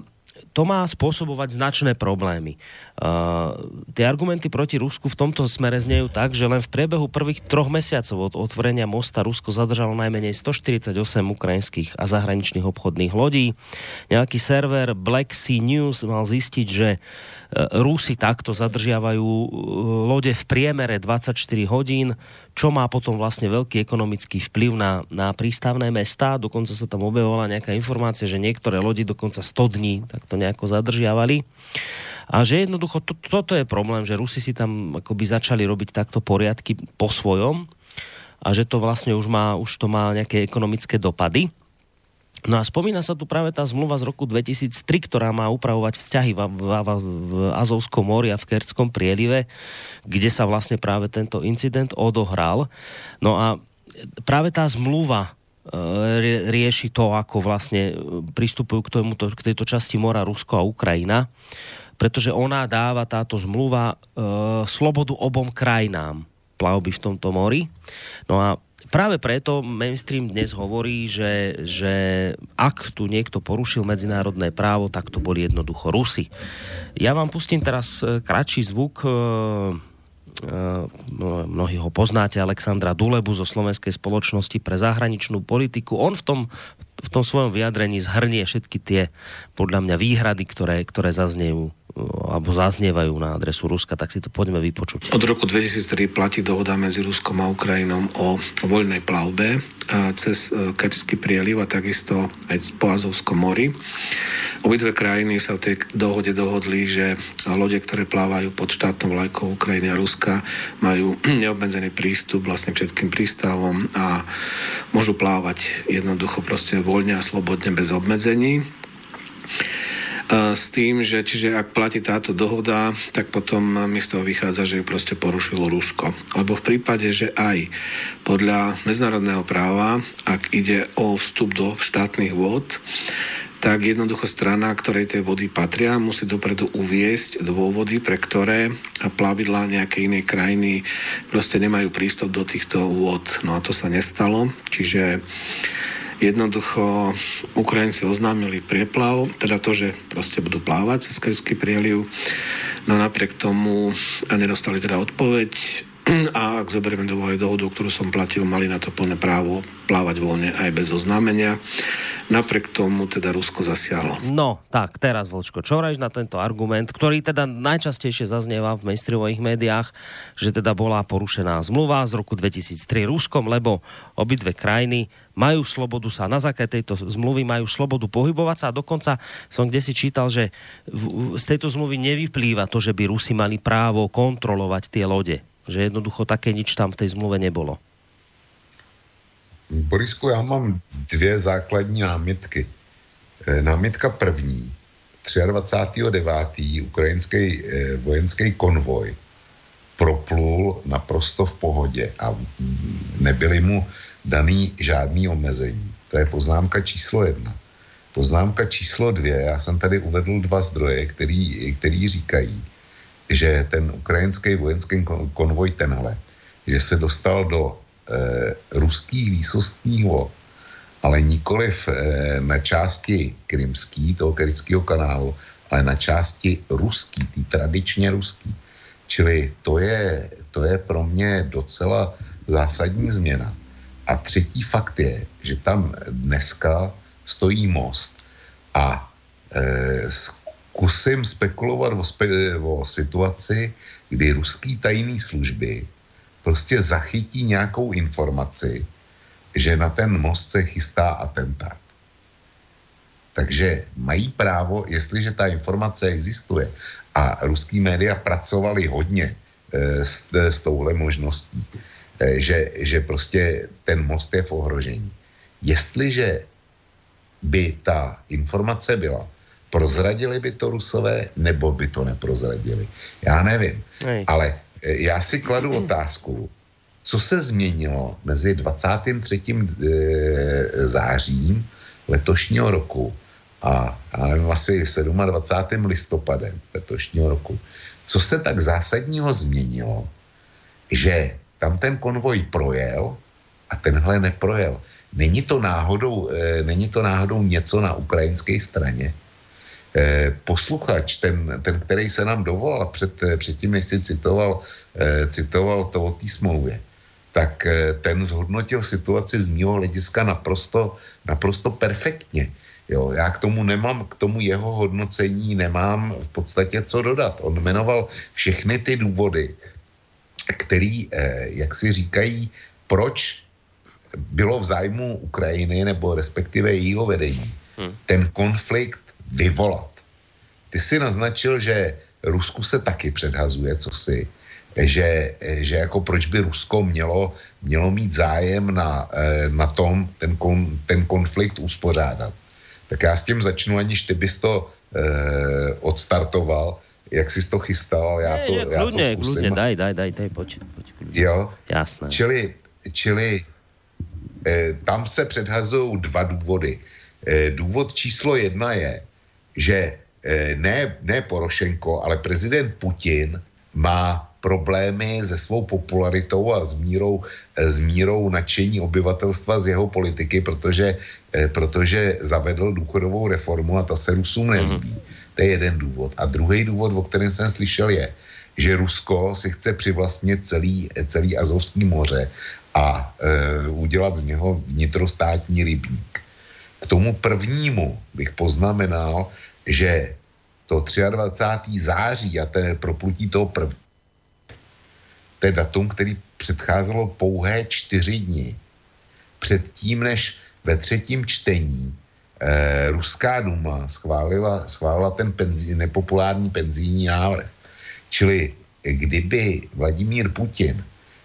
[SPEAKER 2] to má spôsobovať značné problémy. Uh, tie argumenty proti Rusku v tomto smere znejú tak, že len v priebehu prvých troch mesiacov od otvorenia mosta Rusko zadržalo najmenej 148 ukrajinských a zahraničných obchodných lodí. Nejaký server Black Sea News mal zistiť, že Rusi takto zadržiavajú uh, lode v priemere 24 hodín, čo má potom vlastne veľký ekonomický vplyv na, na prístavné mesta. Dokonca sa tam objavovala nejaká informácia, že niektoré lodi dokonca 100 dní takto nejako zadržiavali. A že jednoducho to, toto je problém, že Rusi si tam akoby začali robiť takto poriadky po svojom a že to vlastne už, má, už to má nejaké ekonomické dopady. No a spomína sa tu práve tá zmluva z roku 2003, ktorá má upravovať vzťahy v, v, v Azovskom mori a v Kertskom prielive, kde sa vlastne práve tento incident odohral. No a práve tá zmluva e, rieši to, ako vlastne pristupujú k, tomuto, k tejto časti mora Rusko a Ukrajina, pretože ona dáva táto zmluva e, slobodu obom krajinám plavby v tomto mori. No a práve preto mainstream dnes hovorí, že, že ak tu niekto porušil medzinárodné právo, tak to boli jednoducho Rusy. Ja vám pustím teraz e, kratší zvuk e, e, mnohí ho poznáte, Alexandra Dulebu zo Slovenskej spoločnosti pre zahraničnú politiku. On v tom, v tom svojom vyjadrení zhrnie všetky tie, podľa mňa, výhrady, ktoré, ktoré zaznejú alebo zaznievajú na adresu Ruska, tak si to poďme vypočuť.
[SPEAKER 13] Od roku 2003 platí dohoda medzi Ruskom a Ukrajinou o voľnej plavbe cez e, Kerčský prieliv a takisto aj po Azovskom mori. Obidve krajiny sa v tej dohode dohodli, že lode, ktoré plávajú pod štátnou vlajkou Ukrajiny a Ruska, majú neobmedzený prístup vlastne všetkým prístavom a môžu plávať jednoducho proste voľne a slobodne bez obmedzení s tým, že čiže ak platí táto dohoda, tak potom mi z toho vychádza, že ju proste porušilo Rusko. Lebo v prípade, že aj podľa medzinárodného práva, ak ide o vstup do štátnych vôd, tak jednoducho strana, ktorej tie vody patria, musí dopredu uviesť dôvody, pre ktoré plavidlá nejakej inej krajiny proste nemajú prístup do týchto vôd. No a to sa nestalo, čiže Jednoducho Ukrajinci oznámili prieplav, teda to, že proste budú plávať cez Kerský prieliv. No napriek tomu nedostali teda odpoveď a ak zoberieme do dohodu, ktorú som platil, mali na to plné právo plávať voľne aj bez oznámenia. Napriek tomu teda Rusko zasiahlo.
[SPEAKER 2] No, tak, teraz Vočko, čo na tento argument, ktorý teda najčastejšie zaznieva v mainstreamových médiách, že teda bola porušená zmluva z roku 2003 Ruskom, lebo obidve krajiny majú slobodu sa, na základe tejto zmluvy majú slobodu pohybovať sa a dokonca som kde si čítal, že z tejto zmluvy nevyplýva to, že by Rusi mali právo kontrolovať tie lode. Že jednoducho také nič tam v tej zmluve nebolo.
[SPEAKER 4] Borisku, já mám dvě základní námitky. Eh, námitka první. 23.9. ukrajinský eh, vojenský konvoj proplul naprosto v pohodě a nebyly mu daný žádný omezení. To je poznámka číslo jedna. Poznámka číslo dvě, já jsem tady uvedl dva zdroje, který, který říkají, že ten ukrajinský vojenský konvoj tenhle, že se dostal do eh, ruských výsostních vod, ale nikoliv eh, na části krymský, toho krymského kanálu, ale na části ruský, tý tradičně ruský. Čili to je, to je pro mě docela zásadní změna. A třetí fakt je, že tam dneska stojí most a e, zkusím spekulovat o, spe, o situaci, kdy ruský tajný služby prostě zachytí nějakou informaci, že na ten most se chystá atentát. Takže mají právo, jestliže ta informace existuje a ruský média pracovali hodně e, s, s touhle možností, e, že, že prostě ten most je v ohrožení. Jestliže by ta informace byla, prozradili by to Rusové, nebo by to neprozradili. Já nevím.
[SPEAKER 2] Hej.
[SPEAKER 4] Ale e, já si kladu otázku, co se změnilo mezi 23. e, zářím letošního roku a já nevím, asi 27. listopadem letošního roku. Co se tak zásadního změnilo, že tam ten konvoj projel a tenhle neprojel. Není to náhodou, e, není to náhodou něco na ukrajinské straně? E, posluchač, ten, ten, který se nám dovolal před, předtím, než si citoval, e, citoval to o té smlouvě, tak ten zhodnotil situaci z mého hlediska naprosto, naprosto perfektně. Jo, já k tomu nemám, k tomu jeho hodnocení nemám v podstatě co dodat. On jmenoval všechny ty důvody, který, eh, jak si říkají, proč bylo v zájmu Ukrajiny nebo respektive jejího vedení
[SPEAKER 2] Hmm.
[SPEAKER 4] ten konflikt vyvolat. Ty si naznačil, že Rusku se taky předhazuje, co si, že, že jako proč by Rusko mělo, mělo mít zájem na, eh, na tom ten, kon, ten konflikt uspořádat. Tak já s tím začnu, aniž ty bys to eh, odstartoval, jak jsi to chystal, já to,
[SPEAKER 2] Nie,
[SPEAKER 4] já to zkusím.
[SPEAKER 2] kľudne, daj, daj, daj, daj, poď kľudne.
[SPEAKER 4] Jo,
[SPEAKER 2] Jasné.
[SPEAKER 4] čili, čili eh, tam se předhazují dva důvody. Eh, důvod číslo jedna je, že eh, ne, ne Porošenko, ale prezident Putin má problémy se svou popularitou a s mírou, eh, s mírou nadšení obyvatelstva z jeho politiky, protože, eh, protože zavedl důchodovou reformu a ta se Rusům nelíbí. To je jeden důvod. A druhý důvod, o kterém jsem slyšel, je, že Rusko si chce přivlastnit celý, celý Azovský moře a e, udělat z něho vnitrostátní rybník. K tomu prvnímu bych poznamenal, že to 23. září a to je proplutí toho prv... to je datum, který předcházelo pouhé čtyři dny předtím, než ve třetím čtení eh, Ruská duma schválila, schválila ten penzí, nepopulární penzijní návrh. Čili kdyby Vladimír Putin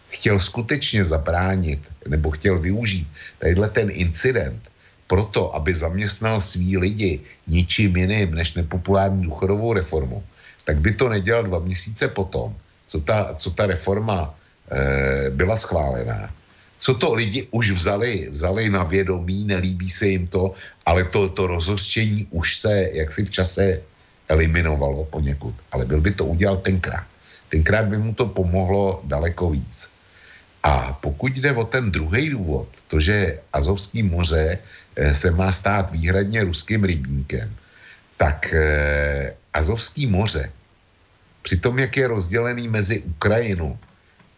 [SPEAKER 4] chtěl skutečně zabránit nebo chtěl využít tadyhle ten incident proto, aby zaměstnal svý lidi ničím jiným než nepopulární důchodovou reformu, tak by to nedělal dva měsíce potom, co ta, co ta reforma e, byla schválená. Co to lidi už vzali, vzali na vědomí, nelíbí se jim to, ale to, to rozhořčení už se jaksi v čase eliminovalo poněkud. Ale byl by to udělal tenkrát. Tenkrát by mu to pomohlo daleko víc. A pokud jde o ten druhý důvod, to, že Azovský moře se má stát výhradně ruským rybníkem, tak eh, Azovský moře, při tom, jak je rozdělený mezi Ukrajinu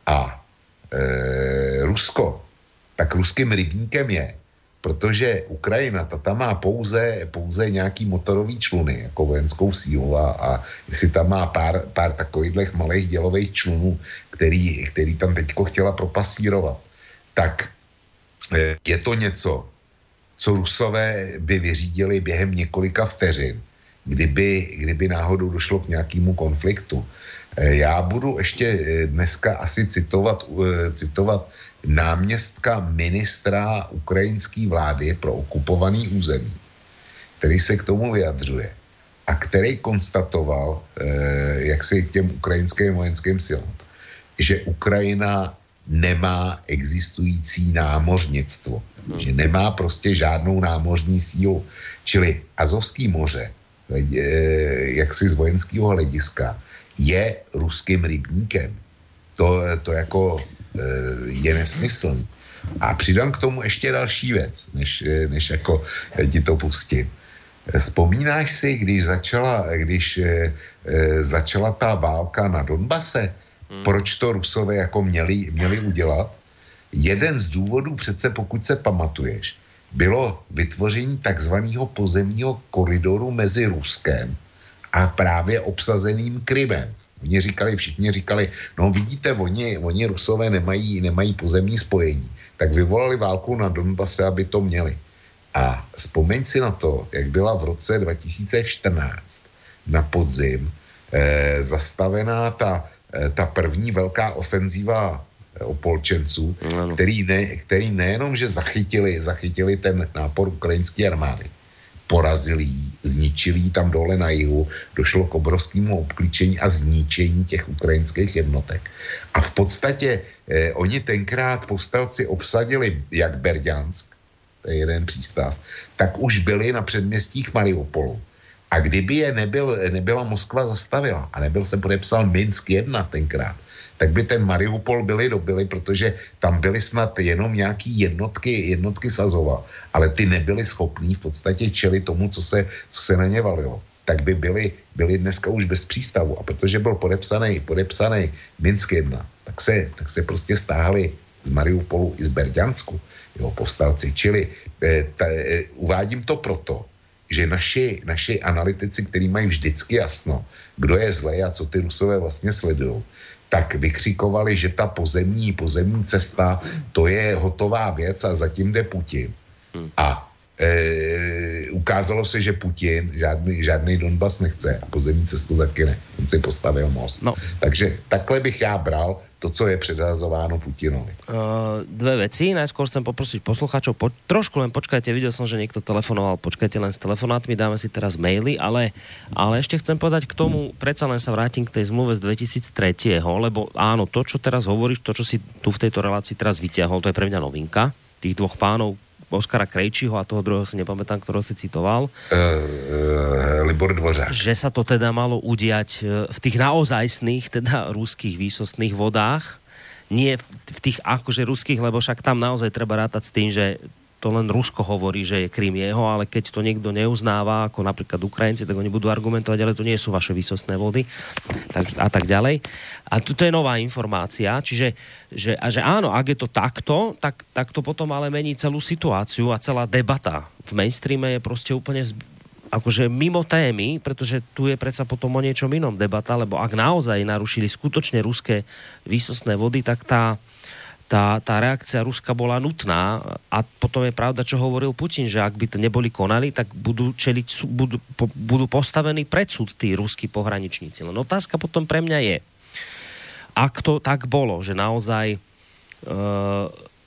[SPEAKER 4] a eh, Rusko, tak ruským rybníkem je, protože Ukrajina, ta tam má pouze, pouze nějaký motorový čluny, jako vojenskou sílu a, a jestli tam má pár, pár takových malých dělových člunů, který, který tam teďko chtěla propasírovat, tak eh, je to něco, co Rusové by vyřídili během několika vteřin, kdyby, kdyby náhodou došlo k nějakému konfliktu. Eh, Já budu ještě eh, dneska asi citovat, eh, citovat náměstka ministra ukrajinské vlády pro okupovaný území, který se k tomu vyjadřuje a který konstatoval, jak si k těm ukrajinským vojenským silám, že Ukrajina nemá existující námořnictvo, že nemá prostě žádnou námořní sílu. Čili Azovský moře, eh, jak si z vojenského hlediska, je ruským rybníkem. To, to jako eh, je nesmyslný. A přidám k tomu ještě další věc, než, eh, než jako ti to pustím. Vzpomínáš si, když začala, když začala ta válka na Donbase, hmm. proč to Rusové jako měli, měli udělat? Jeden z důvodů přece, pokud se pamatuješ, bylo vytvoření takzvaného pozemního koridoru mezi Ruskem a právě obsazeným Krymem. Oni říkali, všichni říkali, no vidíte, oni, oni Rusové nemají, nemají pozemní spojení, tak vyvolali válku na Donbase, aby to měli. A vzpomeň si na to, jak byla v roce 2014 na podzim eh, zastavená ta, ta první velká ofenzíva eh, opolčenců, který, ne, který nejenom, že zachytili, zachytili ten nápor ukrajinské armády, porazili jí, zničili jí tam dole na jihu, došlo k obrovskému obklíčení a zničení těch ukrajinských jednotek. A v podstatě eh, oni tenkrát povstalci obsadili jak Berďansk, to je jeden přístav, tak už byli na předměstích Mariupolu. A kdyby je nebyl, nebyla Moskva zastavila a nebyl se podepsal Minsk 1 tenkrát, tak by ten Mariupol byli dobili, protože tam byly snad jenom nějaký jednotky, jednotky Sazova, ale ty nebyly schopní v podstatě čelit tomu, co se, co se na ně valilo. Tak by byli, byli dneska už bez přístavu. A protože byl podepsaný, podepsaný Minsk 1, tak se, tak se prostě stáhli z Mariupolu i z Berďansku, jo, povstalci. Čili eh, ta, eh, uvádím to proto, že naši, naši analytici, kteří mají vždycky jasno, kdo je zlej a co ty Rusové vlastně sledují, tak vykřikovali, že ta pozemní, pozemní cesta, to je hotová věc a zatím jde Putin. A e, ukázalo se, že Putin žádný, žádný Donbas nechce a pozemní cestu taky ne. On si postavil most. No. Takže takhle bych já bral to, co je předhazováno Putinovi.
[SPEAKER 2] Uh, dve veci. Najskôr chcem poprosiť poslucháčov, po, trošku len počkajte, videl som, že niekto telefonoval, počkajte len s telefonátmi, dáme si teraz maily, ale, ale ešte chcem povedať k tomu, predsa len sa vrátim k tej zmluve z 2003, lebo áno, to, čo teraz hovoríš, to, čo si tu v tejto relácii teraz vyťahol, to je pre mňa novinka tých dvoch pánov, Oskara Krejčího a toho druhého si nepamätám, ktorého si citoval.
[SPEAKER 4] Uh, uh, Libor Dvořák.
[SPEAKER 2] Že sa to teda malo udiať v tých naozajstných, teda ruských výsostných vodách, nie v tých akože ruských, lebo však tam naozaj treba rátať s tým, že to len Rusko hovorí, že je Krym jeho, ale keď to niekto neuznáva, ako napríklad Ukrajinci, tak oni budú argumentovať, ale to nie sú vaše výsostné vody tak, a tak ďalej. A tu je nová informácia, čiže že, a že áno, ak je to takto, tak, tak to potom ale mení celú situáciu a celá debata v mainstreame je proste úplne akože mimo témy, pretože tu je predsa potom o niečom inom debata, lebo ak naozaj narušili skutočne ruské výsostné vody, tak tá, tá, tá reakcia Ruska bola nutná a potom je pravda, čo hovoril Putin, že ak by to neboli konali, tak budú, čeliť, budú, budú postavení pred súd tí ruskí pohraničníci. Len otázka potom pre mňa je, ak to tak bolo, že naozaj e,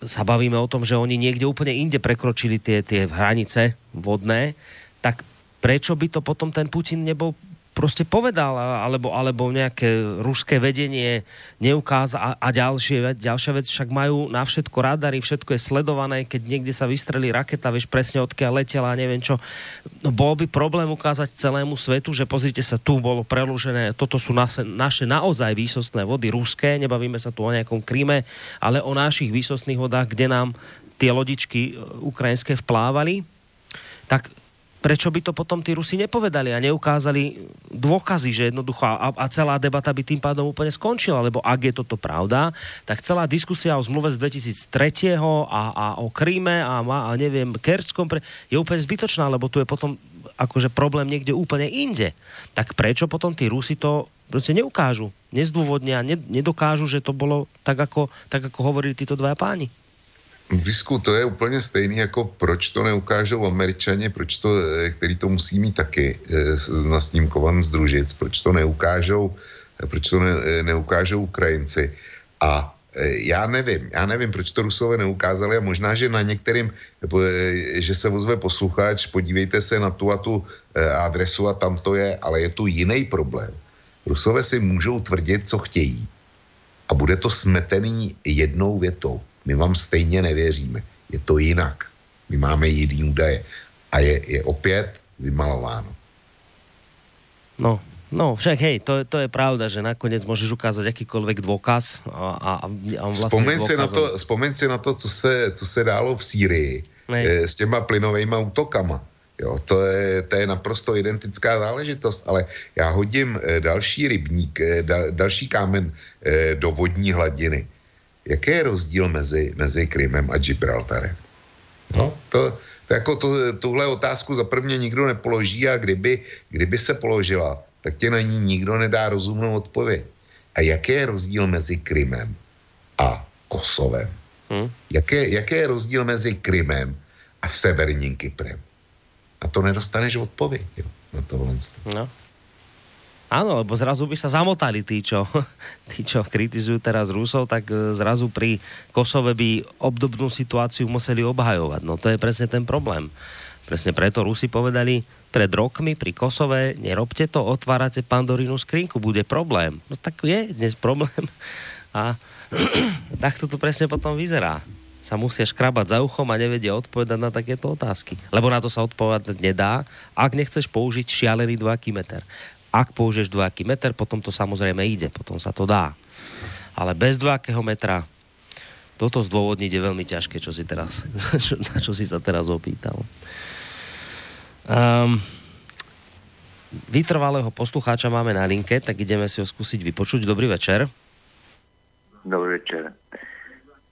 [SPEAKER 2] sa bavíme o tom, že oni niekde úplne inde prekročili tie, tie hranice vodné, tak prečo by to potom ten Putin nebol proste povedal, alebo, alebo nejaké ruské vedenie neukáza a, a ďalšie, ďalšia vec, však majú na všetko radary, všetko je sledované, keď niekde sa vystrelí raketa, vieš presne odkiaľ letela, neviem čo. No bol by problém ukázať celému svetu, že pozrite sa, tu bolo preložené, toto sú naše, naše naozaj výsostné vody, ruské, nebavíme sa tu o nejakom Kríme, ale o našich výsostných vodách, kde nám tie lodičky e, ukrajinské vplávali, tak prečo by to potom tí Rusi nepovedali a neukázali dôkazy, že jednoducho a, a celá debata by tým pádom úplne skončila, lebo ak je toto pravda, tak celá diskusia o zmluve z 2003. a, a o Kríme a, a neviem, Kerčskom pre, je úplne zbytočná, lebo tu je potom akože problém niekde úplne inde. Tak prečo potom tí Rusi to proste neukážu, nezdôvodnia, nedokážu, že to bolo tak, ako, tak, ako hovorili títo dvaja páni?
[SPEAKER 4] To je úplně stejný, jako proč to neukážou američaně, proč to, eh, který to musí mít taky e, nasnímkovan z družic, proč to neukážou, eh, proč to ne, neukážou Ukrajinci. A já nevím, já nevím, proč to Rusové neukázali a možná, že na některým, že se ozve posluchač, podívejte se na tu a tu adresu a tam to je, ale je tu jiný problém. Rusové si můžou tvrdit, co chtějí a bude to smetený jednou větou my vám stejně nevěříme. Je to jinak. My máme jiný údaje. A je, je opět vymalováno.
[SPEAKER 2] No, No, však hej, to, to je pravda, že nakoniec môžeš ukázať akýkoľvek dôkaz a, a, a vlastne
[SPEAKER 4] vzpomeň, si na to, vzpomeň si na to, co se, co se dálo v Sýrii e, s těma plynovými útokama. Jo, to, je, to je naprosto identická záležitost, ale já hodím e, další rybník, e, da, další kámen do vodní hladiny. Jaký je rozdíl mezi, mezi Krymem a Gibraltarem? No, to, to jako to, tuhle otázku za prvně nikdo nepoloží a kdyby, kdyby se položila, tak tě na ní nikdo nedá rozumnou odpověď. A jaký je rozdíl mezi Krymem a Kosovem?
[SPEAKER 2] Hmm.
[SPEAKER 4] Jaké, jaký je rozdíl mezi Krymem a Severním Kyprem? Na to nedostaneš odpověď. Jo, na tohle.
[SPEAKER 2] No. Áno, lebo zrazu by sa zamotali tí, čo, tí, čo kritizujú teraz Rusov, tak e, zrazu pri Kosove by obdobnú situáciu museli obhajovať. No to je presne ten problém. Presne preto Rusi povedali pred rokmi pri Kosove, nerobte to, otvárate pandorínu skrinku, bude problém. No tak je dnes problém. A takto to presne potom vyzerá. Sa musia škrabať za uchom a nevedia odpovedať na takéto otázky. Lebo na to sa odpovedať nedá, ak nechceš použiť šialený dvojaký meter. Ak použiješ dvojaký meter, potom to samozrejme ide, potom sa to dá. Ale bez dvojakého metra toto zdôvodniť je veľmi ťažké, čo si teraz, na čo si sa teraz opýtal. Um, vytrvalého poslucháča máme na linke, tak ideme si ho skúsiť vypočuť. Dobrý večer.
[SPEAKER 14] Dobrý večer.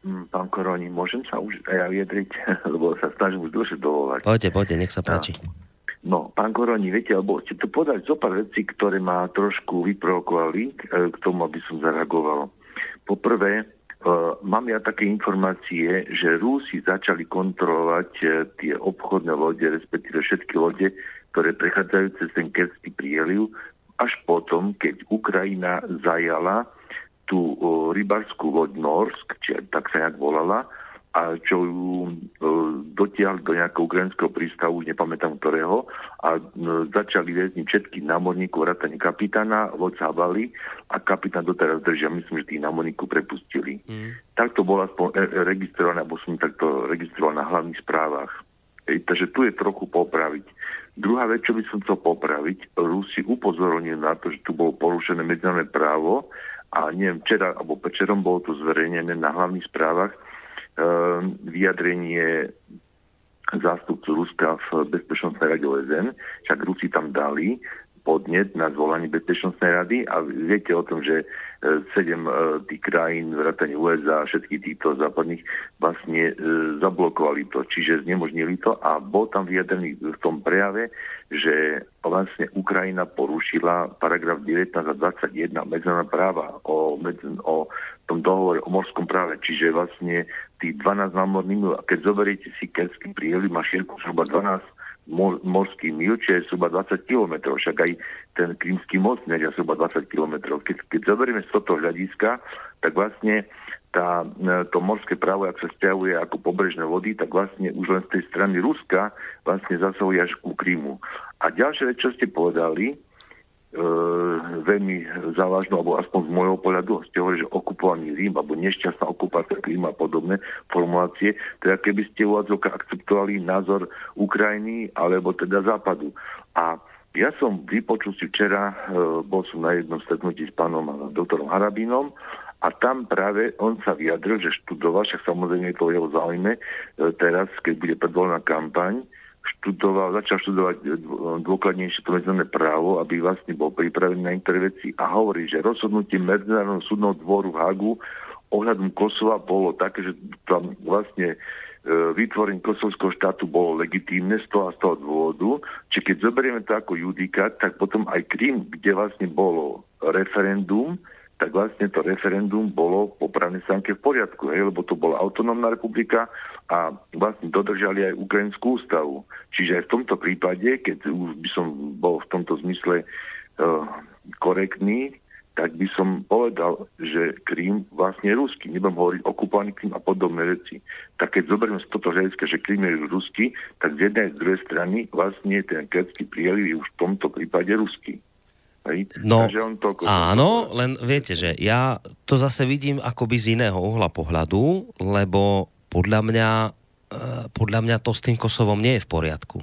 [SPEAKER 14] Mm, Pán Koroni, môžem sa už aj ja vyjadriť, lebo sa snažím už dlhšie dovolať.
[SPEAKER 2] Poďte, poďte, nech sa páči.
[SPEAKER 14] No, pán Koroni, viete, lebo ste tu podali zo pár vecí, ktoré ma trošku vyprovokovali e, k tomu, aby som zareagoval. Poprvé, e, mám ja také informácie, že Rúsi začali kontrolovať e, tie obchodné lode, respektíve všetky lode, ktoré prechádzajú cez ten Kerský prieliv, až potom, keď Ukrajina zajala tú o, rybarskú loď Norsk, či tak sa nejak volala, a čo ju e, dotiahli do nejakého ukrajinského prístavu, nepamätám ktorého, a e, začali väzniť všetkých námorníkov, vrátane kapitána, loď zabali a kapitán doteraz držia, myslím, že tých námorníkov prepustili. Mm. Takto bolo aspoň e, registrované, alebo som takto registroval na hlavných správach. Ej, takže tu je trochu popraviť. Druhá vec, čo by som chcel popraviť, Rusi upozornili na to, že tu bolo porušené medzinárodné právo a neviem, včera alebo večerom bolo to zverejnené na hlavných správach, vyjadrenie zástupcu Ruska v Bezpečnostnej rade OSN, však Rusi tam dali podnet na zvolanie Bezpečnostnej rady a viete o tom, že e, sedem e, tých krajín, vrátane USA a všetkých týchto západných vlastne e, zablokovali to, čiže znemožnili to a bol tam vyjadrený v tom prejave, že vlastne Ukrajina porušila paragraf 19 a 21 medzinárodná práva o, o tom dohovore o morskom práve, čiže vlastne tých 12 námorných mil, a keď zoberiete si Kerský prieliv, má šírku zhruba 12 morský mil, čo je zhruba 20 km. Však aj ten Krímsky most meria zhruba 20 km. Keď, keď zoberieme z tohto hľadiska, tak vlastne tá, e, to morské právo, ak sa stiahuje ako pobrežné vody, tak vlastne už len z tej strany Ruska vlastne zasahuje až ku Krímu. A ďalšia vec, čo ste povedali, e, veľmi závažnú, alebo aspoň z môjho pohľadu, ste hovorili, že okupovaný Rím, alebo nešťastná okupácia Ríma a podobné formulácie, teda keby ste u akceptovali názor Ukrajiny alebo teda Západu. A ja som vypočul si včera, e, bol som na jednom stretnutí s pánom doktorom Harabínom a tam práve on sa vyjadril, že študoval, však samozrejme je to jeho záujme, e, teraz, keď bude predvolená kampaň, študoval, začal študovať e, dôkladnejšie to medzinárodné právo, aby vlastne bol pripravený na interveci a hovorí, že rozhodnutie Medzinárodného súdneho dvoru v Hagu ohľadom Kosova bolo také, že tam vlastne e, vytvorenie kosovského štátu bolo legitímne z toho a z toho dôvodu. Čiže keď zoberieme to ako judikát, tak potom aj Krym, kde vlastne bolo referendum, tak vlastne to referendum bolo po právnej stránke v poriadku, hej, lebo to bola autonómna republika a vlastne dodržali aj Ukrajinskú ústavu. Čiže aj v tomto prípade, keď už by som bol v tomto zmysle uh, korektný, tak by som povedal, že Krím vlastne je ruský. Nebudem hovoriť okupovaný Krím a podobné veci. Tak keď zoberieme z toto hľadiska, že Krím je ruský, tak z jednej z druhej strany vlastne ten kerský prieliv je už v tomto prípade ruský. Hej?
[SPEAKER 2] No,
[SPEAKER 14] Takže on to
[SPEAKER 2] áno, len viete, že ja to zase vidím akoby z iného uhla pohľadu, lebo podľa mňa, eh, podľa mňa to s tým Kosovom nie je v poriadku.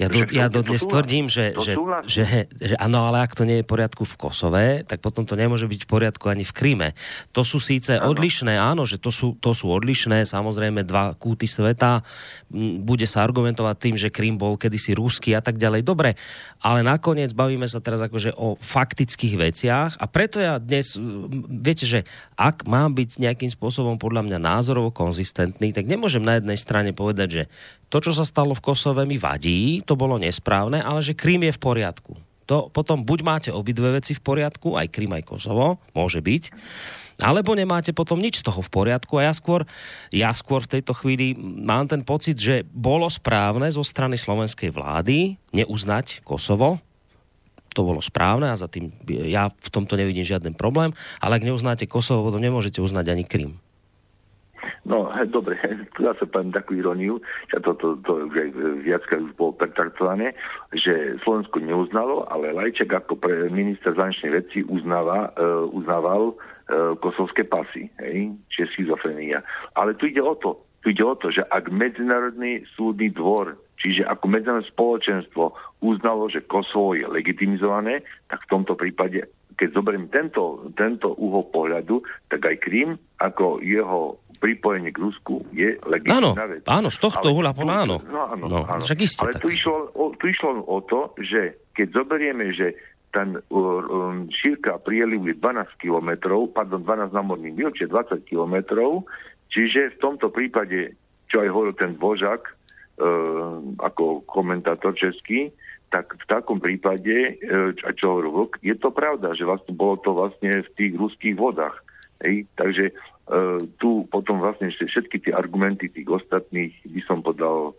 [SPEAKER 2] Ja, do, ja dodnes tvrdím, že, že, že, že áno, ale ak to nie je v poriadku v Kosove, tak potom to nemôže byť v poriadku ani v Kríme. To sú síce áno. odlišné, áno, že to sú, to sú odlišné, samozrejme dva kúty sveta. Bude sa argumentovať tým, že Krím bol kedysi ruský a tak ďalej. Dobre, ale nakoniec bavíme sa teraz akože o faktických veciach a preto ja dnes, viete, že ak mám byť nejakým spôsobom podľa mňa názorovo konzistentný, tak nemôžem na jednej strane povedať, že to, čo sa stalo v Kosove, mi vadí, to bolo nesprávne, ale že Krím je v poriadku. to potom buď máte obidve veci v poriadku, aj Krym, aj Kosovo, môže byť, alebo nemáte potom nič z toho v poriadku a ja skôr, ja skôr v tejto chvíli mám ten pocit, že bolo správne zo strany slovenskej vlády neuznať Kosovo, to bolo správne a za tým ja v tomto nevidím žiaden problém, ale ak neuznáte Kosovo, potom nemôžete uznať ani Krym.
[SPEAKER 14] No, dobre, sa poviem takú ironiu, že to, to, to už aj už bolo pertraktované, že Slovensko neuznalo, ale Lajček ako pre minister zahraničnej veci uznáva, uh, uznával uh, kosovské pasy, hej, čiže schizofrenia. Ale tu ide o to, tu ide o to, že ak Medzinárodný súdny dvor Čiže ako medzinárodné spoločenstvo uznalo, že Kosovo je legitimizované, tak v tomto prípade, keď zoberiem tento, tento uhol pohľadu, tak aj Krym ako jeho pripojenie k Rusku je legitimná
[SPEAKER 2] áno, vec. Áno, z tohto uhla áno.
[SPEAKER 14] No, áno,
[SPEAKER 2] no,
[SPEAKER 14] áno.
[SPEAKER 2] Však isté,
[SPEAKER 14] Ale
[SPEAKER 2] tak.
[SPEAKER 14] tu išlo, o, tu išlo o to, že keď zoberieme, že ten um, šírka prielivu je 12 kilometrov, pardon, 12 námorných mil, čiže 20 kilometrov, čiže v tomto prípade, čo aj hovoril ten Božak, uh, ako komentátor český, tak v takom prípade, uh, čo hovoril Vlk, je to pravda, že vlastne bolo to vlastne v tých ruských vodách. Hej? Takže tu potom vlastne všetky tie argumenty tých ostatných by som podal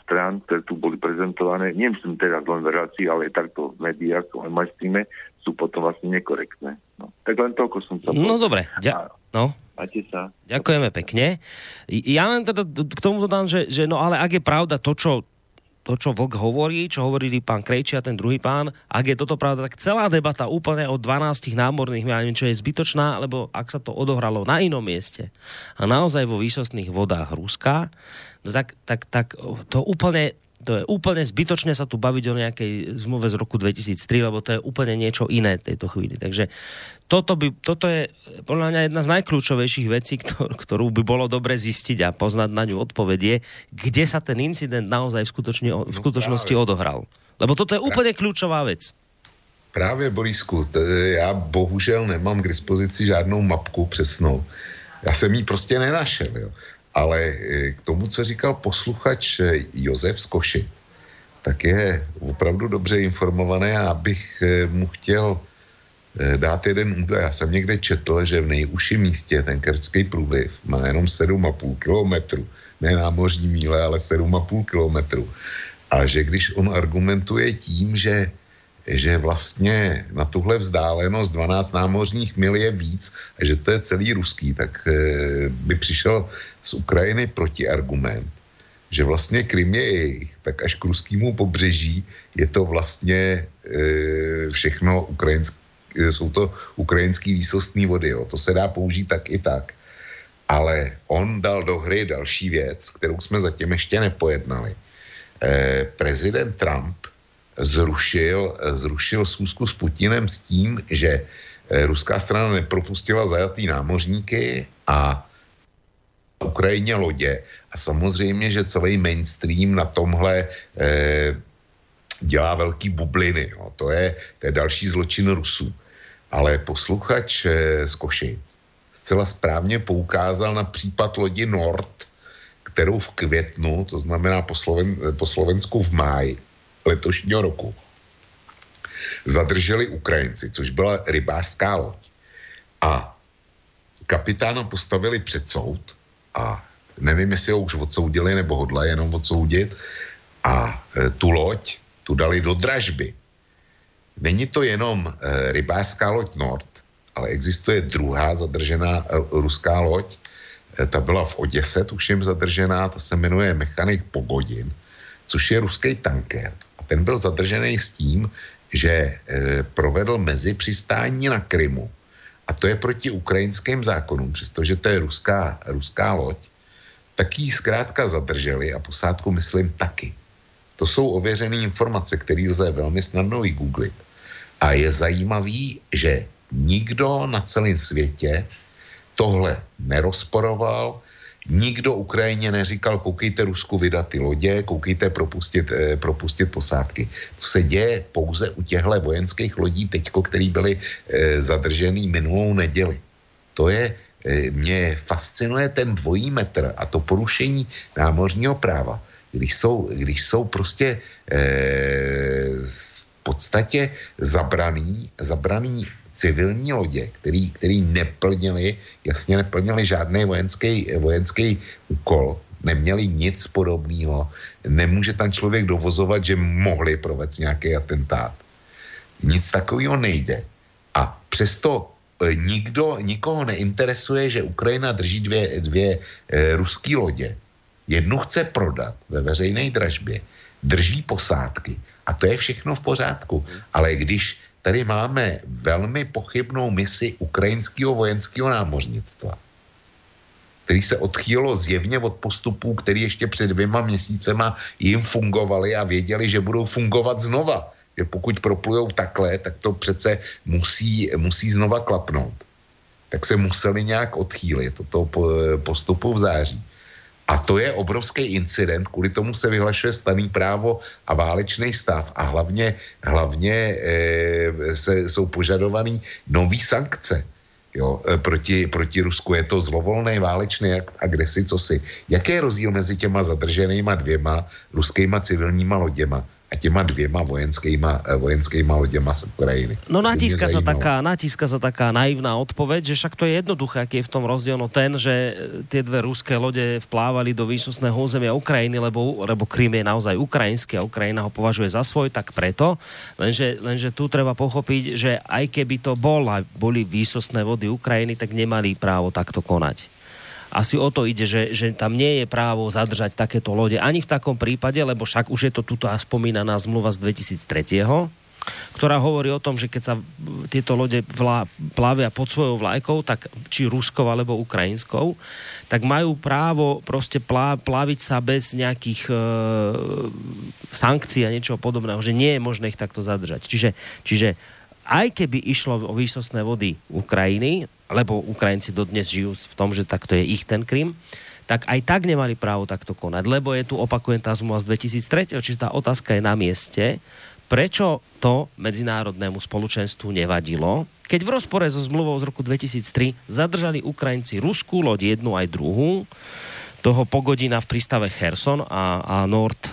[SPEAKER 14] strán, ktoré tu boli prezentované, nemyslím teraz len v relácii, ale aj takto v médiách, aj majstríme, sú potom vlastne nekorektné. No. Tak len toľko som sa...
[SPEAKER 2] No dobre, ďa- no.
[SPEAKER 14] Máte sa.
[SPEAKER 2] Ďakujeme pekne. Ja len teda k tomu dodám, že, že no ale ak je pravda to, čo to, čo Vlk hovorí, čo hovorili pán Krejči a ten druhý pán, ak je toto pravda, tak celá debata úplne o 12 námorných, ja neviem, čo je zbytočná, lebo ak sa to odohralo na inom mieste a naozaj vo výsostných vodách Ruska, no tak, tak, tak to úplne to je úplne zbytočné sa tu baviť o nejakej zmluve z roku 2003, lebo to je úplne niečo iné tejto chvíli. Takže toto, by, toto je podľa mňa jedna z najkľúčovejších vecí, ktor, ktorú by bolo dobre zistiť a poznať na ňu odpovedie, kde sa ten incident naozaj v, skutočne, v skutočnosti odohral. Lebo toto je úplne kľúčová vec.
[SPEAKER 4] Právě, Borisku, já bohužel nemám k dispozici žádnou mapku přesnou. Já jsem ji prostě nenašel, jo. Ale eh, k tomu, co říkal posluchač eh, Josef z Košic, tak je opravdu dobře informovaný a abych eh, mu chtěl dát jeden údaj. Já jsem někde četl, že v nejužším místě ten Kercký průliv má jenom 7,5 kilometru. Ne námořní míle, ale 7,5 kilometru. A že když on argumentuje tím, že že vlastně na tuhle vzdálenost 12 námořních mil je víc a že to je celý ruský, tak e, by přišel z Ukrajiny protiargument, že vlastně Krym je jejich, tak až k ruskému pobřeží je to vlastně e, všechno ukrajinské, jsou to ukrajinský výsostný vody, jo. to se dá použít tak i tak. Ale on dal do hry další věc, kterou jsme zatím ještě nepojednali. E, prezident Trump zrušil, zrušil schůzku s Putinem s tím, že eh, ruská strana nepropustila zajatý námořníky a Ukrajině lodě. A samozřejmě, že celý mainstream na tomhle eh, dělá velký bubliny. Jo. To, je, to je další zločin Rusů. Ale posluchač eh, z Košic zcela správně poukázal na případ lodi Nord, kterou v květnu, to znamená po, Sloven, po Slovensku v máji, letošního roku zadrželi Ukrajinci, což byla rybářská loď. A kapitána postavili před soud a nevím, jestli ho už odsoudili nebo hodla jenom odsoudit a e, tu loď tu dali do dražby. Není to jenom e, rybářská loď Nord, ale existuje druhá zadržená e, ruská loď, e, ta byla v Oděse, tuším zadržená, ta se jmenuje Mechanik Pogodin, což je ruský tanker ten byl zadržený s tím, že e, provedl mezi přistání na Krymu. A to je proti ukrajinským zákonům, přestože to je ruská, ruská loď, tak ji zkrátka zadrželi a posádku myslím taky. To jsou ověřené informace, které lze velmi snadno vygooglit. A je zajímavý, že nikdo na celém světě tohle nerozporoval, Nikdo Ukrajině neříkal, koukejte Rusku vydat ty lodě, koukejte propustit, eh, propustit posádky. To se děje pouze u těchto vojenských lodí teďko, který byly eh, zadržený minulou neděli. To je, eh, mě fascinuje ten dvojí metr a to porušení námořního práva, když jsou, když jsou prostě eh, podstatě zabraný, zabraný civilní lodě, který, který neplnili, jasně neplnili žádný vojenský, vojenský úkol, neměli nic podobného, nemůže tam člověk dovozovat, že mohli provést nějaký atentát. Nic takového nejde. A přesto e, nikdo, nikoho neinteresuje, že Ukrajina drží dvě, dvě e, ruské lodě. Jednu chce prodat ve veřejné dražbě, drží posádky a to je všechno v pořádku. Ale když tady máme velmi pochybnou misi ukrajinského vojenského námořnictva, který se odchýlo zjevně od postupů, který ještě před dvěma měsícema jim fungovaly a věděli, že budou fungovat znova. Že pokud proplujou takhle, tak to přece musí, musí znova klapnout. Tak se museli nějak odchýlit od toho postupu v září. A to je obrovský incident, kvůli tomu se vyhlašuje staný právo a válečný stav a hlavně, hlavně e, se, jsou požadovaný nový sankce jo, e, proti, proti Rusku. Je to zlovolný válečný agresi, co si. Jaký je rozdíl mezi těma zadrženýma dvěma ruskýma civilníma loděma? A těma dvěma vojenskýma, e, vojenskýma loděma z Ukrajiny.
[SPEAKER 2] No natíska sa, taká, natíska sa taká naivná odpoveď, že však to je jednoduché, aký je v tom rozdiel. No ten, že e, tie dve ruské lode vplávali do výsostného územia Ukrajiny, lebo, lebo Krym je naozaj ukrajinský a Ukrajina ho považuje za svoj, tak preto. Lenže, lenže tu treba pochopiť, že aj keby to bol, boli výsostné vody Ukrajiny, tak nemali právo takto konať asi o to ide, že, že tam nie je právo zadržať takéto lode ani v takom prípade, lebo však už je to tuto spomínaná zmluva z 2003 ktorá hovorí o tom, že keď sa tieto lode vlá, plavia pod svojou vlajkou, tak či ruskou alebo ukrajinskou, tak majú právo proste plá, plaviť sa bez nejakých e, sankcií a niečoho podobného, že nie je možné ich takto zadržať. Čiže, čiže aj keby išlo o výsostné vody Ukrajiny, lebo Ukrajinci dodnes žijú v tom, že takto je ich ten Krym, tak aj tak nemali právo takto konať, lebo je tu, opakujem, tá zmluva z 2003, čiže tá otázka je na mieste, prečo to medzinárodnému spoločenstvu nevadilo, keď v rozpore so zmluvou z roku 2003 zadržali Ukrajinci ruskú loď jednu aj druhú, toho pogodina v prístave Herson a, a Nord, e,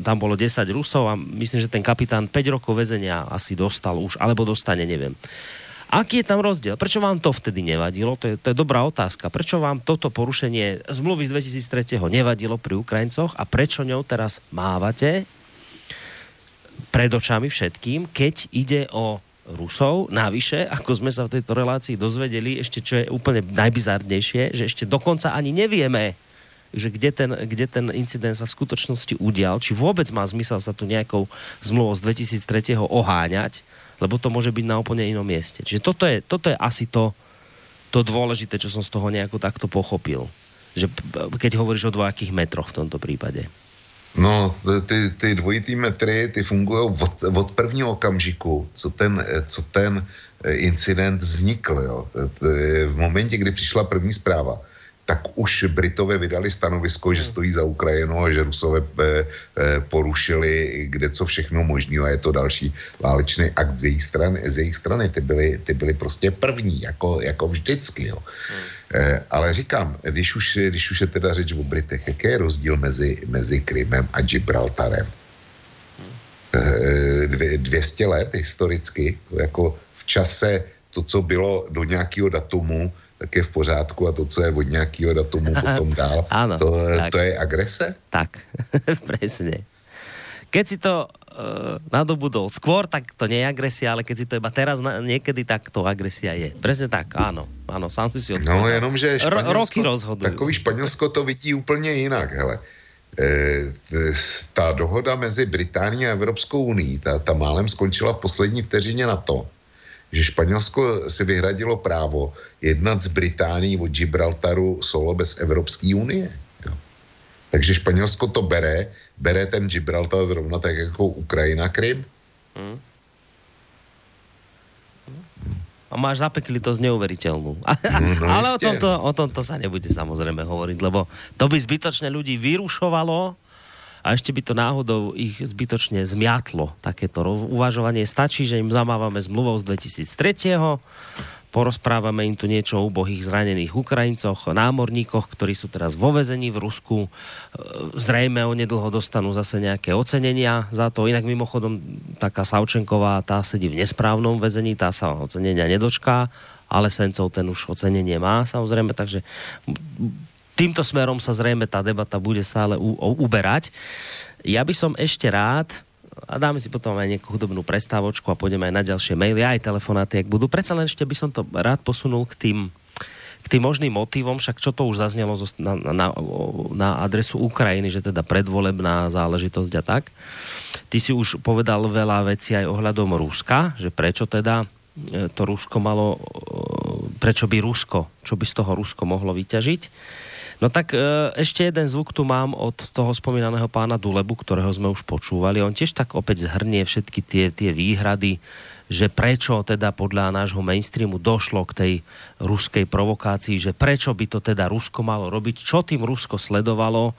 [SPEAKER 2] tam bolo 10 Rusov a myslím, že ten kapitán 5 rokov väzenia asi dostal už, alebo dostane, neviem. Aký je tam rozdiel? Prečo vám to vtedy nevadilo? To je, to je dobrá otázka. Prečo vám toto porušenie zmluvy z 2003. nevadilo pri Ukrajincoch a prečo ňou teraz mávate pred očami všetkým, keď ide o Rusov. Navyše, ako sme sa v tejto relácii dozvedeli, ešte čo je úplne najbizárnejšie, že ešte dokonca ani nevieme, že kde ten, kde ten incident sa v skutočnosti udial, či vôbec má zmysel sa tu nejakou zmluvou z 2003. oháňať, lebo to môže byť na úplne inom mieste. Čiže toto je, toto je asi to, to dôležité, čo som z toho nejako takto pochopil. Že keď hovoríš o dvojakých metroch v tomto prípade.
[SPEAKER 4] No, ty, ty dvojitý metry, ty fungují od, od prvního okamžiku, co ten, co ten eh, incident vznikl. Jo. V momentě, kdy přišla první zpráva, tak už Britové vydali stanovisko, že hmm. stojí za Ukrajinu a že Rusové e, e, porušili kde co všechno možné a je to další válečný akt z jejich strany. Z jejich strany. Ty, byly, ty byly prostě první, jako, jako vždycky. Jo. E, ale říkám, když už, když už je teda řeč o Britech, jaký je rozdíl mezi, mezi Krymem a Gibraltarem? E, dvě, 200 let historicky, jako v čase to, co bylo do nějakého datumu, tak je v pořádku a to, co je od nějakého datumu potom dál,
[SPEAKER 2] Áno,
[SPEAKER 4] to,
[SPEAKER 2] tak.
[SPEAKER 4] to je agrese?
[SPEAKER 2] Tak, presne. Keď si to uh, nadobudol skôr, tak to nie je agresia, ale keď si to iba teraz na, niekedy, tak to agresia je. Presne tak, áno. Áno, sám si si odpovedal.
[SPEAKER 4] No jenom, že
[SPEAKER 2] Ro- roky rozhodujú.
[SPEAKER 4] Takový Španělsko to vidí úplně jinak, hele. E, ta dohoda mezi Británií a Evropskou unii, ta, ta málem skončila v poslední vteřině na to, že Španělsko si vyhradilo právo jednat s Británií od Gibraltaru solo bez Evropské unie. Jo. Takže Španělsko to bere, bere ten Gibraltar zrovna tak jako Ukrajina Krym.
[SPEAKER 2] Hmm. A máš zapeklitosť neuveriteľnú.
[SPEAKER 4] no
[SPEAKER 2] Ale o tomto, o tomto sa nebude samozrejme hovoriť, lebo to by zbytočne ľudí vyrušovalo a ešte by to náhodou ich zbytočne zmiatlo. Takéto uvažovanie stačí, že im zamávame zmluvou z 2003. porozprávame im tu niečo o ubohých zranených Ukrajincoch, námorníkoch, ktorí sú teraz vo vezení v Rusku. E, zrejme onedlho dostanú zase nejaké ocenenia za to. Inak mimochodom taká Savčenková, tá sedí v nesprávnom väzení, tá sa ocenenia nedočká, ale Sencov ten už ocenenie má samozrejme, takže týmto smerom sa zrejme tá debata bude stále u- uberať. Ja by som ešte rád a dáme si potom aj nejakú hudobnú prestávočku a pôjdeme aj na ďalšie maily, aj telefonáty, ak budú. Predsa len ešte by som to rád posunul k tým, k tým možným motivom, však čo to už zaznelo na, na, na adresu Ukrajiny, že teda predvolebná záležitosť a tak. Ty si už povedal veľa vecí aj ohľadom Ruska, že prečo teda e, to Rusko malo, e, prečo by Rusko, čo by z toho Rusko mohlo vyťažiť. No tak e, ešte jeden zvuk tu mám od toho spomínaného pána Dulebu, ktorého sme už počúvali. On tiež tak opäť zhrnie všetky tie, tie výhrady, že prečo teda podľa nášho mainstreamu došlo k tej ruskej provokácii, že prečo by to teda Rusko malo robiť, čo tým Rusko sledovalo,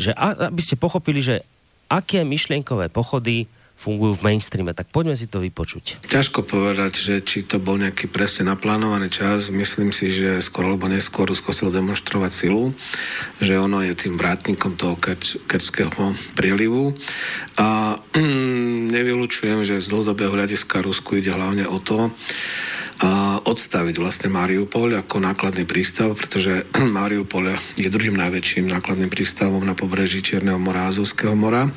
[SPEAKER 2] že aby ste pochopili, že aké myšlienkové pochody fungujú v mainstreame. Tak poďme si to vypočuť.
[SPEAKER 13] Ťažko povedať, že či to bol nejaký presne naplánovaný čas. Myslím si, že skôr alebo neskôr Rusko chcelo demonstrovať silu, že ono je tým vrátnikom toho kerského prielivu. A nevylučujem, že z dlhodobého hľadiska Rusku ide hlavne o to, odstaviť vlastne Mariupol ako nákladný prístav, pretože Mariupol je druhým najväčším nákladným prístavom na pobreží Čierneho mora a Azovského mora.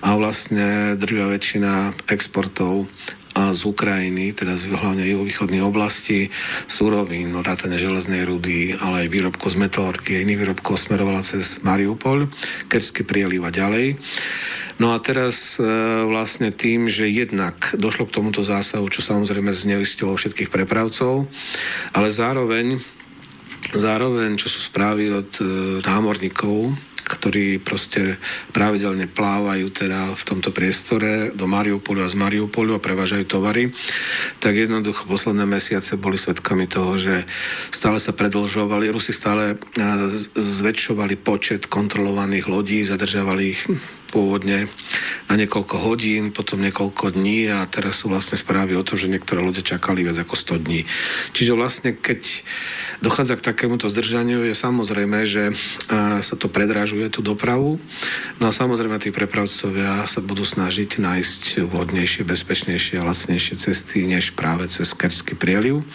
[SPEAKER 13] A vlastne druhá väčšina exportov z Ukrajiny, teda z hlavne juhovýchodných oblastí, súrovín, vrátane železnej rudy, ale aj výrobkov z metalorky a iných výrobkov smerovala cez Mariupol, Kerský prieliv a ďalej. No a teraz e, vlastne tým, že jednak došlo k tomuto zásahu, čo samozrejme zneistilo všetkých prepravcov, ale zároveň Zároveň, čo sú správy od e, námorníkov, ktorí proste pravidelne plávajú teda v tomto priestore do Mariupolu a z Mariupolu a prevážajú tovary, tak jednoducho posledné mesiace boli svedkami toho, že stále sa predlžovali, Rusi stále zväčšovali počet kontrolovaných lodí, zadržavali ich pôvodne na niekoľko hodín, potom niekoľko dní a teraz sú vlastne správy o tom, že niektoré lode čakali viac ako 100 dní. Čiže vlastne keď dochádza k takémuto zdržaniu, je samozrejme, že sa to predrážuje tú dopravu. No a samozrejme tí prepravcovia sa budú snažiť nájsť vhodnejšie, bezpečnejšie a lacnejšie cesty, než práve cez Kerský prieliv.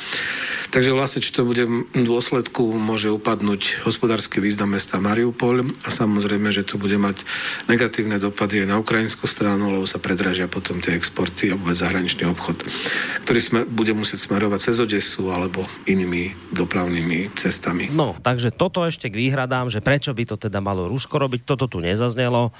[SPEAKER 13] Takže vlastne, či to bude v dôsledku, môže upadnúť hospodársky význam mesta Mariupol a samozrejme, že to bude mať negatívne negatívne dopady aj na ukrajinskú stranu, lebo sa predražia potom tie exporty a vôbec zahraničný obchod, ktorý sme, bude musieť smerovať cez Odesu alebo inými dopravnými cestami.
[SPEAKER 2] No, takže toto ešte k výhradám, že prečo by to teda malo Rusko robiť, toto tu nezaznelo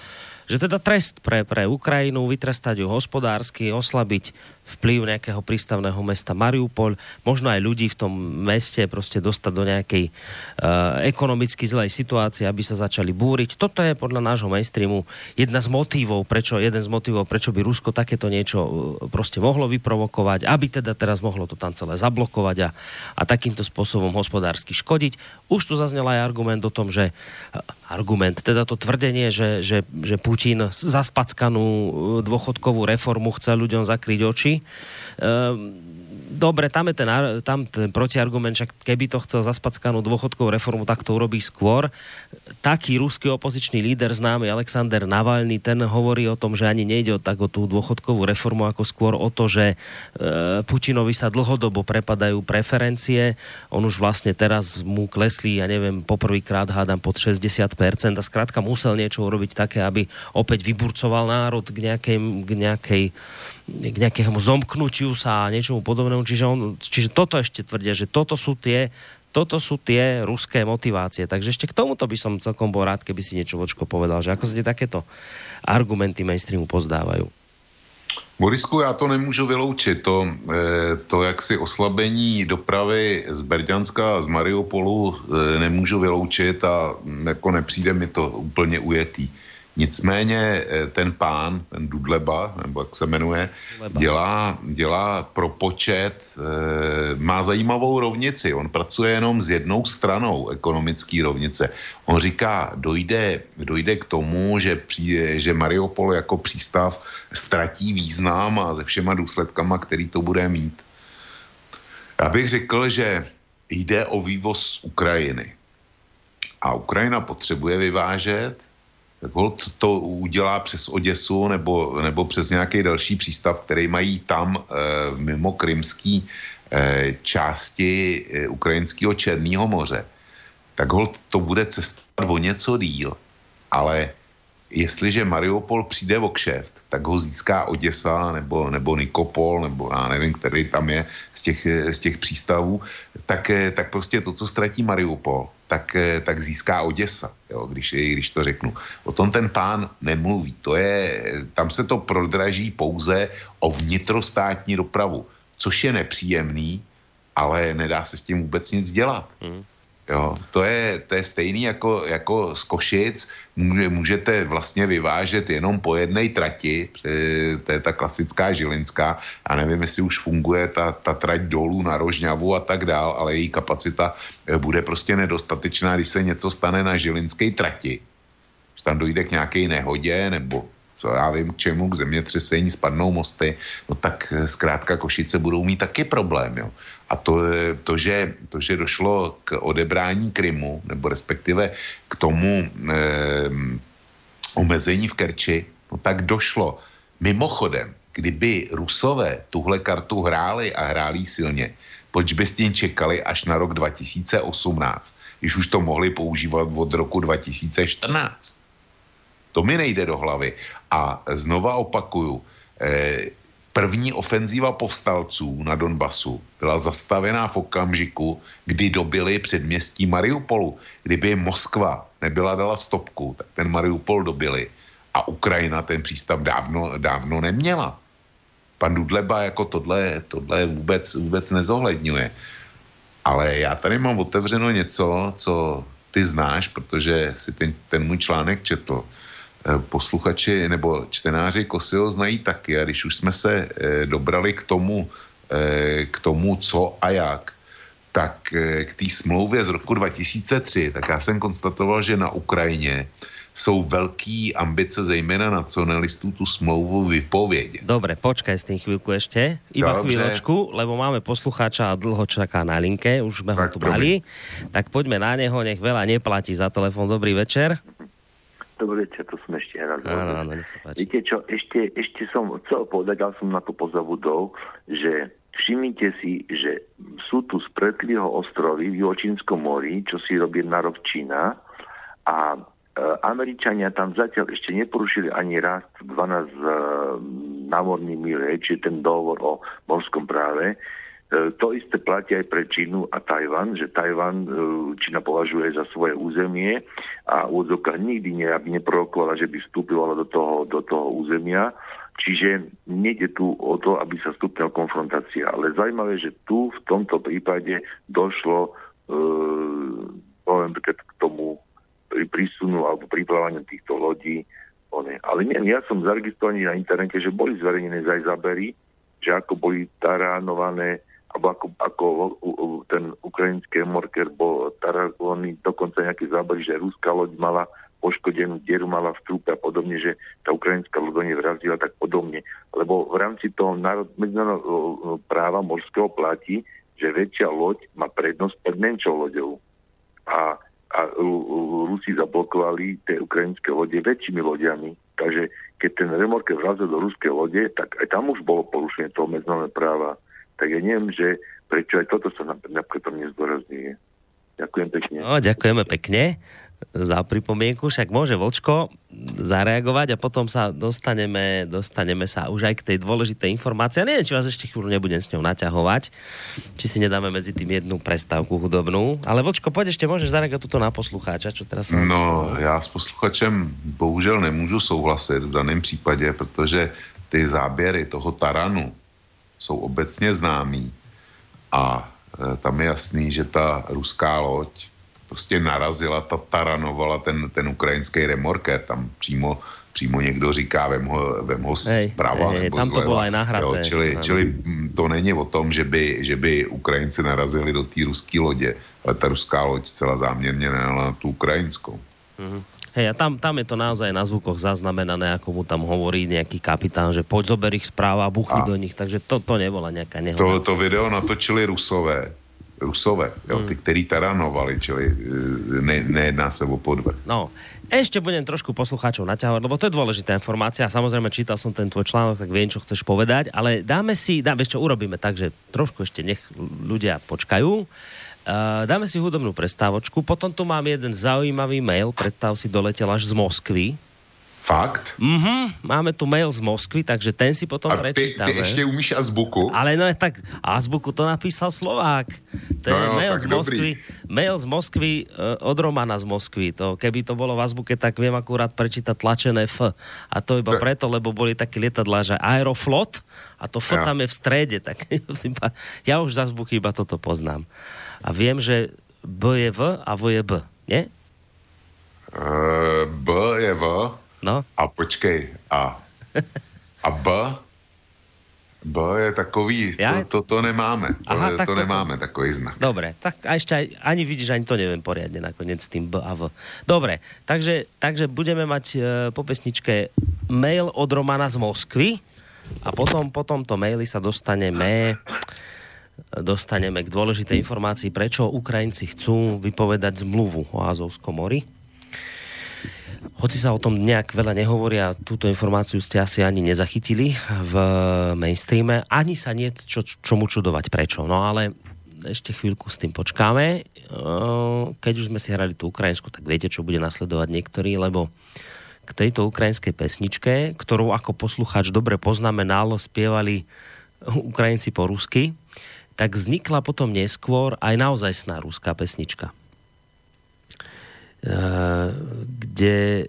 [SPEAKER 2] že teda trest pre, pre Ukrajinu, vytrestať ju hospodársky, oslabiť vplyv nejakého prístavného mesta Mariupol, možno aj ľudí v tom meste proste dostať do nejakej uh, ekonomicky zlej situácie, aby sa začali búriť. Toto je podľa nášho mainstreamu jedna z motivov, prečo, jeden z motivov, prečo by Rusko takéto niečo uh, proste mohlo vyprovokovať, aby teda teraz mohlo to tam celé zablokovať a, a takýmto spôsobom hospodársky škodiť. Už tu zaznel aj argument o tom, že uh, argument, teda to tvrdenie, že, že, že Putin za spackanú dôchodkovú reformu chce ľuďom zakryť oči, Um, dobre, tam je ten, tam ten protiargument, však keby to chcel zaspackanú dôchodkovú reformu, tak to urobí skôr. Taký ruský opozičný líder známy Alexander Navalny, ten hovorí o tom, že ani nejde o, tak o tú dôchodkovú reformu, ako skôr o to, že e, Putinovi sa dlhodobo prepadajú preferencie. On už vlastne teraz mu klesli, ja neviem, poprvýkrát hádam pod 60% a skrátka musel niečo urobiť také, aby opäť vyburcoval národ k nejakej, k nejakej k nejakému zomknutiu sa a niečomu podobnému. Čiže, on, čiže toto ešte tvrdia, že toto sú tie toto sú tie ruské motivácie. Takže ešte k tomuto by som celkom bol rád, keby si niečo Vočko povedal, že ako sa takéto argumenty mainstreamu pozdávajú.
[SPEAKER 4] Borisku, já to nemůžu vyloučit. To, eh, to jaksi oslabení dopravy z Berďanska a z Mariupolu eh, nemůžu vyloučit a jako nepřijde mi to úplně ujetý. Nicméně eh, ten pán, ten Dudleba, nebo jak se jmenuje, dělá, dělá pro počet, eh, má zajímavou rovnici. On pracuje jenom s jednou stranou ekonomické rovnice. On říká, dojde, dojde k tomu, že, při, že Mariupol jako přístav ztratí význam a se všema důsledkama, který to bude mít. Já bych řekl, že jde o vývoz z Ukrajiny. A Ukrajina potřebuje vyvážet, tak hold to udělá přes Oděsu nebo, nebo přes nějaký další přístav, který mají tam e, mimo krymský e, části e, ukrajinského Černého moře. Tak hold to bude cestovat o něco díl. Ale jestliže Mariupol přijde o kšeft, tak ho získá Oděsa nebo, nebo Nikopol, nebo já nevím, který tam je z těch, z těch přístavů, tak, tak prostě to, co ztratí Mariupol, tak, tak získá Oděsa, jo, když, když to řeknu. O tom ten pán nemluví. To je, tam se to prodraží pouze o vnitrostátní dopravu, což je nepříjemný, ale nedá se s tím vůbec nic dělat. Mm. Jo, to je, to je stejný jako, jako z Košic. Může, můžete vlastně vyvážet jenom po jedné trati, to je ta klasická žilinská. Já nevím, jestli už funguje ta, ta trať dolů na Rožňavu a tak dál, ale její kapacita eh, bude prostě nedostatečná, když se něco stane na žilinské trati. Když tam dojde k nějaké nehodě nebo co já vím k čemu, k zemětřesení, spadnou mosty, no tak eh, zkrátka Košice budou mít taky problém, jo. A to, to, že, to, že došlo k odebrání Krymu, nebo respektive k tomu eh, omezení v Kerči, no tak došlo. Mimochodem, kdyby Rusové tuhle kartu hráli a hráli silně, proč by s tím čekali až na rok 2018, když už to mohli používat od roku 2014. To mi nejde do hlavy. A znova opakuju, eh, První ofenzíva povstalců na Donbasu byla zastavená v okamžiku, kdy dobili předměstí Mariupolu. Kdyby Moskva nebyla dala stopku, tak ten Mariupol dobili a Ukrajina ten přístav dávno, dávno neměla. Pan Dudleba jako tohle, tohle vůbec, vůbec nezohledňuje. Ale já tady mám otevřeno něco, co ty znáš, protože si ten, ten můj článek četl. Eh, posluchači nebo čtenáři Kosil znají taky a když už jsme se eh, dobrali k tomu, eh, k tomu co a jak, tak k té smlouvě z roku 2003, tak já jsem konstatoval, že na Ukrajině jsou velký ambice, zejména nacionalistů, tu smlouvu vypovědět.
[SPEAKER 2] Dobre, počkaj s tým chvíľku ešte. Iba Dobře. chvíľočku, lebo máme poslucháča a dlho čaká na linke, už sme ho tu mali. Tak poďme na neho, nech veľa neplatí za telefon. Dobrý večer.
[SPEAKER 14] Dobrý večer, to som ešte raz.
[SPEAKER 2] Áno, áno, nech sa páči.
[SPEAKER 14] Viete čo, ešte, ešte som chcel povedať, ale som na to pozabudol, že všimnite si, že sú tu spretlieho ostrovy v Jočínskom mori, čo si robí na rok Čína a e, Američania tam zatiaľ ešte neporušili ani raz 12 e, námorný mile, čiže ten dohovor o morskom práve. E, to isté platí aj pre Čínu a Tajvan, že Tajvan e, Čína považuje za svoje územie a úvodzovka nikdy ne, aby neprovokovala, že by vstúpila do toho, do toho územia. Čiže nejde tu o to, aby sa stupnila konfrontácia. Ale zaujímavé, že tu v tomto prípade došlo e, k tomu prísunu alebo priplávaniu týchto lodí. Ale nie, ja som zaregistrovaný na internete, že boli zverejnené aj zábery, že ako boli taránované ako, ako ten ukrajinský morker bol taragovaný, dokonca nejaké zábery, že ruská loď mala poškodenú dieru mala v trúpe a podobne, že tá ukrajinská loď nevrazila tak podobne. Lebo v rámci toho národ, medzinárodného práva morského platí, že väčšia loď má prednosť pred menšou loďou. A, a Rusi zablokovali tie ukrajinské lode väčšími loďami. Takže keď ten remorker vrazil do ruskej lode, tak aj tam už bolo porušenie toho medzinárodného práva tak ja neviem, že prečo aj toto sa napríklad tam nezdôrazňuje. Ďakujem pekne.
[SPEAKER 2] No, ďakujeme pekne za pripomienku, však môže Vočko zareagovať a potom sa dostaneme, dostaneme sa už aj k tej dôležitej informácii. A neviem, či vás ešte chvíľu nebudem s ňou naťahovať, či si nedáme medzi tým jednu prestávku hudobnú. Ale Vočko, poď ešte, môžeš zareagovať tuto na poslucháča, čo teraz...
[SPEAKER 4] No, já s posluchačem bohužel nemůžu souhlasit v daném případě, protože ty záběry toho taranu, jsou obecně známí a e, tam je jasný, že ta ruská loď prostě narazila, ta taranovala ten, ten ukrajinský remorker, tam přímo přímo někdo říká, vem ho, vem ho zprava hej, nebo
[SPEAKER 2] tam to bylo aj nahraté. Jo,
[SPEAKER 4] čili, čili to není o tom, že by, že by Ukrajinci narazili do té ruské lodě, ale ta ruská loď zcela záměrně na tu ukrajinskou.
[SPEAKER 2] Mm-hmm. Hej, a tam, tam je to naozaj na zvukoch zaznamenané, ako mu tam hovorí nejaký kapitán, že poď zober ich správa a buchni
[SPEAKER 4] A.
[SPEAKER 2] do nich, takže to, to nebola nejaká nehoda.
[SPEAKER 4] To, to video natočili Rusové. Rusové, jo,
[SPEAKER 2] Hmm.
[SPEAKER 4] ty, který taranovali, čili eh, ne, nejedná se o podvrh.
[SPEAKER 2] No, ešte budem trošku poslucháčov naťahovať, lebo to je dôležitá informácia. Samozrejme, čítal som ten tvoj článok, tak viem, čo chceš povedať, ale dáme si, dá, vieš čo, urobíme tak, že trošku ešte nech ľudia počkajú. Uh, dáme si hudobnú prestávočku, potom tu mám jeden zaujímavý mail, predstav si, doletel až z Moskvy.
[SPEAKER 4] Fakt?
[SPEAKER 2] Mhm, máme tu mail z Moskvy, takže ten si potom
[SPEAKER 4] A ty, ty
[SPEAKER 2] prečítame.
[SPEAKER 4] ještě umíš azbuku?
[SPEAKER 2] Ale no tak azbuku to napísal Slovák. To je
[SPEAKER 4] No jo,
[SPEAKER 2] mail
[SPEAKER 4] tak
[SPEAKER 2] z Moskvy,
[SPEAKER 4] dobrý.
[SPEAKER 2] mail z Moskvy uh, od Romana z Moskvy. To, keby to bolo v azbuke, tak viem akurát prečítať tlačené F. A to iba
[SPEAKER 4] To-
[SPEAKER 2] preto, lebo boli také lietadlá, že Aeroflot a to F
[SPEAKER 4] Ja.
[SPEAKER 2] tam je v strede. Tak ja už z azbuky iba toto poznám. A viem, že B je V a V je B. Nie?
[SPEAKER 4] Uh, B je V.
[SPEAKER 2] No.
[SPEAKER 4] A počkej, A. A B? B je takový,
[SPEAKER 2] Ja?
[SPEAKER 4] to, to, to nemáme. To,
[SPEAKER 2] Aha, tak
[SPEAKER 4] to
[SPEAKER 2] toto-
[SPEAKER 4] nemáme, takový znak.
[SPEAKER 2] Dobre, tak a ešte aj, ani vidíš, ani to neviem poriadne nakoniec s tým B a V. Dobre, takže, takže budeme mať e, po pesničke mail od Romana z Moskvy a potom po tomto maili sa dostaneme dostaneme k dôležitej informácii, prečo Ukrajinci chcú vypovedať zmluvu o Azovskom mori. Hoci sa o tom nejak veľa nehovoria, túto informáciu ste asi ani nezachytili v mainstreame. Ani sa nie čo, čomu čudovať prečo. No ale ešte chvíľku s tým počkáme. Ehm, Keď už sme si hrali tú ukrajinsku, tak viete, čo bude nasledovať niektorí, lebo k tejto ukrajinskej pesničke, ktorú ako poslucháč dobre poznamenal, spievali Ukrajinci po rusky, tak vznikla potom neskôr aj naozajstná ruská pesnička. Eh, kde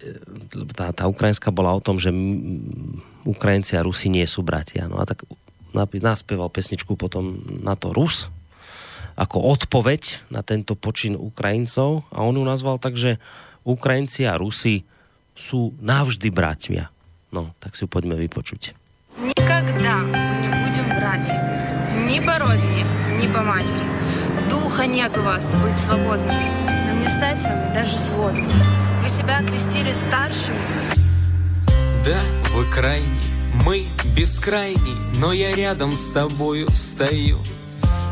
[SPEAKER 2] tá, tá ukrajinská bola o tom, že m- Ukrajinci a Rusi nie sú bratia. No a tak napi- naspieval pesničku potom na to Rus ako odpoveď na tento počin Ukrajincov a on ju nazval tak, že Ukrajinci a Rusi sú navždy bratia. No, tak si ju poďme vypočuť.
[SPEAKER 6] Никогда мы не будем братьями. Ни по родине, ни по матери. Духа нет у вас быть свободными. Нам не стать с вами даже сводными. Вы себя окрестили старшими.
[SPEAKER 15] Да, вы крайний, мы бескрайний, но я рядом с тобою стою.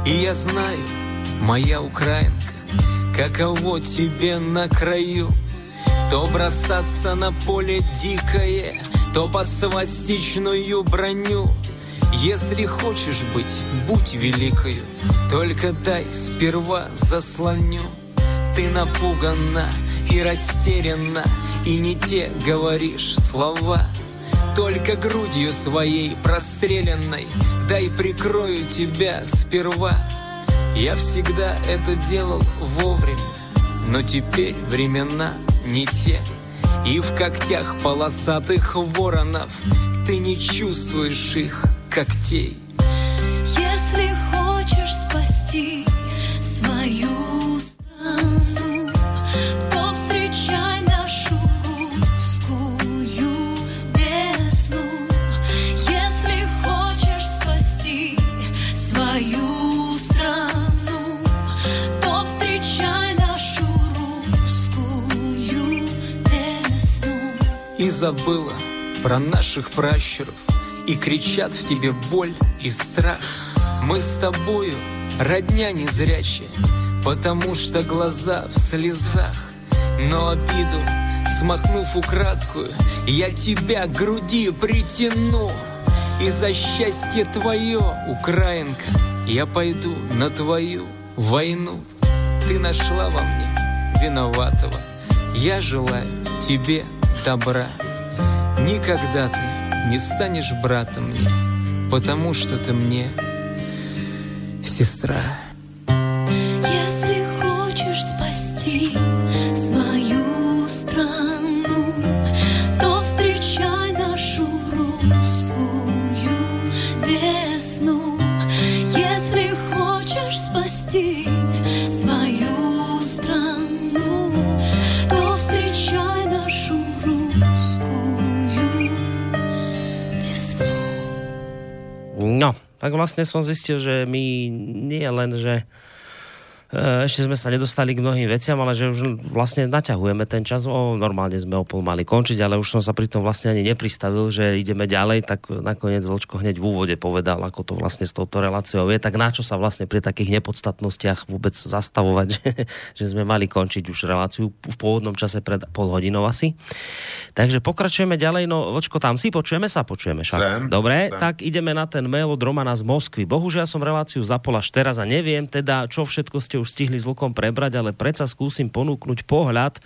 [SPEAKER 15] И я знаю, моя украинка, каково тебе на краю. То бросаться на поле дикое, то под свастичную броню. Если хочешь быть, будь великою, только дай сперва заслоню. Ты напугана и растеряна, и не те говоришь слова. Только грудью своей простреленной Дай прикрою тебя сперва Я всегда это делал вовремя Но теперь времена не те И в когтях полосатых воронов Ты не чувствуешь их когтей
[SPEAKER 16] Если хочешь спасти свою страну, то встречай нашу русскую весну. Если хочешь спасти свою страну, то встречай нашу русскую весну.
[SPEAKER 15] И забыла про наших пращуров И кричат в тебе боль и страх. Мы с тобою родня незрячая Потому что глаза в слезах. Но обиду, смахнув украдкую Я тебя к груди притяну. И за счастье твое, украинка Я пойду на твою войну. Ты нашла во мне виноватого. Я желаю тебе добра. Никогда ты не станешь братом мне Потому что ты мне сестра.
[SPEAKER 16] Если хочешь спасти
[SPEAKER 2] tak vlastne som zistil, že my nie len, že ešte sme sa nedostali k mnohým veciam, ale že už vlastne naťahujeme ten čas. O, normálne sme o pol mali končiť, ale už som sa pri tom vlastne ani nepristavil, že ideme ďalej, tak nakoniec Vlčko hneď v úvode povedal, ako to vlastne s touto reláciou je. Tak na čo sa vlastne pri takých nepodstatnostiach vôbec zastavovať, že, že sme mali končiť už reláciu v pôvodnom čase pred pol hodinou asi. Takže pokračujeme ďalej. No, Vlčko, tam si počujeme sa, počujeme však.
[SPEAKER 4] Sem,
[SPEAKER 2] Dobre,
[SPEAKER 4] sem.
[SPEAKER 2] tak ideme na ten mail od Romana z Moskvy. Bohužiaľ som reláciu zapol až teraz a neviem teda, čo všetko ste už stihli s Vlkom prebrať, ale predsa skúsim ponúknuť pohľad,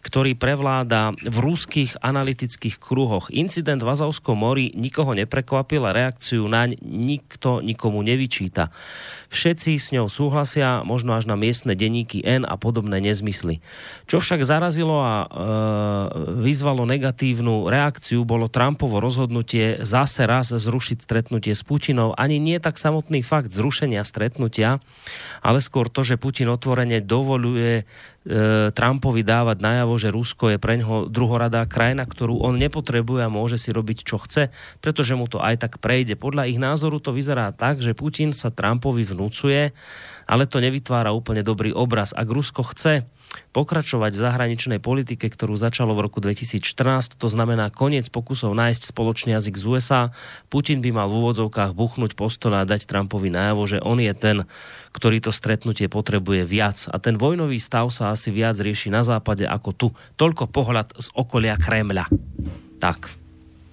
[SPEAKER 2] ktorý prevláda v ruských analytických kruhoch. Incident v Azovskom mori nikoho neprekvapil a reakciu naň nikto nikomu nevyčíta. Všetci s ňou súhlasia, možno až na miestne denníky N a podobné nezmysly. Čo však zarazilo a e, vyzvalo negatívnu reakciu, bolo Trumpovo rozhodnutie zase raz zrušiť stretnutie s Putinou. Ani nie tak samotný fakt zrušenia stretnutia, ale skôr to, že Putin otvorene dovoluje Trumpovi dávať najavo, že Rusko je pre ňoho druhoradá krajina, ktorú on nepotrebuje a môže si robiť, čo chce, pretože mu to aj tak prejde. Podľa ich názoru to vyzerá tak, že Putin sa Trumpovi vnúcuje, ale to nevytvára úplne dobrý obraz. Ak Rusko chce pokračovať v zahraničnej politike, ktorú začalo v roku 2014, to znamená koniec pokusov nájsť spoločný jazyk z USA, Putin by mal v úvodzovkách buchnúť po stole a dať Trumpovi najavo, že on je ten, ktorý to stretnutie potrebuje viac. A ten vojnový stav sa asi viac rieši na západe ako tu. Toľko pohľad z okolia Kremľa. Tak,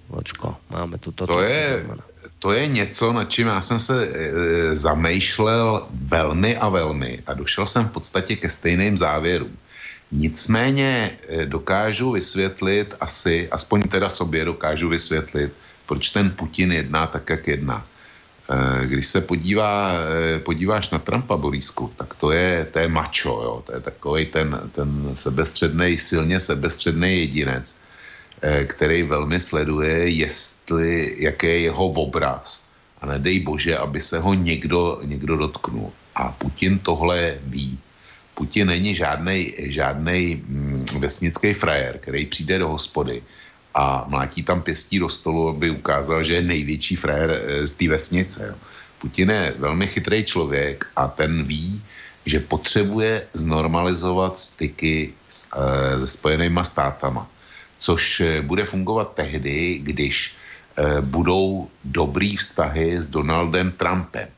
[SPEAKER 2] Vočko, máme tu toto.
[SPEAKER 4] To je, to je něco, nad čím já jsem se e, zamýšlel velmi a velmi a došel jsem v podstatě ke stejným závěrům. Nicméně e, dokážu vysvětlit asi, aspoň teda sobě dokážu vysvětlit, proč ten Putin jedná tak, jak jedná. E, když se podívá, e, podíváš na Trumpa, Borísku, tak to je, to je macho, jo? to je takový ten, ten sebestředný, silně sebestředný jedinec, e, který velmi sleduje, jestli, jaký je jeho obraz. A nedej bože, aby se ho někdo, někdo dotknul. A Putin tohle ví. Putin není žádnej, žádnej mm, vesnický frajer, který přijde do hospody a mlátí tam pěstí do stolu, aby ukázal, že je největší frajer eh, z té vesnice. Putin je velmi chytrý člověk a ten ví, že potřebuje znormalizovat styky s, e, se spojenýma státama. Což e, bude fungovat tehdy, když budou dobrý vztahy s Donaldem Trumpem.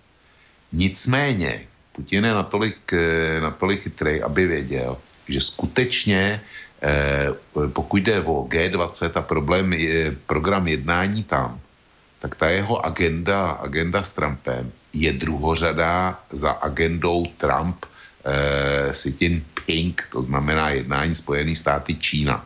[SPEAKER 4] Nicméně Putin je natolik, e, natolik chytrý, aby věděl, že skutečně e, pokud jde o G20 a problém, program jednání tam, tak ta jeho agenda, agenda s Trumpem je druhořadá za agendou Trump eh, Xi Jinping, to znamená jednání Spojený státy Čína.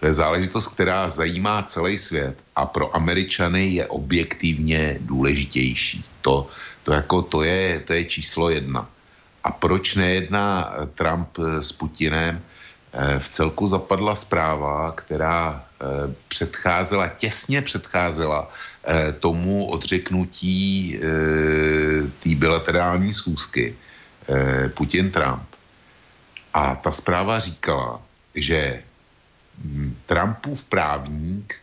[SPEAKER 4] To je záležitost, která zajímá celý svět a pro Američany je objektivně důležitější. To, to, jako, to, je, to je číslo jedna. A proč nejedná Trump s Putinem? V celku zapadla zpráva, která předcházela, těsně předcházela tomu odřeknutí té bilaterální schůzky Putin-Trump. A ta zpráva říkala, že Trumpův právník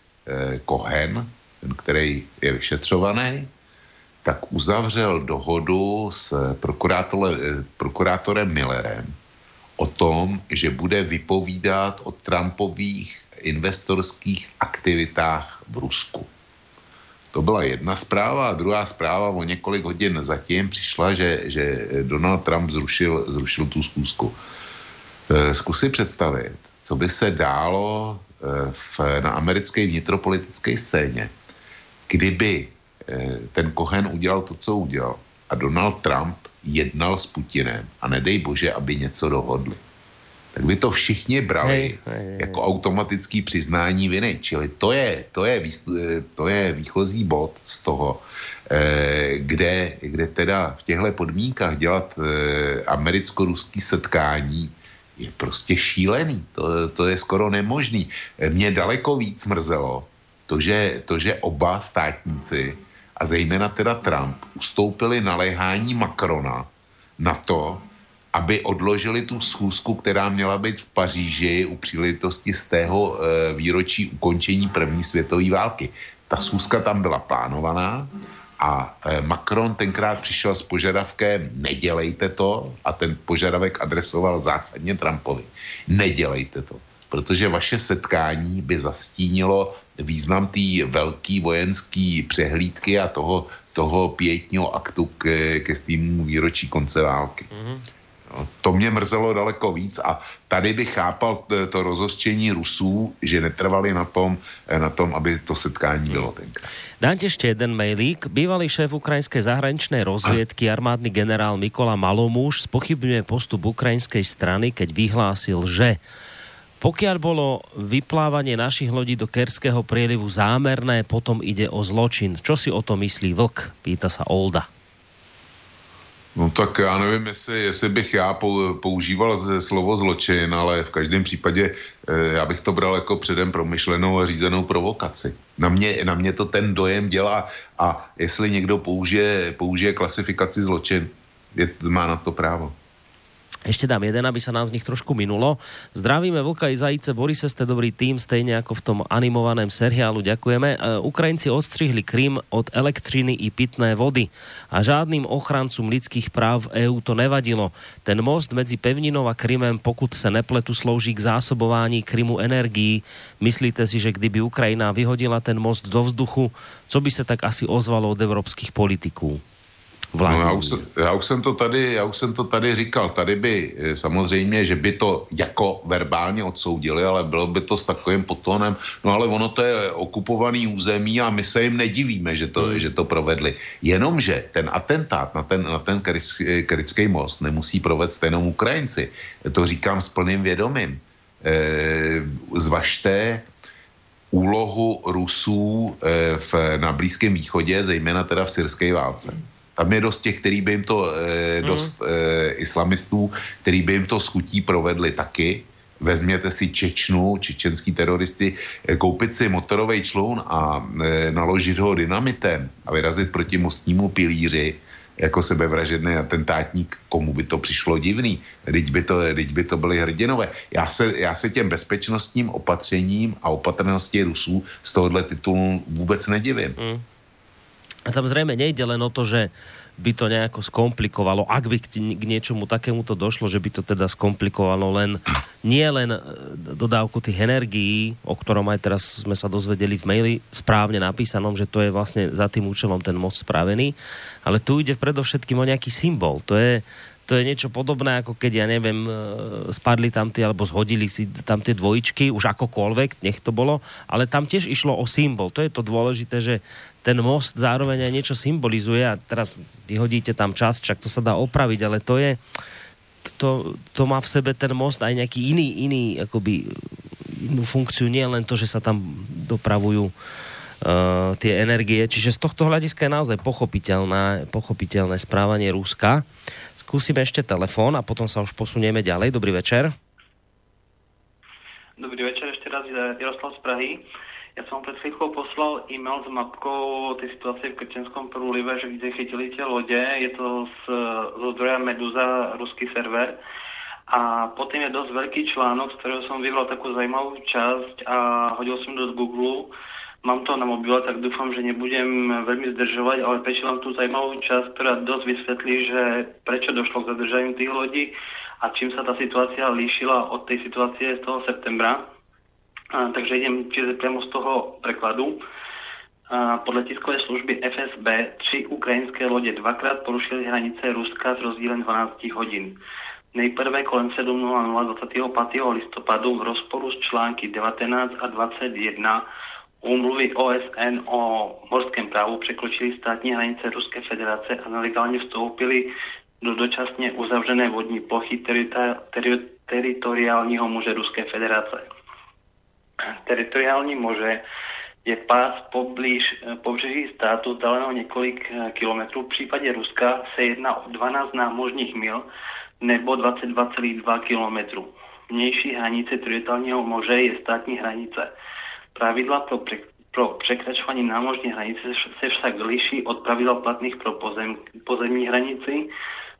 [SPEAKER 4] Cohen, ten, který je vyšetřovaný, tak uzavřel dohodu s prokurátorem, prokurátorem Millerem o tom, že bude vypovídat o Trumpových investorských aktivitách v Rusku. To byla jedna zpráva a druhá zpráva o několik hodin zatím přišla, že, že Donald Trump zrušil, zrušil tu zkusku. Zkus si představit, co by se dálo v, na americké vnitropolitické scéně, kdyby ten Cohen udělal to, co udělal a Donald Trump jednal s Putinem a nedej bože, aby něco dohodli. Tak by to všichni brali hej, hej, hej. jako automatický přiznání viny. Čili to je, to je, to je výchozí bod z toho, kde, kde teda v těchto podmínkách dělat americko-ruský setkání je prostě šílený. To, to je skoro nemožný. Mě daleko víc mrzelo to, že, to, že oba státníci a zejména teda Trump ustoupili na léhání Macrona na to, aby odložili tu schůzku, která měla být v Paříži u příležitosti z tého e, výročí ukončení první světové války. Ta schůzka tam byla plánovaná A eh, Macron tenkrát přišel s požadavkem nedělejte to a ten požadavek adresoval zásadně Trumpovi. Nedělejte to, protože vaše setkání by zastínilo význam té velký vojenský přehlídky a toho, toho pětního aktu ke, ke stýmu výročí konce války. Mm-hmm. To mě mrzelo daleko víc a tady bych chápal to, to rozhořčení Rusů, že netrvali na tom, na tom, aby to setkání bylo tenkrát.
[SPEAKER 2] Dám ti ešte jeden mailík. Bývalý šéf ukrajinskej zahraničnej rozviedky, armádny generál Mikola Malomúš, spochybňuje postup ukrajinskej strany, keď vyhlásil, že pokiaľ bolo vyplávanie našich lodí do Kerského prielivu zámerné, potom ide o zločin. Čo si o to myslí Vlk? Pýta sa Olda.
[SPEAKER 4] No tak já nevím, jestli, jestli bych já používal slovo zločin, ale v každém případě eh, já bych to bral jako předem promyšlenou a řízenou provokaci. Na mě, na mě to ten dojem dělá a jestli někdo použije, použije klasifikaci zločin, je, má na to právo.
[SPEAKER 2] Ešte dám jeden, aby sa nám z nich trošku minulo. Zdravíme Vlka i Zajice, Borise, ste dobrý tým, stejne ako v tom animovaném seriálu, ďakujeme. E, Ukrajinci odstrihli Krym od elektriny i pitné vody a žádnym ochrancom lidských práv v EÚ to nevadilo. Ten most medzi Pevninou a Krymem, pokud se nepletu, slouží k zásobování Krymu energií. Myslíte si, že kdyby Ukrajina vyhodila ten most do vzduchu, co by se tak asi ozvalo od evropských politiků?
[SPEAKER 4] No, já, už, já, už jsem to tady, já už jsem to tady říkal. Tady by eh, samozřejmě, že by to jako verbálně odsoudili, ale bylo by to s takovým potónem. No ale ono to je okupovaný území a my se jim nedivíme, že to, hmm. že to provedli. Jenomže ten atentát na ten, na ten Kerický most nemusí provést jenom Ukrajinci. To říkám s plným vědomím. E, zvažte úlohu Rusů v, na Blízkém východě, zejména teda v syrské válce. Tam je dost těch, který by jim to, eh, mm. dost eh, islamistů, který by jim to schutí provedli taky. Vezměte si Čečnu, čečenský teroristy, eh, koupit si motorový člun a eh, naložit ho dynamitem a vyrazit proti mostnímu pilíři jako sebevražedný atentátník, komu by to přišlo divný. Teď by to, teď by to byly hrdinové. Já se, já se těm bezpečnostním opatřením a opatrnosti Rusů z tohohle titulu vůbec nedivím. Mm.
[SPEAKER 2] A tam zrejme nejde len o to, že by to nejako skomplikovalo, ak by k niečomu takému to došlo, že by to teda skomplikovalo len nie len e, dodávku tých energií, o ktorom aj teraz sme sa dozvedeli v maili správne napísanom, že to je vlastne za tým účelom ten most spravený, ale tu ide predovšetkým o nejaký symbol. To je, to je niečo podobné, ako keď, ja neviem, e, spadli tam tie, alebo zhodili si tam tie dvojičky, už akokoľvek, nech to bolo, ale tam tiež išlo o symbol. To je to dôležité, že ten most zároveň aj niečo symbolizuje a teraz vyhodíte tam čas, čak to sa dá opraviť, ale to je, to, to má v sebe ten most aj nejaký iný, iný, akoby inú funkciu, nie len to, že sa tam dopravujú uh, tie energie. Čiže z tohto hľadiska je naozaj pochopiteľné, pochopiteľné správanie Ruska. Skúsime ešte telefón a potom sa už posunieme ďalej. Dobrý večer.
[SPEAKER 12] Dobrý večer, ešte raz Jaroslav z Prahy. Ja som pred chvíľkou poslal e-mail s mapkou tej situácie v Krčenskom prúlive, že kde chytili tie lode. Je to z, zo zdroja Meduza, ruský server. A potom je dosť veľký článok, z ktorého som vybral takú zaujímavú časť a hodil som do Google mám to na mobile, tak dúfam, že nebudem veľmi zdržovať, ale prečítam tú zaujímavú časť, ktorá dosť vysvetlí, že prečo došlo k zadržaniu tých lodí a čím sa tá situácia líšila od tej situácie z toho septembra. Takže idem čiže priamo z toho prekladu. A, podľa tiskovej služby FSB tři ukrajinské lode dvakrát porušili hranice Ruska s rozdílem 12 hodin. Nejprve kolem 7.00 25. listopadu v rozporu s články 19 a 21 úmluvy OSN o morském právu překročili státní hranice Ruské federace a nelegálně vstoupili do dočasně uzavřené vodní plochy terita, teri, teritoriálního moře Ruské federace. Teritoriální moře je pás poblíž pobřeží státu vzdáleného několik eh, kilometrů. V případě Ruska se jedná o 12 námořních mil nebo 22,2 kilometrů. Vnější hranice teritoriálního moře je státní hranice. Pravidla pro, pre, pro překračování námořní hranice se však liší od pravidel platných pro pozem, pozemní hranici.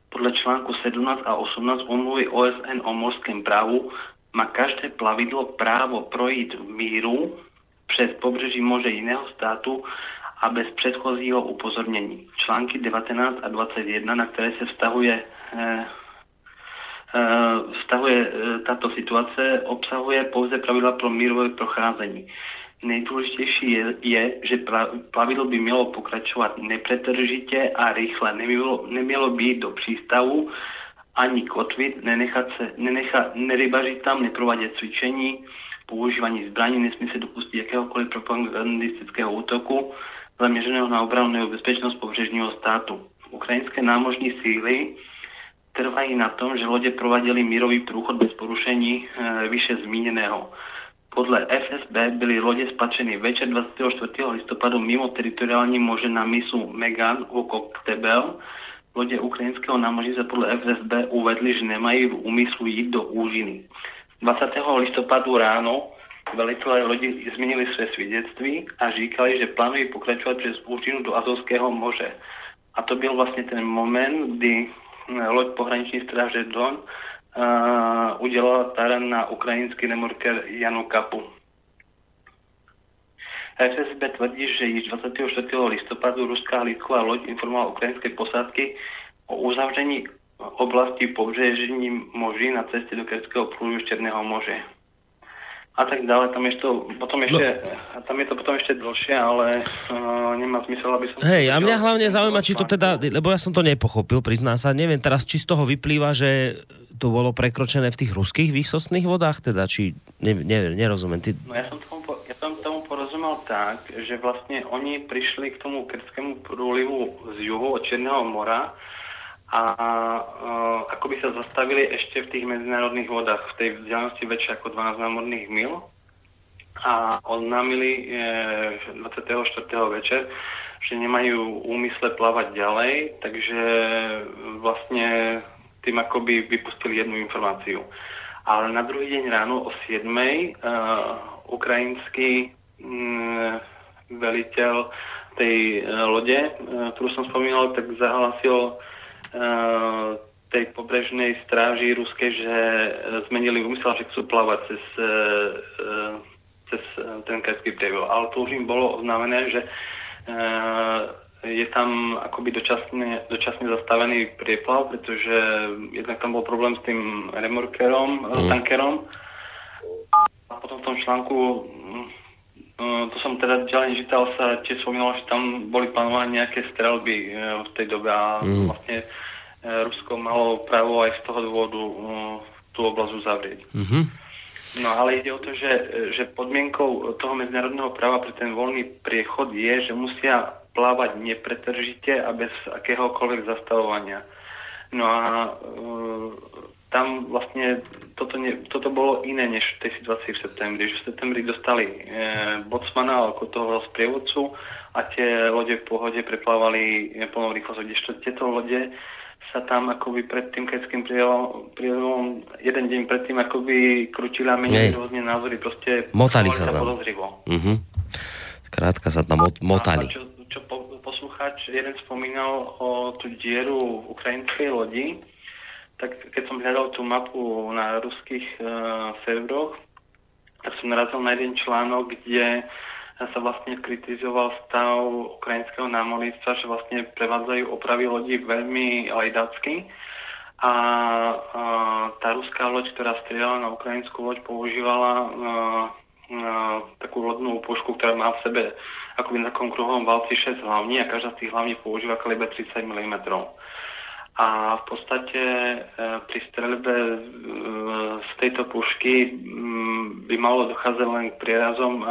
[SPEAKER 12] Podle článku 17 a 18 umluvy OSN o morském právu má každé plavidlo právo projít v míru přes pobřeží moře jiného státu a bez předchozího upozornění. Články 19 a 21, na které se vztahuje eh, eh, vztahuje eh, tato situace, obsahuje pouze pravidla pro mírové procházení. Nejdůležitější je, je že plavidlo by mělo pokračovat nepretržitě a rychle. Nemělo, nemělo být do přístavu ani kotvit, nenechat se, nenechat, nerybařit tam, neprovádět cvičení, používání zbraní, nesmí se dopustit jakéhokoliv propagandistického útoku zaměřeného na obranu nebo bezpečnost pobřežního státu. Ukrajinské námořní síly trvají na tom, že lodě prováděly mírový průchod bez porušení e, výše zmíněného. Podle FSB byly lodě spatřeny večer 24. listopadu mimo teritoriální moře na misu Megan u Koktebel. Lodě ukrajinského námořní se podle FSB uvedli, že nemají v úmyslu jít do úžiny. 20. listopadu ráno velitelé lodi změnili své svědectví a říkali, že plánují pokračovat přes úžinu do Azovského moře. A to byl vlastně ten moment, kdy eh, loď pohraniční stráže Don uh, udělala taran na ukrajinský nemorker Janu Kapu. FSB tvrdí, že již 24. listopadu ruská hlídková loď informovala ukrajinské posádky o uzavření oblasti pobřežní moří na cestě do Kerského z Černého moře. A tak dále, tam je to potom ešte, no. tam je to potom ešte dlhšie, ale uh, nemá zmysel, aby som...
[SPEAKER 2] Hej, a mňa hlavne zaujíma, či to teda, lebo ja som to nepochopil, prizná sa, neviem, teraz či z toho vyplýva, že to bolo prekročené v tých ruských výsostných vodách, teda, či, ne, ne, nerozumiem. Ty...
[SPEAKER 12] No ja som, tomu, ja som tomu porozumel tak, že vlastne oni prišli k tomu Kerskému prúlivu z juhu od Černého mora a uh, ako by sa zastavili ešte v tých medzinárodných vodách, v tej vzdialenosti väčšie ako 12 námorných mil a oznámili e, 24. večer, že nemajú úmysle plávať ďalej, takže vlastne tým akoby vypustili jednu informáciu. Ale na druhý deň ráno o 7. Uh, ukrajinský um, veliteľ tej uh, lode, uh, ktorú som spomínal, tak zahlasil uh, tej pobrežnej stráži ruskej, že zmenili úmysel, že chcú plávať cez, cez ten Kerský prieviel. Ale to už im bolo oznámené, že je tam akoby dočasne, dočasne zastavený prieplav, pretože jednak tam bol problém s tým remorkerom, mm. tankerom. A potom v tom článku, to som teda ďalej nečítal, sa tiež spomínalo, že tam boli plánované nejaké strelby v tej dobe a mm. vlastne Rusko malo právo aj z toho dôvodu tú oblasť uzavrieť. Mm-hmm. No ale ide o to, že, že podmienkou toho medzinárodného práva pre ten voľný priechod je, že musia plávať nepretržite a bez akéhokoľvek zastavovania. No a e, tam vlastne toto, ne, toto bolo iné než v tej situácii v septembri. Že v septembri dostali e, bocmana ako toho sprievodcu a tie lode v pohode preplávali plnou rýchlosťou, kdežto tieto lode sa tam akoby pred tým keckým prílevom jeden deň predtým akoby krutili a menili rôzne názory, proste
[SPEAKER 2] motali sa tam.
[SPEAKER 12] podozrivo.
[SPEAKER 2] Uh-huh. Skrátka sa tam mot- motali.
[SPEAKER 12] A čo, čo poslucháč jeden spomínal o tú dieru v ukrajinskej lodi, tak keď som hľadal tú mapu na ruských uh, serveroch, tak som narazil na jeden článok, kde sa vlastne kritizoval stav ukrajinského námorníctva, že vlastne prevádzajú opravy lodí veľmi lajdacky. A, a tá ruská loď, ktorá strieľala na ukrajinskú loď, používala a, a, takú lodnú pušku, ktorá má v sebe akoby na takom kruhovom valci 6 hlavní a každá z tých hlavní používa kaliber 30 mm. A v podstate e, pri streľbe e, z tejto pušky m, by malo dochádzať len k prierazom e,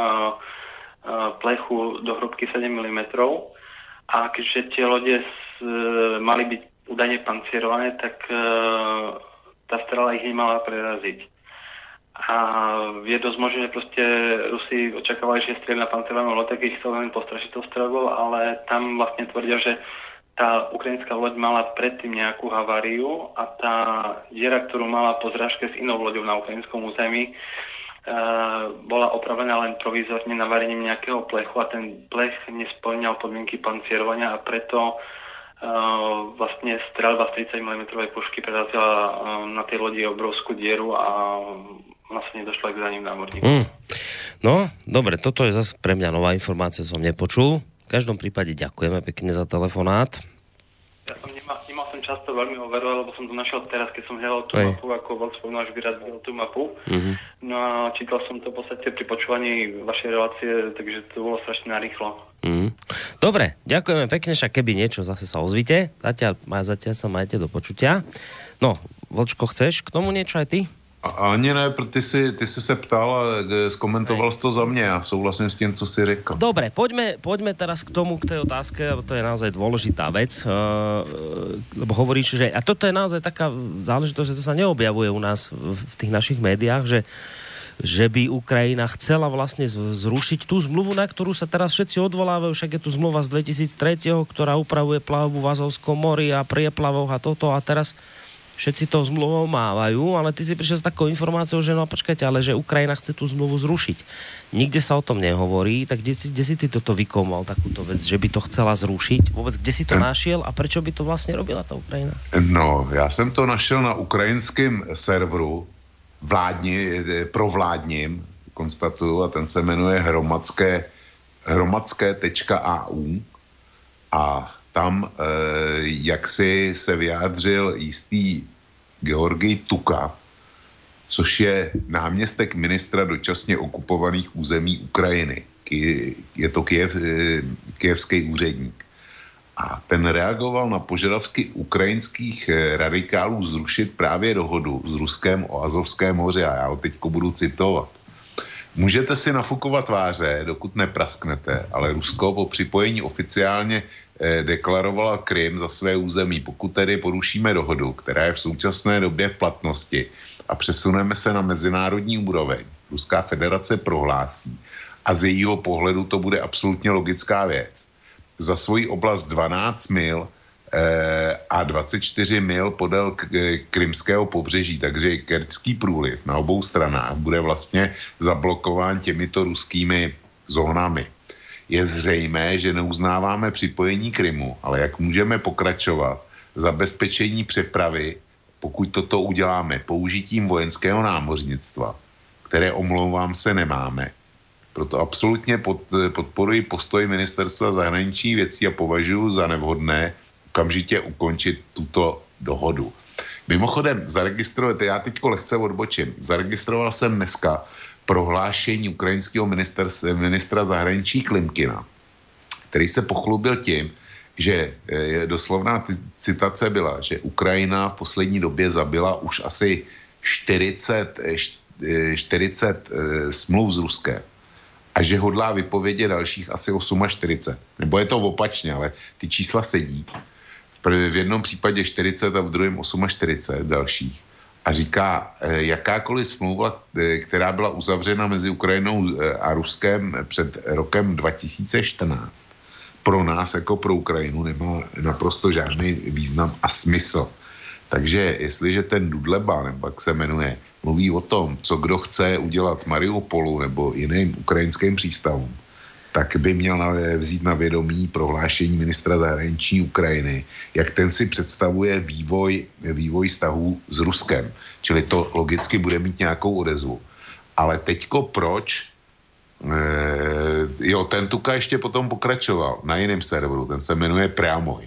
[SPEAKER 12] plechu do hrobky 7 mm a keďže tie lode mali byť údajne pancierované, tak tá strela ich nemala preraziť. A je dosť možné, že proste Rusi očakávali, že strieľ na pancierovanú loď, tak ich chcel len postrašiť tou strelbou, ale tam vlastne tvrdia, že tá ukrajinská loď mala predtým nejakú haváriu a tá diera, ktorú mala po zrážke s inou loďou na ukrajinskom území, bola opravená len provizorne navarením nejakého plechu a ten plech nesplňal podmienky pancierovania a preto Uh, vlastne strelba z 30 mm pušky prerazila uh, na tej lodi obrovskú dieru a vlastne došla k za ním námorníku. Mm.
[SPEAKER 2] No, dobre, toto je zase pre mňa nová informácia, som nepočul. V každom prípade ďakujeme pekne za telefonát.
[SPEAKER 17] Ja som nemal, nemal som často veľmi overovať, lebo som to našiel teraz, keď som hľadal tú
[SPEAKER 2] Hej.
[SPEAKER 17] mapu, ako Vlk spomínal, že videl tú mapu.
[SPEAKER 2] Mhm.
[SPEAKER 17] No a čítal som to v podstate pri počúvaní vašej relácie, takže to bolo strašne narýchlo.
[SPEAKER 2] Mm. Dobre, ďakujeme pekne, však keby niečo, zase sa ozvite. Zatiaľ, ma- zatiaľ sa majte do počutia. No, Vlčko, chceš k tomu niečo aj ty?
[SPEAKER 4] A- Ani ne, ty si, ty si se ptal a skomentoval jsi to za mě. Já souhlasím s tím, co si řekl.
[SPEAKER 2] Dobre, poďme, poďme teraz k tomu, k tej otázke, lebo to je naozaj dôležitá vec, uh, lebo hovoríš, že, a toto je naozaj taká záležitosť, že to sa neobjavuje u nás v, tých našich médiách, že že by Ukrajina chcela vlastne zrušiť tú zmluvu, na ktorú sa teraz všetci odvolávajú, však je tu zmluva z 2003, ktorá upravuje plavbu v Azovskom mori a prieplavov a toto a teraz všetci to zmluvou mávajú, ale ty si prišiel s takou informáciou, že no počkajte, ale že Ukrajina chce tú zmluvu zrušiť. Nikde sa o tom nehovorí, tak kde si, kde si ty toto vykomal, takúto vec, že by to chcela zrušiť? Vôbec kde si to našiel a prečo by to vlastne robila tá Ukrajina?
[SPEAKER 4] No, já jsem to našel na ukrajinském serveru vládní, eh, provládním, konstatuju, a ten se jmenuje hromadské, hromadské.au a tam eh, jak si se vyjádřil jistý Georgij Tuka, což je náměstek ministra dočasně okupovaných území Ukrajiny. Je to Kiev, eh, kijevský úředník. A ten reagoval na požadavky ukrajinských eh, radikálů zrušit právě dohodu s Ruskem o Azovském moři. A já ho teď budu citovat. Můžete si nafukovat tváře, dokud neprasknete, ale Rusko po připojení oficiálně deklarovala Krym za své území. Pokud tedy porušíme dohodu, která je v současné době v platnosti a přesuneme se na mezinárodní úroveň, Ruská federace prohlásí a z jejího pohledu to bude absolutně logická věc. Za svoji oblast 12 mil eh, a 24 mil podél eh, krymského pobřeží, takže kerčský průliv na obou stranách bude vlastně zablokován těmito ruskými zónami. Je zřejmé, že neuznáváme připojení Krymu, ale jak můžeme pokračovat zabezpečení přepravy, pokud toto uděláme použitím vojenského námořnictva, které omlouvám se nemáme. Proto absolutně pod, podporuji postoj ministerstva zahraničních věcí a považuji za nevhodné okamžitě ukončit tuto dohodu. Mimochodem, zaregistrovat, já teď lehce odbočím, zaregistroval jsem dneska prohlášení ukrajinského ministerstva- ministra zahraničí Klimkina, který se pochlubil tím, že eh, doslovná citace byla, že Ukrajina v poslední době zabila už asi 40, eh, št- eh, 40 eh, smluv s Ruskem a že hodlá vypovědět dalších asi 48. Nebo je to opačně, ale ty čísla sedí. V, prv, v jednom případě 40 a v druhém 48 dalších. A říká, eh, jakákoliv smlouva, eh, která byla uzavřena mezi Ukrajinou eh, a Ruskem před rokem 2014, pro nás jako pro Ukrajinu nemá naprosto žádný význam a smysl. Takže jestliže ten Dudleba, nebo jak se jmenuje, mluví o tom, co kdo chce udělat Mariupolu nebo jiným ukrajinským přístavům, tak by měl vzít na vědomí prohlášení ministra zahraničí Ukrajiny, jak ten si představuje vývoj, vývoj vztahů s Ruskem. Čili to logicky bude mít nějakou odezvu. Ale teďko proč Eh, jo, ten Tuka ještě potom pokračoval na jiném serveru, ten se jmenuje Preamoj.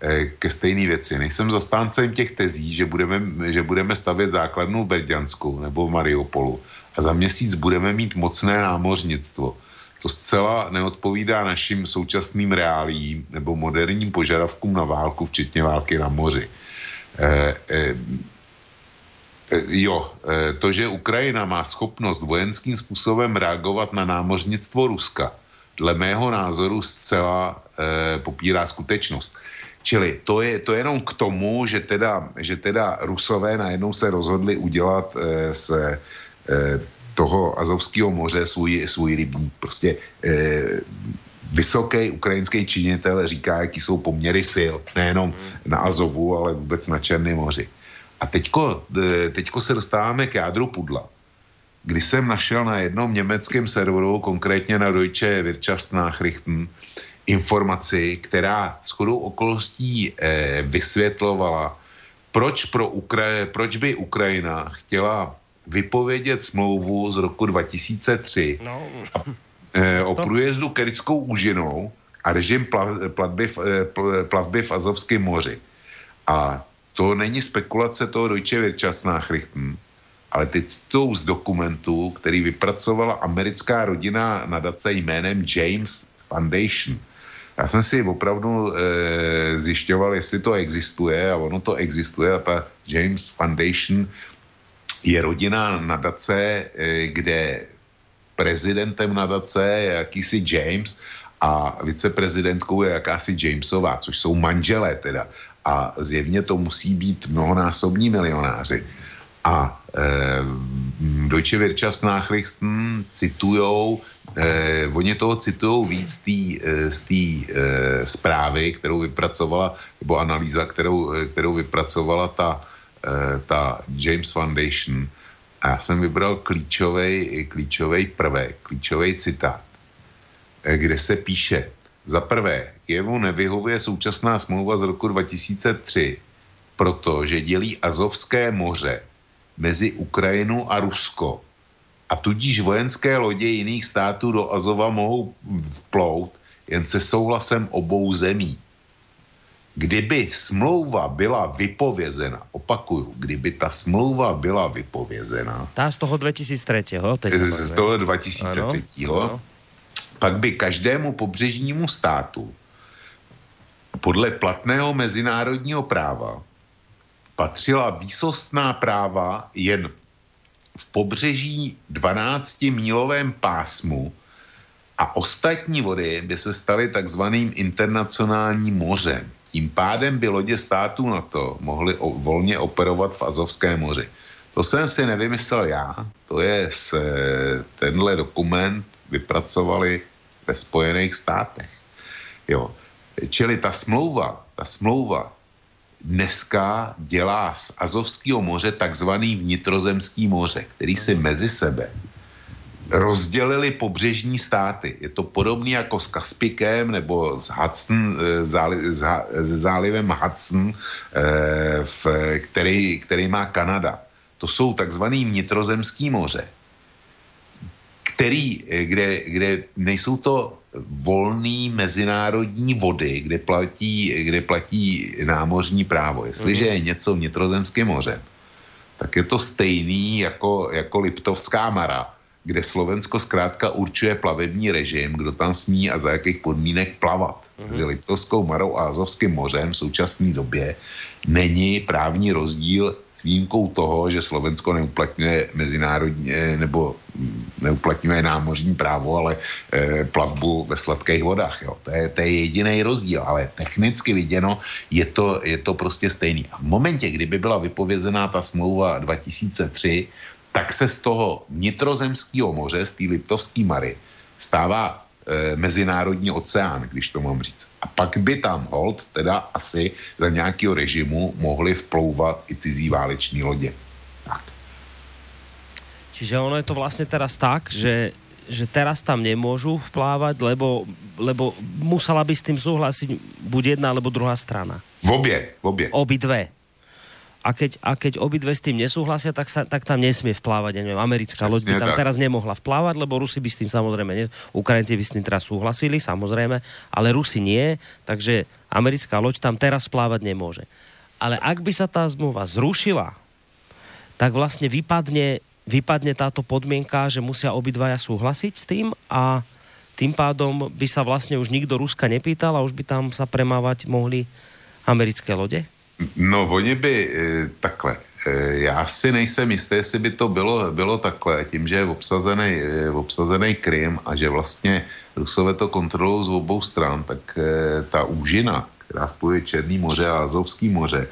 [SPEAKER 4] Eh, ke stejné věci. Nejsem zastáncem těch tezí, že budeme, že budeme stavět základnu v Berďansku nebo v Mariupolu a za měsíc budeme mít mocné námořnictvo. To zcela neodpovídá našim současným reálím nebo moderním požadavkům na válku, včetně války na moři. Eh, Eh, Jo, to, že Ukrajina má schopnost vojenským způsobem reagovat na námořnictvo Ruska, dle mého názoru zcela eh, popírá skutečnost. Čili to je to je jenom k tomu, že teda, že teda Rusové najednou se rozhodli udělat eh, z eh, toho Azovského moře svůj, svůj rybník. Prostě eh, vysoký ukrajinský činitel říká, jaký jsou poměry sil, nejenom na Azovu, ale vůbec na Černém moři. A teďko, eh, teďko se dostáváme k jádru pudla, kdy jsem našel na jednom německém serveru, konkrétně na Deutsche Wirtschaftsnachrichten, informaci, která shodou okolností eh, vysvětlovala, proč, pro Ukra- proč by Ukrajina chtěla vypovědět smlouvu z roku 2003
[SPEAKER 2] No,
[SPEAKER 4] eh, o průjezdu kerickou úžinou a režim pla- platby eh, pl- plavby v Azovském moři. A to není spekulace toho Deutsche Wirtschaftsnachrichten, ale teď citují z dokumentu, který vypracovala americká rodina nadace jménem James Foundation. Já jsem si opravdu e, zjišťoval, jestli to existuje a ono to existuje a ta James Foundation je rodina nadace, e, kde prezidentem nadace je jakýsi James a viceprezidentkou je jakási Jamesová, což jsou manželé teda. A zjevně to musí být mnohonásobní milionáři. A e, Deutsche Wirtschaftsnachrichten citujou, e, oni toho citujou víc z té e, zprávy, kterou vypracovala, nebo analýza, kterou, kterou vypracovala ta, ta James Foundation. A já jsem vybral klíčový klíčový prvek, klíčový citát, e, kde se píše, za prvé, Kijevu nevyhovuje současná smlouva z roku 2003, protože dělí Azovské moře mezi Ukrajinu a Rusko. A tudíž vojenské lodě jiných států do Azova mohou vplout jen se souhlasem obou zemí. Kdyby smlouva byla vypovězena, opakuju, kdyby ta smlouva byla vypovězena,
[SPEAKER 2] Tá z toho 2003. To
[SPEAKER 4] z toho 2003.
[SPEAKER 2] Ano, ano.
[SPEAKER 4] pak by každému pobřežnímu státu podle platného mezinárodního práva patřila výsostná práva jen v pobřeží 12-mílovém pásmu a ostatní vody by se staly takzvaným internacionálním mořem. Tím pádem by lodě států NATO mohly o, volně operovat v Azovském moři. To jsem si nevymyslel já, to je z, eh, tenhle dokument vypracovali ve Spojených státech. Jo. Čili ta smlouva, ta smlouva dneska dělá z Azovského moře takzvaný vnitrozemský moře, který si mezi sebe rozdělili pobřežní státy. Je to podobné jako s Kaspikem nebo s Hudson, eh, záli, s, zálivem Hudson, eh, v, který, který má Kanada. To jsou takzvaný vnitrozemský moře, který, eh, kde, kde nejsou to volný mezinárodní vody, kde platí, kde platí námořní právo. Jestliže je něco vnitrozemským mořem, tak je to stejný jako, jako Liptovská Mara, kde Slovensko zkrátka určuje plavební režim, kdo tam smí a za jakých podmínek plavat. Mezi Liptovskou Marou a Azovským mořem v současné době není právní rozdíl s výjimkou toho, že Slovensko neuplatňuje mezinárodní nebo mm, neuplatňuje námořní právo, ale e, plavbu ve sladkých vodách. Jo. To, je, to je jediný rozdíl, ale technicky viděno je to, je to prostě stejný. A v momentě, kdyby byla vypovězená ta smlouva 2003, tak se z toho nitrozemského moře, z té Liptovské Mary, stává e, mezinárodní oceán, když to mám říct. A pak by tam hold, teda asi za nějakého režimu mohly vplouvat i cizí váleční lodě.
[SPEAKER 2] Čiže ono je to vlastne teraz tak, že, že teraz tam nemôžu vplávať, lebo, lebo musela by s tým súhlasiť buď jedna alebo druhá strana.
[SPEAKER 4] V obě, v obě.
[SPEAKER 2] Obidve. A keď, a keď obidve s tým nesúhlasia, tak, sa, tak tam nesmie vplávať, ja neviem, americká loď by tam
[SPEAKER 4] tak.
[SPEAKER 2] teraz nemohla vplávať, lebo Rusi by s tým samozrejme, ne, Ukrajinci by s tým teraz súhlasili, samozrejme, ale Rusi nie, takže americká loď tam teraz vplávať nemôže. Ale ak by sa tá zmluva zrušila, tak vlastne vypadne, vypadne táto podmienka, že musia obidvaja súhlasiť s tým a tým pádom by sa vlastne už nikto Ruska nepýtal a už by tam sa premávať mohli americké lode?
[SPEAKER 4] No, oni by e, takhle. E, já si nejsem jistý, jestli by to bylo, bylo takhle, tím, že je obsazený, e, obsazený Krym a že vlastně Rusové to kontrolují z obou stran, tak ta úžina, která spojuje Černý moře a Azovský moře,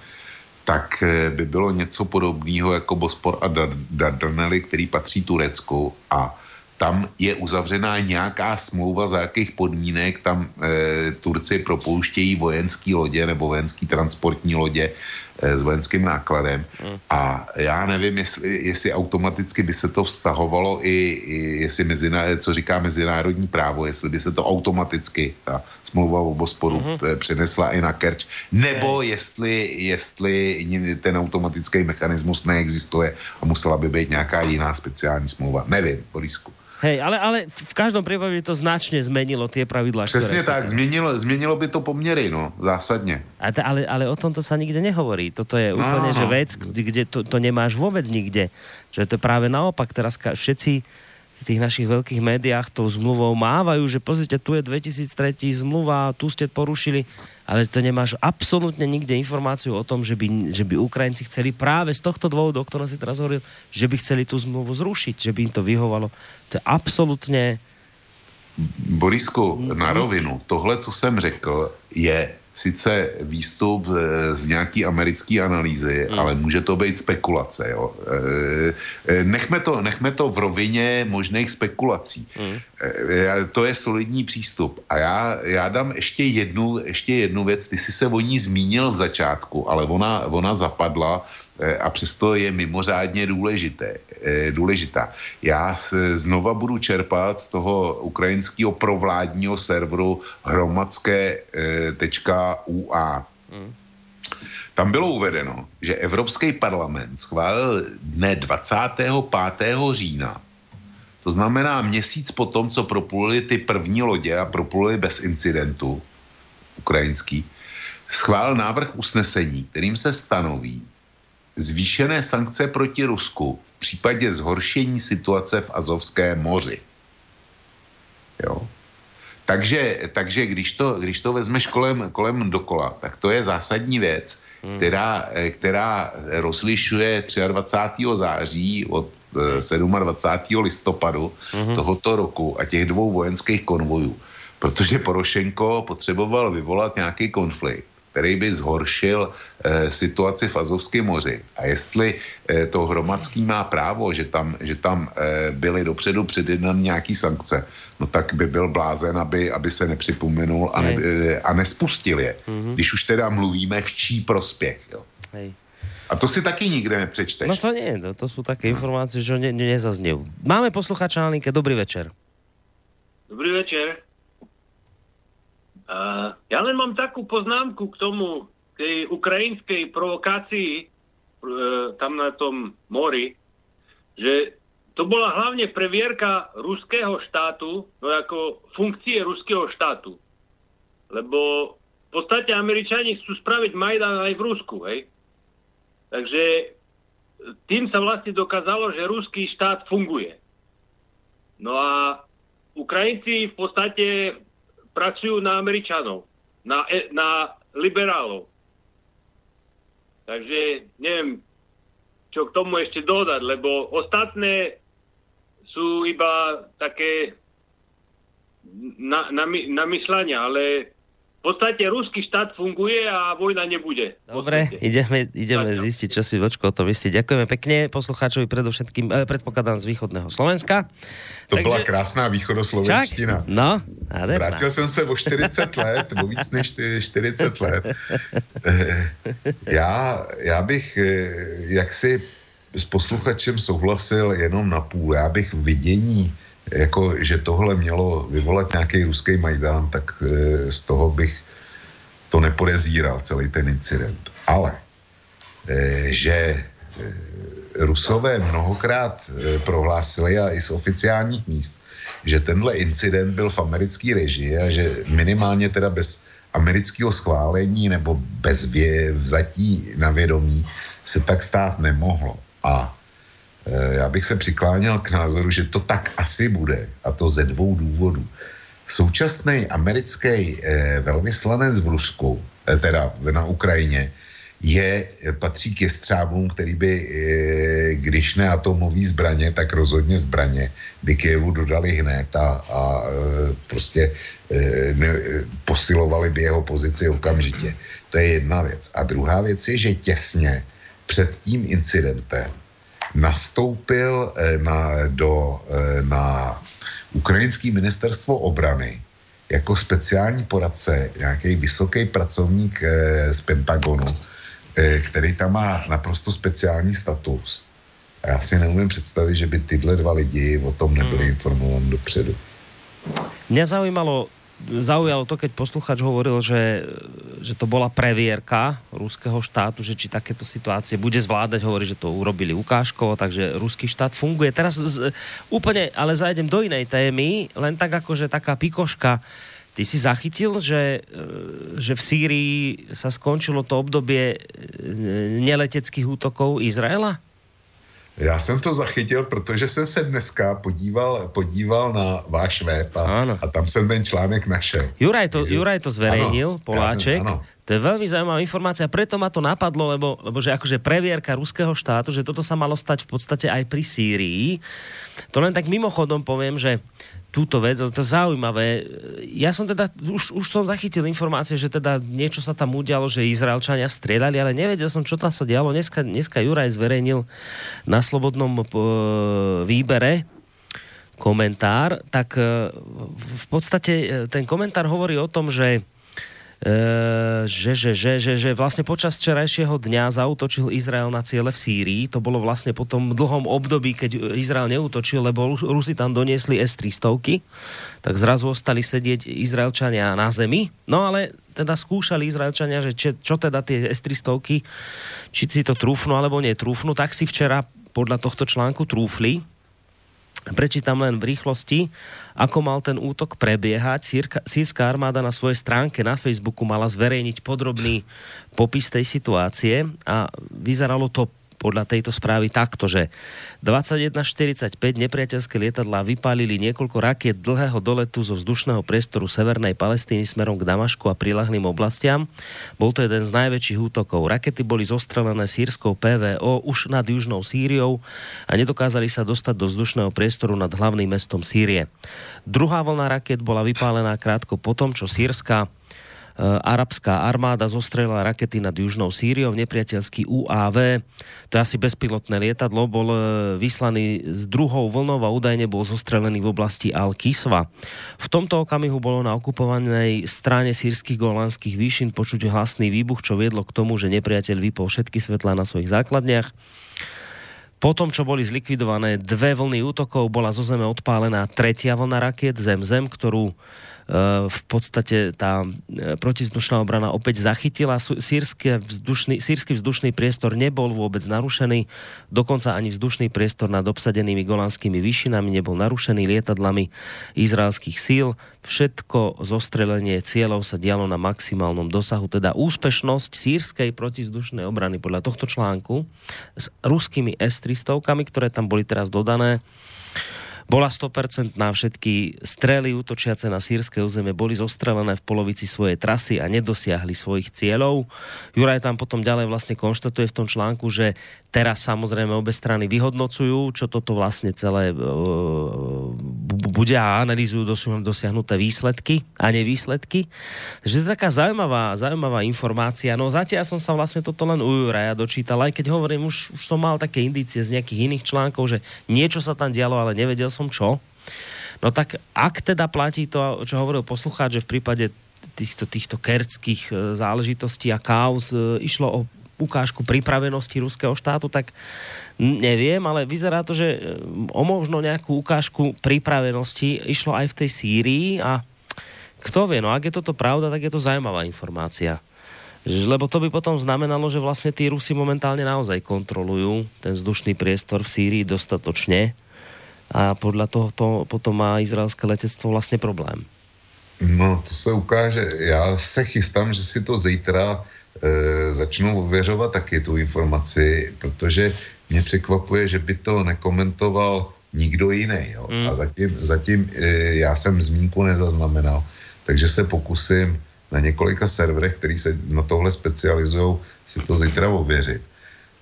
[SPEAKER 4] tak by bylo něco podobného jako Bospor a Dar- Dardanely, který patří Turecku a tam je uzavřená nějaká smlouva, za jakých podmínek tam e, Turci propouštějí vojenský lodě nebo vojenský transportní lodě e, s vojenským nákladem. A já nevím, jestli, jestli automaticky by se to vztahovalo i, i jestli mezina, co říká mezinárodní právo, jestli by se to automaticky, ta smlouva o Bosporu mm-hmm. přenesla i na Kerč, nebo jestli, jestli ten automatický mechanismus neexistuje a musela by být nějaká jiná speciální smlouva. Nevím, Borisku.
[SPEAKER 2] Hej, ale, ale v každom prípade to značne zmenilo tie pravidlá,
[SPEAKER 4] Přesně tak, změnilo, změnilo by to poměry, no, zásadně.
[SPEAKER 2] A t- ale, ale o tomto sa nikde nehovorí. Toto je
[SPEAKER 4] No,
[SPEAKER 2] úplne,
[SPEAKER 4] no.
[SPEAKER 2] že vec, kde to, to nemáš vôbec nikde. Že to je práve naopak. Teraz ka- všetci tých našich veľkých médiách tou zmluvou mávajú, že pozrite, tu je 2003 zmluva, tu ste porušili, ale to nemáš absolútne nikde informáciu o tom, že by, že by Ukrajinci chceli práve z tohto dôvodu, o ktorom si teraz hovoril, že by chceli tú zmluvu zrušiť, že by im to vyhovalo. To je absolútne...
[SPEAKER 4] Borisku, na rovinu, tohle, co jsem řekl, je sice výstup eh, z nějaký americké analýzy,
[SPEAKER 2] Hmm.
[SPEAKER 4] ale může to být spekulace. Jo. Eh, eh, Nechme, to, nechme to v rovině možných spekulací. Eh, To je solidní přístup. A já, já dám ještě jednu, ještě jednu věc. Ty jsi se o ní zmínil v začátku, ale ona, ona zapadla a přesto je mimořádně důležité, eh, důležitá. Já znova budu čerpat z toho ukrajinského provládního serveru hromadské.ua. Tam bylo uvedeno, že Evropský parlament schválil dne 25. října, to znamená měsíc po tom, co propluli ty první lodě a propluli bez incidentu ukrajinský, schválil návrh usnesení, kterým se stanoví zvýšené sankce proti Rusku v případě zhoršení situace v Azovském moři. Jo. Takže, takže když, to, když to vezmeš kolem, kolem dokola, tak to je zásadní věc, hmm. která, eh, která rozlišuje 23. září od eh, 27. listopadu hmm. tohoto roku a těch dvou vojenských konvojů. Protože Porošenko potřeboval vyvolat nějaký konflikt, který by zhoršil eh, situaci v Azovském moři. A jestli eh, to hromadský má právo, že tam, že tam eh, byly dopředu předjednané nějaký sankce, no tak by byl blázen, aby, aby se nepřipomenul a, ne, eh, a nespustil je.
[SPEAKER 2] Mhm.
[SPEAKER 4] Když už teda mluvíme v čí prospěch. Jo.
[SPEAKER 2] Hej.
[SPEAKER 4] A to si taky nikde nepřečteš.
[SPEAKER 2] No to nie, to, to sú také informácie, že ne, ne, nezaznejú. Máme posluchača na linke, dobrý večer.
[SPEAKER 18] Dobrý večer. Uh, ja len mám takú poznámku k tomu, tej ukrajinskej provokácii uh, tam na tom mori, že to bola hlavne previerka ruského štátu, no ako funkcie ruského štátu. Lebo v podstate Američani chcú spraviť Majdan aj v Rusku, hej? Takže tým sa vlastne dokázalo, že ruský štát funguje. No a Ukrajinci v podstate pracujú na Američanov, na, e- na liberálov. Takže neviem, čo k tomu ešte dodať, lebo ostatné sú iba také na, na, my- namyslania, ale v podstate ruský štát funguje a vojna nebude.
[SPEAKER 2] Dobre, ideme, ideme zistiť, čo si Vočko o tom myslí. Ďakujeme pekne poslucháčovi predovšetkým, eh, predpokladám z východného Slovenska.
[SPEAKER 4] To byla krásná východoslovenština.
[SPEAKER 2] No, nádherná.
[SPEAKER 4] Vrátil jsem se o 40 let, o víc než 40 let. Eh, Já, já bych eh, jaksi s posluchačem souhlasil jenom na půl. Já bych vidění, jako, že tohle mělo vyvolat nějaký ruský Majdan, tak eh, z toho bych to nepodezíral, celý ten incident. Ale eh, že eh, Rusové mnohokrát eh, prohlásili a i z oficiálních míst, že tenhle incident byl v americké režii a že minimálně teda bez amerického schválení nebo bez vě, vzatí na vědomí se tak stát nemohlo. A e, já bych se přikláněl k názoru, že to tak asi bude. A to ze dvou důvodů. Současný americký e, velvyslanec v Rusku, e, teda na Ukrajině, je, patří k jestřábům, který by, když ne atomový zbraně, tak rozhodně zbraně by Kijevu dodali hned a, a prostě ne, posilovali by jeho pozici okamžitě. To je jedna věc. A druhá věc je, že těsně před tím incidentem nastoupil eh, na, do, eh, na ukrajinský ministerstvo obrany jako speciální poradce, nějaký vysoký pracovník eh, z Pentagonu, který tam má naprosto speciální status. A já si neumím představit, že by tyhle dva lidi o tom nebyli informovaní dopředu.
[SPEAKER 2] Mňa zaujímalo, zaujalo to, keď posluchač hovoril, že, že to bola previerka ruského štátu, že či takéto situácie bude zvládať, hovorí, že to urobili ukážkovo, takže ruský štát funguje. Teraz z, úplne, ale zajdem do inej témy, len tak ako, že taká pikoška. Ty si zachytil, že, e, že v Sýrii sa skončilo to obdobie e, neleteckých útokov Izraela?
[SPEAKER 4] Já jsem to zachytil, protože jsem se dneska podíval, podíval na váš web a, a tam jsem ten článek našel.
[SPEAKER 2] Juraj to, Juraj to zverejnil,
[SPEAKER 4] Áno,
[SPEAKER 2] Poláček.
[SPEAKER 4] áno.
[SPEAKER 2] to je veľmi zaujímavá informácia, preto ma to napadlo, lebo, lebo že akože previerka ruského štátu, že toto sa malo stať v podstate aj pri Sýrii. To len tak mimochodom poviem, že túto vec, to je zaujímavé. Ja som teda, už, už som zachytil informácie, že teda niečo sa tam udialo, že Izraelčania strieľali, ale nevedel som, čo tam sa dialo. Dneska, dneska Juraj zverejnil na slobodnom e, výbere komentár, tak e, v podstate e, ten komentár hovorí o tom, že že, že, že, že, že vlastne počas včerajšieho dňa zautočil Izrael na ciele v Sýrii. To bolo vlastne po tom dlhom období, keď Izrael neutočil, lebo Rus- Rusi tam doniesli S-300, tak zrazu ostali sedieť Izraelčania na zemi. No ale teda skúšali Izraelčania, že či, čo teda tie S-300, či si to trúfnu alebo netrúfnu, tak si včera podľa tohto článku trúfli. Prečítam len v rýchlosti, ako mal ten útok prebiehať. Sírska armáda na svojej stránke na Facebooku mala zverejniť podrobný popis tej situácie a vyzeralo to podľa tejto správy takto, že 21.45 nepriateľské lietadlá vypálili niekoľko rakiet dlhého doletu zo vzdušného priestoru Severnej Palestíny smerom k Damašku a prilahlým oblastiam. Bol to jeden z najväčších útokov. Rakety boli zostrelené sírskou PVO už nad južnou Sýriou a nedokázali sa dostať do vzdušného priestoru nad hlavným mestom Sýrie. Druhá vlna raket bola vypálená krátko potom, čo sírska arabská armáda zostrelila rakety nad južnou Sýriou, nepriateľský UAV, to je asi bezpilotné lietadlo, bol e, vyslaný s druhou vlnou a údajne bol zostrelený v oblasti Al-Kisva. V tomto okamihu bolo na okupovanej strane sírskych golánskych výšin počuť hlasný výbuch, čo viedlo k tomu, že nepriateľ vypol všetky svetlá na svojich základniach. Potom, čo boli zlikvidované dve vlny útokov, bola zo zeme odpálená tretia vlna rakiet Zem-Zem, ktorú v podstate tá e, protizdušná obrana opäť zachytila. Sírsky vzdušný, sírsky vzdušný priestor nebol vôbec narušený, dokonca ani vzdušný priestor nad obsadenými golanskými výšinami nebol narušený lietadlami izraelských síl. Všetko zostrelenie cieľov sa dialo na maximálnom dosahu, teda úspešnosť sírskej protizdušnej obrany podľa tohto článku s ruskými S-300, ktoré tam boli teraz dodané, bola 100% na všetky strely útočiace na sírske územie boli zostrelené v polovici svojej trasy a nedosiahli svojich cieľov. Juraj tam potom ďalej vlastne konštatuje v tom článku, že teraz samozrejme obe strany vyhodnocujú, čo toto vlastne celé bu- bude a analýzujú dosi- dosiahnuté výsledky a nevýsledky. Takže to je taká zaujímavá, zaujímavá informácia. No zatiaľ som sa vlastne toto len u Juraja dočítal, aj keď hovorím, už, už som mal také indície z nejakých iných článkov, že niečo sa tam dialo, ale nevedel som čo. No tak ak teda platí to, čo hovoril poslucháč, že v prípade týchto, týchto kerckých e, záležitostí a kauz e, išlo o ukážku pripravenosti ruského štátu, tak neviem, ale vyzerá to, že e, o možno nejakú ukážku pripravenosti išlo aj v tej Sýrii a kto vie, no ak je toto pravda, tak je to zaujímavá informácia. Lebo to by potom znamenalo, že vlastne tí Rusi momentálne naozaj kontrolujú ten vzdušný priestor v Sýrii dostatočne a podľa toho to potom má izraelské letectvo vlastne problém.
[SPEAKER 4] No, to se ukáže. Já se chystám, že si to zítra e, začnu ověřovat taky tu informaci, protože mě překvapuje, že by to nekomentoval nikdo jiný. Jo?
[SPEAKER 2] Mm.
[SPEAKER 4] A zatím, zatím e, já jsem zmínku nezaznamenal, takže se pokusím na několika serverech, který se na tohle specializují, si to zítra ověřit.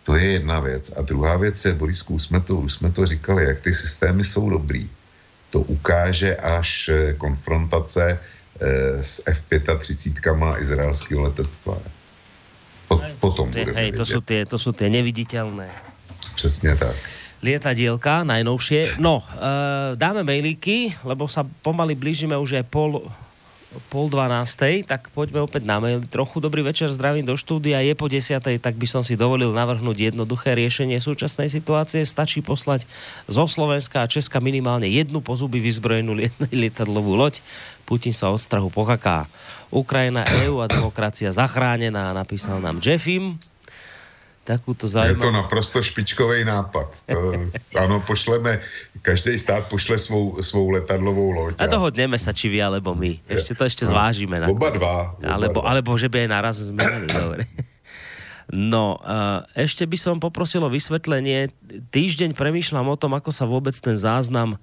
[SPEAKER 4] To je jedna věc. A druhá věc je, Borisku, už jsme to, už jsme to říkali, jak ty systémy jsou dobrý. To ukáže až eh, konfrontace eh, s F-35 izraelského letectva. Po, potom
[SPEAKER 2] Tie,
[SPEAKER 4] budeme
[SPEAKER 2] hej, to sú, tie, to sú tie neviditeľné
[SPEAKER 4] Přesně tak.
[SPEAKER 2] lietadielka najnovšie. No, e, dáme mailíky, lebo sa pomaly blížime už aj pol pol dvanástej, tak poďme opäť na mail. Trochu dobrý večer, zdravím do štúdia. Je po desiatej, tak by som si dovolil navrhnúť jednoduché riešenie súčasnej situácie. Stačí poslať zo Slovenska a Česka minimálne jednu po zuby vyzbrojenú lietadlovú loď. Putin sa od strahu pokaká. Ukrajina, EU a demokracia zachránená, napísal nám Jeffim takúto
[SPEAKER 4] Je
[SPEAKER 2] zaujímavú...
[SPEAKER 4] to naprosto špičkový nápad. ano, pošleme, každý stát pošle svou, svou letadlovou loď.
[SPEAKER 2] A dohodneme sa, či vy, alebo my. Ešte to ešte zvážime.
[SPEAKER 4] Oba dva. Oba
[SPEAKER 2] alebo,
[SPEAKER 4] dva.
[SPEAKER 2] alebo že by aj naraz zmenili. Dobre. No, ešte by som poprosil o vysvetlenie. Týždeň premýšľam o tom, ako sa vôbec ten záznam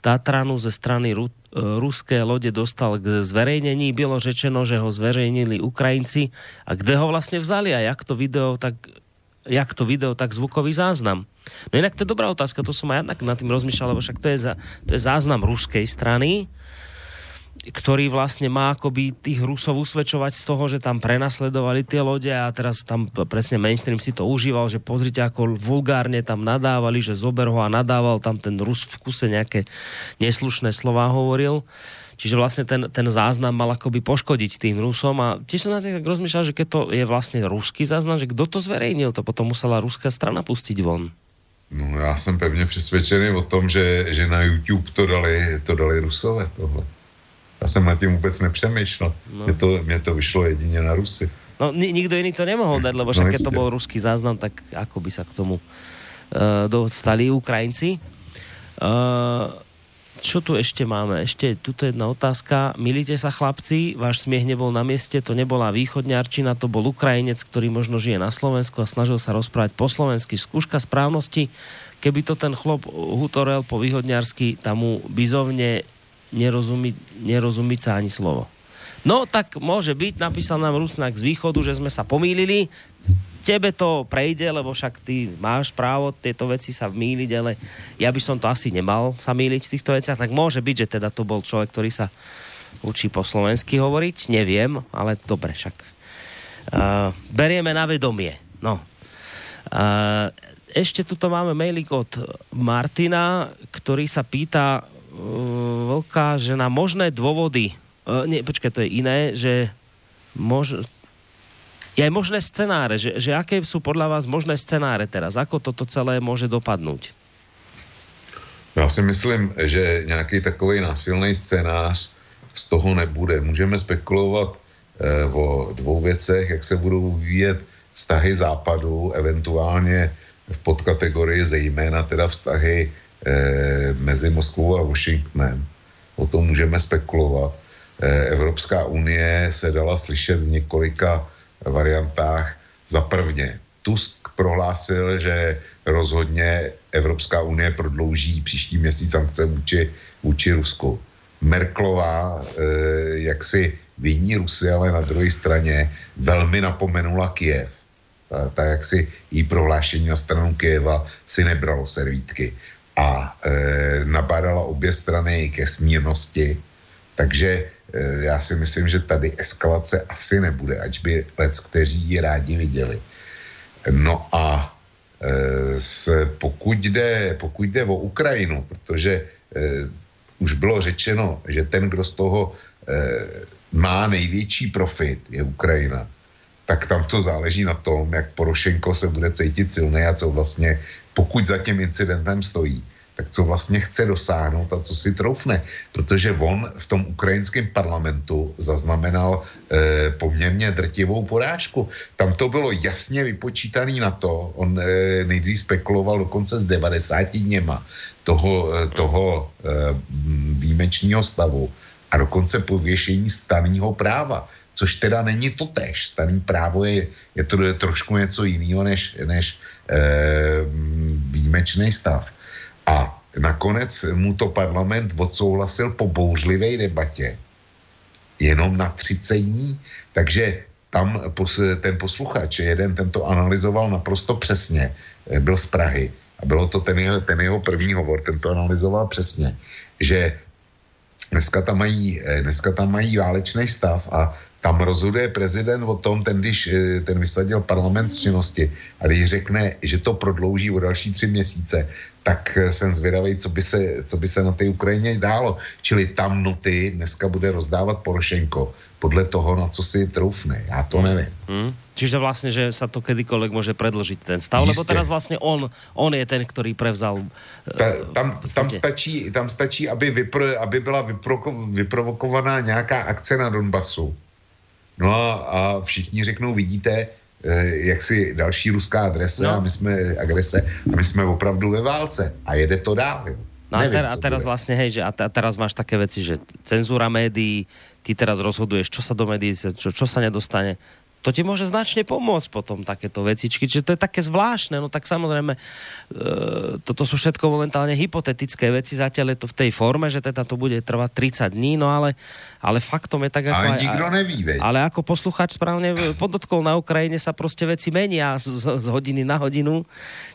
[SPEAKER 2] Tatranu ze strany Ru- ruské lode dostal k zverejnení. Bylo řečeno, že ho zverejnili Ukrajinci. A kde ho vlastne vzali a jak to video tak jak to video, tak zvukový záznam. No inak to je dobrá otázka, to som aj nad tým rozmýšľal, lebo však to je, za, to je záznam ruskej strany, ktorý vlastne má akoby tých Rusov usvedčovať z toho, že tam prenasledovali tie lode a teraz tam presne mainstream si to užíval, že pozrite, ako vulgárne tam nadávali, že zober ho a nadával tam ten Rus v kuse nejaké neslušné slova hovoril. Čiže vlastne ten, ten záznam mal akoby poškodiť tým Rusom a tiež som na tak rozmýšľal, že keď to je vlastne ruský záznam, že kto to zverejnil, to potom musela ruská strana pustiť von.
[SPEAKER 4] No já jsem pevně přesvědčený o tom, že, že na YouTube to dali, to dali Rusové tohle. Já jsem nad tím vůbec nepřemýšlel. No. Mně, to, mně to vyšlo jedině na Rusy.
[SPEAKER 2] No ni- nikto iný to nemohol dať, lebo však keď to bol ruský záznam, tak ako by sa k tomu uh, dostali Ukrajinci. Uh, čo tu ešte máme? Ešte tuto jedna otázka. Milíte sa chlapci, váš smiech nebol na mieste, to nebola východňarčina, to bol Ukrajinec, ktorý možno žije na Slovensku a snažil sa rozprávať po slovensky. Skúška správnosti, keby to ten chlop hutorel po východňarsky, tam mu bizovne nerozumí, nerozumí sa ani slovo. No tak môže byť, napísal nám Rusnak z východu, že sme sa pomýlili. Tebe to prejde, lebo však ty máš právo tieto veci sa mýliť, ale ja by som to asi nemal sa mýliť v týchto veciach. Tak môže byť, že teda to bol človek, ktorý sa učí po slovensky hovoriť. Neviem, ale dobre však. Uh, berieme na vedomie. No. Uh, ešte tuto máme mailik od Martina, ktorý sa pýta Vlka, že na možné dôvody Uh, nie, počkaj, to je iné, že mož... je aj možné scenáre, že, že aké sú podľa vás možné scenáre teraz? Ako toto celé môže dopadnúť?
[SPEAKER 4] Já si myslím, že nějaký takový násilný scénář z toho nebude. Můžeme spekulovat eh, o dvou věcech, jak se budou vyvíjet vztahy západu, eventuálně v podkategorii zejména teda vztahy mezi Moskvou a Washingtonem. O tom můžeme spekulovat. Eh, Evropská unie se dala slyšet v několika variantách. Za prvně, Tusk prohlásil, že rozhodně Evropská unie prodlouží příští měsíc sankce vůči, vůči Rusku. Merklová, eh, jak si viní Rusy, ale na druhé straně velmi napomenula Kiev. Ta, ta jak si jí prohlášení na stranu Kieva si nebralo servítky a e, nabádala obě strany ke smírnosti. Takže e, já si myslím, že tady eskalace asi nebude, ač by lec, kteří ji rádi viděli. No a e, s, pokud, jde, pokud jde o Ukrajinu, protože e, už bylo řečeno, že ten, kdo z toho e, má největší profit, je Ukrajina, tak tam to záleží na tom, jak Porošenko se bude cítit silný a co vlastně, pokud za tím incidentem stojí, tak co vlastně chce dosáhnout a co si troufne. Protože on v tom ukrajinském parlamentu zaznamenal e, poměrně drtivou porážku. Tam to bylo jasně vypočítaný na to, on e, nejdřív spekuloval dokonce s 90 dněma toho, e, toho e, výjimečného stavu a dokonce pověšení staného práva což teda není to tež. Staný právo je, je to je trošku něco jiného než, než výjimečný stav. A nakonec mu to parlament odsouhlasil po bouřlivé debatě. Jenom na 30 dní, takže tam ten posluchač, jeden tento analyzoval naprosto přesně, byl z Prahy. A bylo to ten jeho, ten jeho první hovor, ten to analyzoval přesně, že dneska tam mají, dneska tam mají válečný stav a Tam rozhoduje prezident o tom, ten, když eh, ten vysadil parlament z činnosti a když řekne, že to prodlouží o další tři měsíce, tak eh, jsem zvědavý, co by se, co by se na té Ukrajině dálo. Čili tam noty dneska bude rozdávat Porošenko podle toho, na co si troufne. Já to nevím.
[SPEAKER 2] Hmm. Čiže vlastne, že sa to kedykoľvek môže predložiť ten stav, lebo
[SPEAKER 4] Jistě.
[SPEAKER 2] teraz vlastne on, on je ten, ktorý prevzal...
[SPEAKER 4] Ta, tam, tam, stačí, tam stačí, aby, vypro, aby byla vyproko, vyprovokovaná nějaká akce na Donbasu. No a, a všichni řeknou, vidíte, eh, jak si další ruská adrese
[SPEAKER 2] No.
[SPEAKER 4] a my jsme agrese a my jsme opravdu ve válce a jede to dál. Jo.
[SPEAKER 2] No a,
[SPEAKER 4] Nevím,
[SPEAKER 2] ter, a teraz
[SPEAKER 4] bude.
[SPEAKER 2] vlastne, hej, že a, a teraz máš také veci, že cenzúra médií, ty teraz rozhoduješ, čo sa do médií, čo, čo sa nedostane. To ti môže značne pomôcť potom takéto vecičky, čiže to je také zvláštne, no tak samozrejme e, toto sú všetko momentálne hypotetické veci, zatiaľ je to v tej forme, že teda to bude trvať 30 dní, no ale, ale faktom je tak ako
[SPEAKER 4] Ale
[SPEAKER 2] aj-
[SPEAKER 4] nikto neví, veď.
[SPEAKER 2] ale ako poslucháč správne podotkol, na Ukrajine sa proste veci menia z, z, z hodiny na hodinu,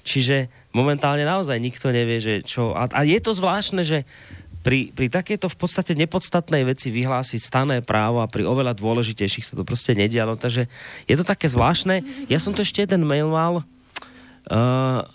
[SPEAKER 2] čiže momentálne naozaj nikto nevie, že čo... A, a je to zvláštne, že pri, pri takejto v podstate nepodstatnej veci vyhlási stané právo a pri oveľa dôležitejších sa to proste nedialo, takže je to také zvláštne. Ja som to ešte jeden mail mal, Uh,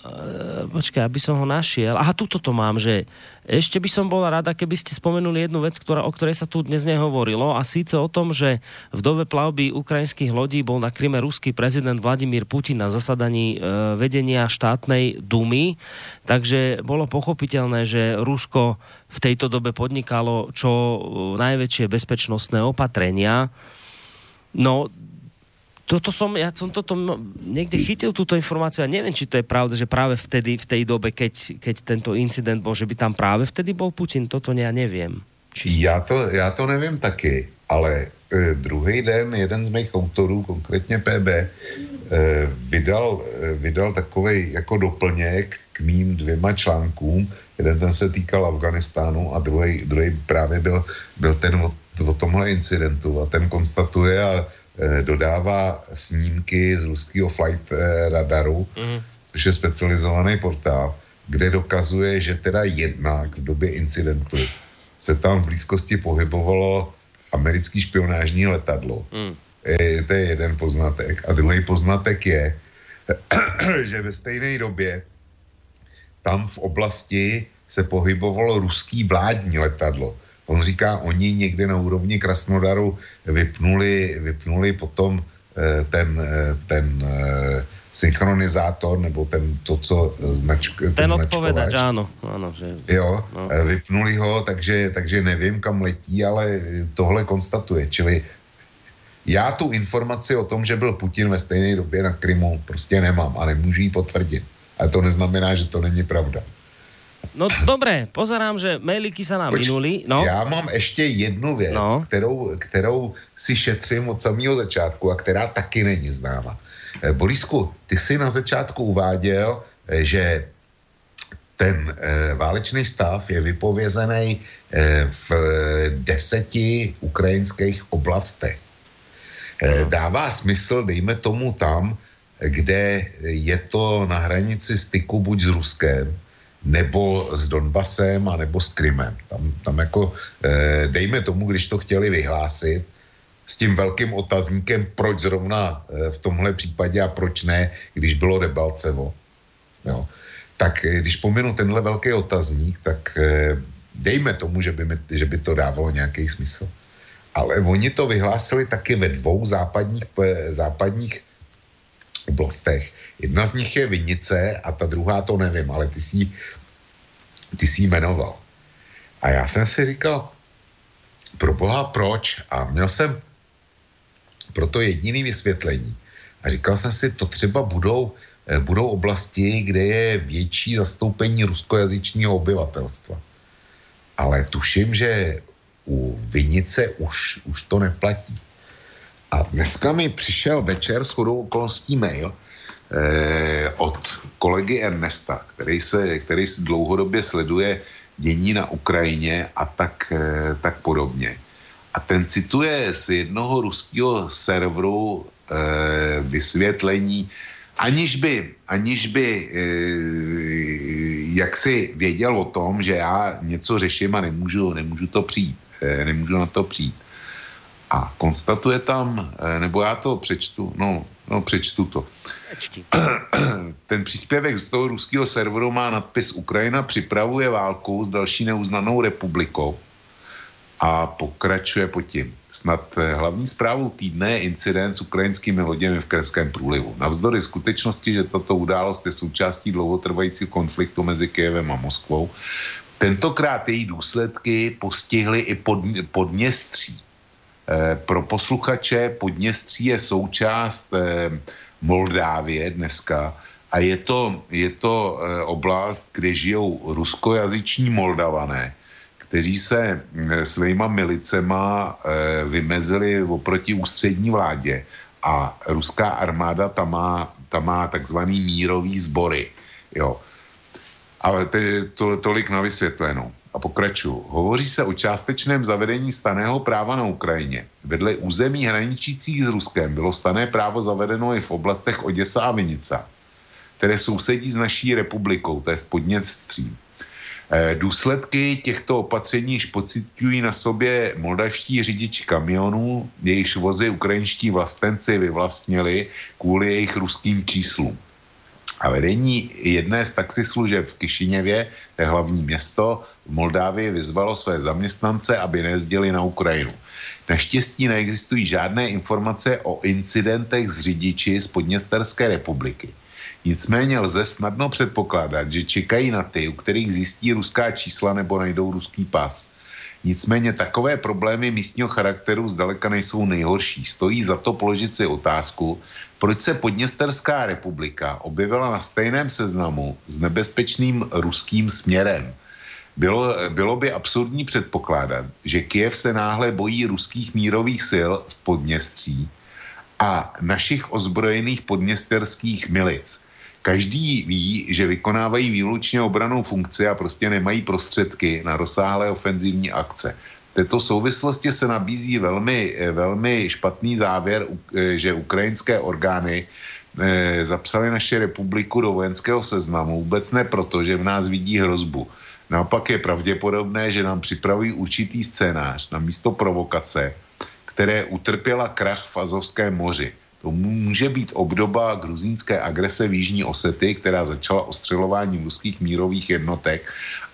[SPEAKER 2] počkaj, aby som ho našiel. Aha, tuto to mám, že ešte by som bola rada, keby ste spomenuli jednu vec, ktorá, o ktorej sa tu dnes nehovorilo a síce o tom, že v dobe plavby ukrajinských lodí bol na Kryme ruský prezident Vladimír Putin na zasadaní uh, vedenia štátnej dumy, takže bolo pochopiteľné, že Rusko v tejto dobe podnikalo čo uh, najväčšie bezpečnostné opatrenia. No, toto som, ja som toto niekde chytil túto informáciu a neviem, či to je pravda, že práve vtedy, v tej dobe, keď, keď tento incident bol, že by tam práve vtedy bol Putin, toto ja neviem.
[SPEAKER 4] Já to, já to nevím taky, ale e, druhý den jeden z mých autorů, konkrétně PB, e, vydal, e, vydal takový jako doplněk k mým dvěma článkům. Jeden ten se týkal Afganistánu a druhý, druhý právě byl, byl ten o, o tomhle incidentu a ten konstatuje a dodává snímky z ruského flight e, radaru,
[SPEAKER 2] Mhm.
[SPEAKER 4] což je specializovaný portál, kde dokazuje, že teda jednak v době incidentu se tam v blízkosti pohybovalo americký špionážní letadlo.
[SPEAKER 2] Mm.
[SPEAKER 4] E, to je jeden poznatek. A druhý poznatek je, že ve stejné době tam v oblasti se pohybovalo ruský vládní letadlo. On říká, oni někde na úrovni Krasnodaru vypnuli, vypnuli potom eh, ten, eh, ten eh, synchronizátor, nebo ten, to, co značk,
[SPEAKER 2] Ten
[SPEAKER 4] značkovač.
[SPEAKER 2] odpovedač, áno. áno že...
[SPEAKER 4] Jo,
[SPEAKER 2] no.
[SPEAKER 4] vypnuli ho, takže, takže nevím, kam letí, ale tohle konstatuje. Čili já tu informaci o tom, že byl Putin ve stejné době na Krymu, prostě nemám a nemůžu ji potvrdit. Ale to neznamená, že to není pravda.
[SPEAKER 2] No dobré, pozerám, že mailiky sa nám minuli. No.
[SPEAKER 4] Já mám ještě jednu věc,
[SPEAKER 2] No.
[SPEAKER 4] kterou, kterou si šetřím od samého začátku a která taky není známa. Eh, Borisku, ty jsi na začátku uváděl, eh, že ten eh, válečný stav je vypovězený v deseti ukrajinských oblastech. Dává smysl, dejme tomu tam, kde je to na hranici styku buď s Ruskem, nebo s Donbasem, a nebo s Krymem. Tam, tam jako, eh, dejme tomu, když to chtěli vyhlásit, s tím velkým otazníkem, proč zrovna eh, v tomhle případě a proč ne, když bylo Debalcevo. Jo. Tak eh, když pominu tenhle velký otazník, tak dejme tomu, že by, mi, že by to dávalo nějaký smysl. Ale oni to vyhlásili taky ve dvou západních, západních oblastech. Jedna z nich je Vinice a ta druhá to nevím, ale ty jsi, ty ji jmenoval. A já jsem si říkal, pro boha proč? A měl jsem proto jediný vysvětlení. A říkal jsem si, to třeba budou, eh, budou oblasti, kde je větší zastoupení ruskojazyčního obyvatelstva. Ale tuším, že u Vinice už, už to neplatí. A dneska mi přišel večer s chodou okolností mail eh, od kolegy Ernesta, který se, který se dlouhodobě sleduje dění na Ukrajině a tak, eh, tak podobně. A ten cituje z jednoho ruského serveru eh, vysvětlení, aniž by, aniž by eh, jak si věděl o tom, že já něco řeším a nemůžu, nemůžu to přijít, eh, nemůžu na to přijít. A konstatuje tam, eh, nebo já to přečtu, no, no přečtu to. Ten příspěvek z toho ruského serveru má nadpis Ukrajina připravuje válku s další neuznanou republikou a pokračuje po tím. Snad eh, hlavní zprávou týdne je incident s ukrajinskými loděmi v Kerském průlivu. Navzdory skutečnosti, že tato událost je součástí dlouhotrvajícího konfliktu mezi Kyjevem a Moskvou, tentokrát její důsledky postihly i pod, Podněstří. Eh, pro posluchače Podněstří je součást eh, Moldávie dneska a je to, je to eh, oblast, kde žijou ruskojazyční Moldavané, kteří se eh, svýma milicema vymezili oproti ústřední vládě a ruská armáda tam má, tam má takzvaný mírový sbory. Jo. Ale to, to, tolik na vysvětlenou. A pokračuju. Hovoří se o částečném zavedení staného práva na Ukrajině. Vedle území hraničících s Ruskem bylo stané právo zavedeno i v oblastech Oděsa a Vinica, které sousedí s naší republikou, to je Podněstří. Eh, důsledky těchto opatření již pocitují na sobě moldavští řidiči kamionů, jejichž vozy ukrajinští vlastenci vyvlastnili kvůli jejich ruským číslům. A vedení jedné z taxislužeb v Kišiněvě, to je hlavní město, v Moldávii vyzvalo své zaměstnance, aby nejezdili na Ukrajinu. Naštěstí neexistují žádné informace o incidentech s řidiči z Podněsterské republiky. Nicméně lze snadno předpokládat, že čekají na ty, u kterých zjistí ruská čísla nebo najdou ruský pas. Nicméně takové problémy místního charakteru zdaleka nejsou nejhorší. Stojí za to položit si otázku, proč se Podněsterská republika objevila na stejném seznamu s nebezpečným ruským směrem. Bylo, bylo by absurdní předpokládat, že Kiev se náhle bojí ruských mírových sil v Podněstří a našich ozbrojených podněsterských milic. Každý ví, že vykonávají výlučně obranou funkci a prostě nemají prostředky na rozsáhlé ofenzivní akce. Této souvislosti se nabízí velmi, velmi špatný závěr, že ukrajinské orgány eh, zapsali naši republiku do vojenského seznamu, vůbec ne proto, že v nás vidí hrozbu. Naopak je pravděpodobné, že nám připravují určitý scénář na místo provokace, které utrpěla krach v Azovském moři. To může být obdoba gruzínské agrese v Jižní Osety, která začala ostřelováním ruských mírových jednotek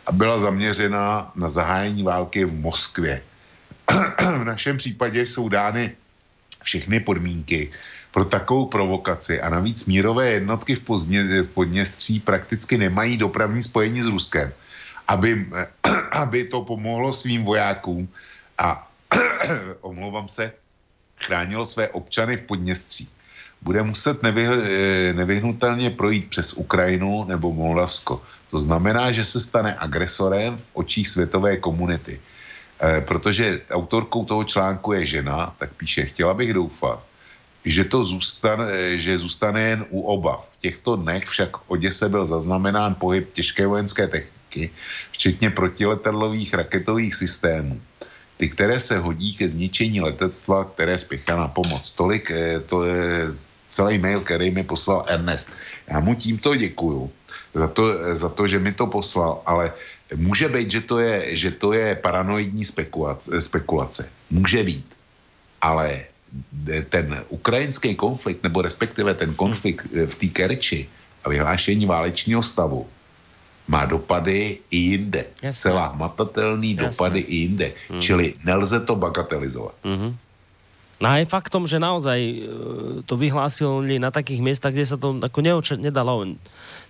[SPEAKER 4] a byla zaměřena na zahájení války v Moskvě. v našem případě jsou dány všechny podmínky pro takovou provokaci a navíc mírové jednotky v, Pozdě, v Podněstří prakticky nemají dopravní spojení s Ruskem, aby, aby to pomohlo svým vojákům a omlouvám se, chránilo své občany v Podněstří. Bude muset eh, nevyhnutelně projít přes Ukrajinu nebo Moldavsko. To znamená, že se stane agresorem v očích světové komunity. E, protože autorkou toho článku je žena, tak píše, chtěla bych doufat, že to zůstane, že zůstane jen u oba. V těchto dnech však v Oděse byl zaznamenán pohyb těžké vojenské techniky, včetně protiletadlových raketových systémů ty, které se hodí ke zničení letectva, které spěchá na pomoc. Tolik eh, to je celý mail, který mi poslal Ernest. Já mu tímto děkuju za to, eh, za to že mi to poslal, ale může být, že to je, že to je paranoidní spekulace, spekulace. Může být. Ale ten ukrajinský konflikt, nebo respektive ten konflikt eh, v té Kerči a vyhlášení válečního stavu, má dopady i jinde. Jasne. Zcela hmatatelný Jasne. dopady i jinde. Mm. Čili nelze to bagatelizovat. Mm-hmm.
[SPEAKER 2] No a je faktom, že naozaj e, to vyhlásili na takých miestach, kde sa to ako neoča- nedalo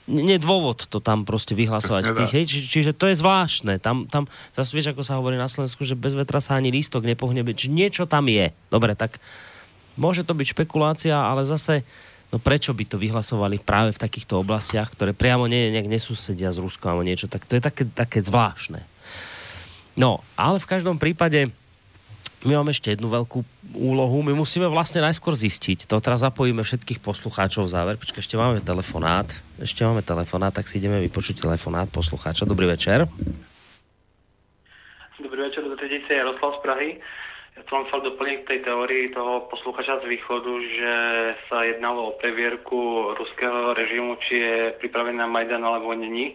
[SPEAKER 2] nie dôvod to tam proste vyhlasovať. Tých, hej, či, čiže to je zvláštne. Tam, tam zase vieš, ako sa hovorí na Slovensku, že bez vetra sa ani lístok nepohne. Či niečo tam je. Dobre, tak môže to byť špekulácia, ale zase no prečo by to vyhlasovali práve v takýchto oblastiach, ktoré priamo nie, nejak nesúsedia s Ruskom alebo niečo, tak to je také, také zvláštne. No, ale v každom prípade my máme ešte jednu veľkú úlohu. My musíme vlastne najskôr zistiť, to teraz zapojíme všetkých poslucháčov v záver. Počkaj, ešte máme telefonát. Ešte máme telefonát, tak si ideme vypočuť telefonát poslucháča. Dobrý večer.
[SPEAKER 17] Dobrý večer, do je Jaroslav z Prahy. Ja som chcel doplniť k tej teórii toho posluchača z východu, že sa jednalo o previerku ruského režimu, či je pripravený na Majdan alebo není.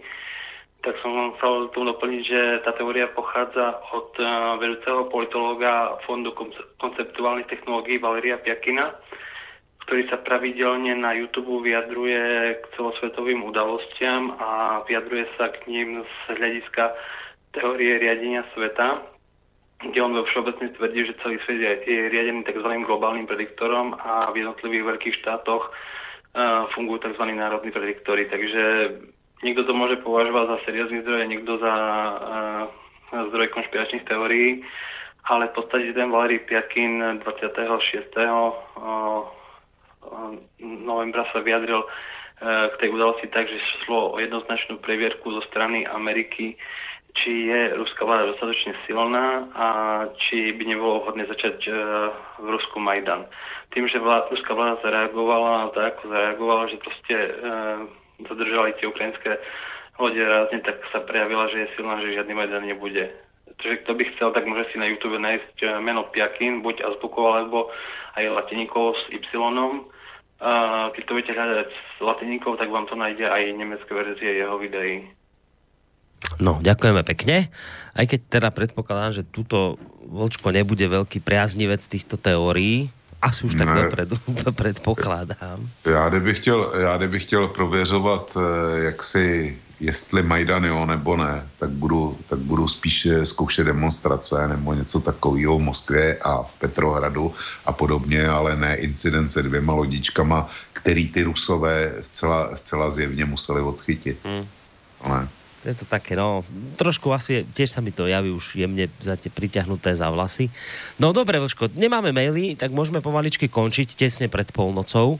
[SPEAKER 12] Tak som vám chcel tomu doplniť, že tá teória pochádza od uh, vedúceho politológa Fondu konceptuálnych technológií Valeria Piakina, ktorý sa pravidelne na YouTube vyjadruje k celosvetovým udalostiam a vyjadruje sa k ním z hľadiska teórie riadenia sveta, kde on vo všeobecne tvrdí, že celý svet je riadený tzv. globálnym prediktorom a v jednotlivých veľkých štátoch uh, fungujú tzv. národní prediktory. Takže Niekto to môže považovať za seriózny zdroj, niekto za uh, zdroj konšpiračných teórií, ale v podstate ten Valery Piakin 26. Uh, novembra sa vyjadril uh, k tej udalosti tak, že šlo o jednoznačnú previerku zo strany Ameriky, či je ruská vláda dostatočne silná a či by nebolo vhodné začať uh, v Rusku Majdan. Tým, že vláda, ruská vláda zareagovala tak, ako zareagovala, že proste uh, zadržali tie ukrajinské lode rázne, tak sa prejavila, že je silná, že žiadny Majdan nebude. Takže kto by chcel, tak môže si na YouTube nájsť eh, meno Piakin, buď azbukou, alebo aj latiníkov s Y. Keď to budete hľadať s latiníkov, tak vám to nájde aj nemecké verzie jeho videí.
[SPEAKER 2] No, ďakujeme pekne. Aj keď teda predpokladám, že túto Volčko nebude veľký priaznivec týchto teórií, asi už tak ne. dopredu předpokládám.
[SPEAKER 4] Já kdybych chtěl, já kdybych chtěl prověřovat, eh, jak si jestli Majdan jo nebo ne, tak budu, tak budu spíš eh, zkoušet demonstrace nebo něco takového v Moskvě a v Petrohradu a podobně, ale ne incident se dvěma lodičkama, který ty Rusové zcela, zcela zjevně museli odchytit. Hmm. Ale
[SPEAKER 2] je to také, no, trošku asi, tiež sa mi to javí už jemne za tie priťahnuté za vlasy. No dobre, Vlčko, nemáme maily, tak môžeme pomaličky končiť tesne pred polnocou.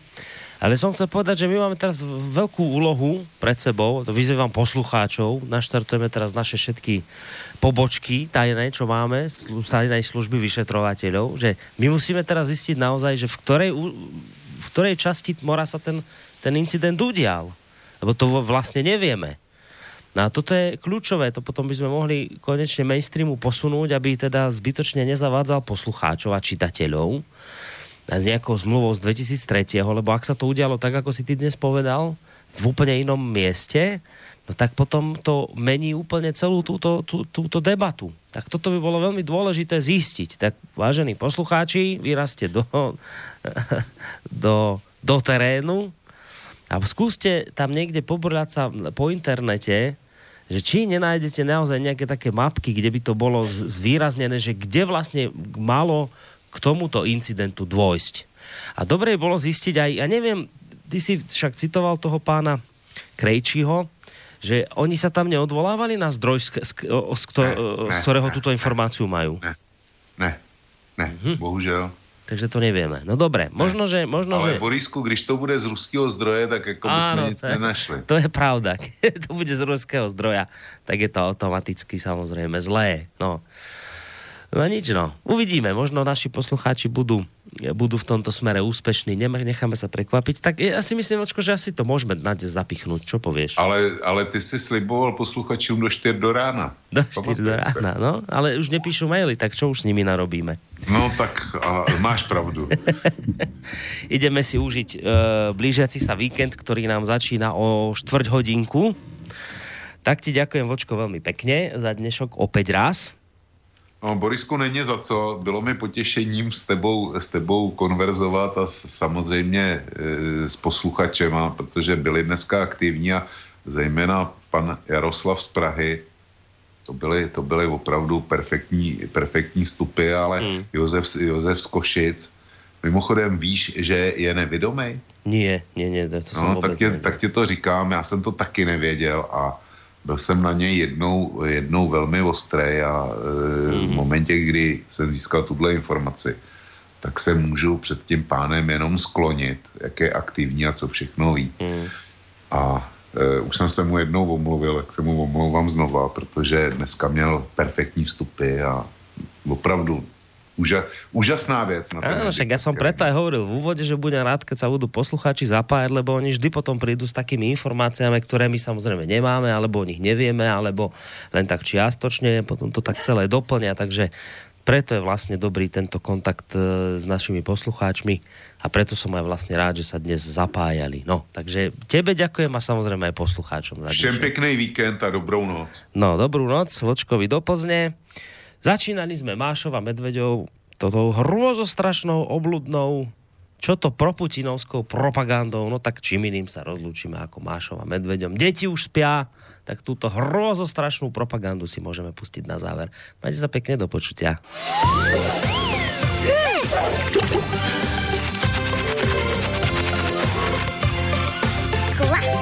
[SPEAKER 2] Ale som chcel povedať, že my máme teraz veľkú úlohu pred sebou, to vyzývam poslucháčov, naštartujeme teraz naše všetky pobočky tajné, čo máme, tajnej služby vyšetrovateľov, že my musíme teraz zistiť naozaj, že v ktorej, v ktorej časti mora sa ten, ten incident udial. Lebo to vlastne nevieme. No a toto je kľúčové, to potom by sme mohli konečne mainstreamu posunúť, aby teda zbytočne nezavádzal poslucháčov a čitateľov s nejakou zmluvou z 2003, lebo ak sa to udialo tak, ako si ty dnes povedal, v úplne inom mieste, no tak potom to mení úplne celú túto, tú, túto debatu. Tak toto by bolo veľmi dôležité zistiť. Tak vážení poslucháči, vyraste do, do, do terénu, a skúste tam niekde pobrať sa po internete, že či nenájdete naozaj nejaké také mapky, kde by to bolo zvýraznené, že kde vlastne malo k tomuto incidentu dôjsť. A dobre bolo zistiť aj, ja neviem, ty si však citoval toho pána Krejčího, že oni sa tam neodvolávali na zdroj, z, z, z, z ktorého túto informáciu majú.
[SPEAKER 4] Ne, ne, ne, mm-hmm. bohužel.
[SPEAKER 2] Takže to nevieme. No dobre, možno, že... Možno,
[SPEAKER 4] Ale
[SPEAKER 2] že...
[SPEAKER 4] Borisku, když to bude z ruského zdroje, tak jako by sme nic to nenašli.
[SPEAKER 2] To je pravda. Keď to bude z ruského zdroja, tak je to automaticky samozrejme zlé. No. No nič, no. Uvidíme. Možno naši poslucháči budú, budú v tomto smere úspešní. Necháme sa prekvapiť. Tak ja si myslím, Očko, že asi to môžeme na dnes zapichnúť. Čo povieš?
[SPEAKER 4] Ale, ale ty si sliboval posluchačům do 4 do rána.
[SPEAKER 2] Do 4 do rána, no. Ale už nepíšu maily, tak čo už s nimi narobíme?
[SPEAKER 4] No tak a, máš pravdu.
[SPEAKER 2] Ideme si užiť uh, blížiaci sa víkend, ktorý nám začína o štvrť hodinku. Tak ti ďakujem, Vočko, veľmi pekne za dnešok opäť raz.
[SPEAKER 4] No, Borisku, není za co. Bylo mi potěšením s tebou, s tebou konverzovat a s, samozřejmě e, s posluchačema, protože byli dneska aktivní a zejména pan Jaroslav z Prahy, to byly, to byly opravdu perfektní, perfektní stupy, ale hmm. Josef, Josef z Košic, mimochodem víš, že je nevědomý?
[SPEAKER 2] Nie, nie, nie, to, to
[SPEAKER 4] no, tak, tě, tak ti to říkám, já jsem to taky nevěděl a byl jsem na něj jednou, jednou velmi ostrý a e, v momentě, kdy jsem získal tuhle informaci, tak se můžu před tím pánem jenom sklonit, jak je aktivní a co všechno ví. Mm. A e, už jsem se mu jednou omluvil, tak se mu omlouvám znova, protože dneska měl perfektní vstupy a opravdu Úža, úžasná vec. Na
[SPEAKER 2] Áno, však ja som preto aj hovoril v úvode, že budem rád, keď sa budú poslucháči zapájať, lebo oni vždy potom prídu s takými informáciami, ktoré my samozrejme nemáme, alebo o nich nevieme, alebo len tak čiastočne, potom to tak celé doplňa, takže preto je vlastne dobrý tento kontakt e, s našimi poslucháčmi a preto som aj vlastne rád, že sa dnes zapájali. No, takže tebe ďakujem a samozrejme aj poslucháčom.
[SPEAKER 4] Všem pekný víkend a dobrou noc.
[SPEAKER 2] No, dobrú noc, Vočkovi do Plzne. Začínali sme Mášov a Medvedov toto hrôzostrašnou, obludnou, čo to proputinovskou propagandou, no tak čím iným sa rozlúčime ako Mášov a Medveďom. Deti už spia, tak túto hrozostrašnú propagandu si môžeme pustiť na záver. Majte sa pekne do počutia.
[SPEAKER 16] Klasika.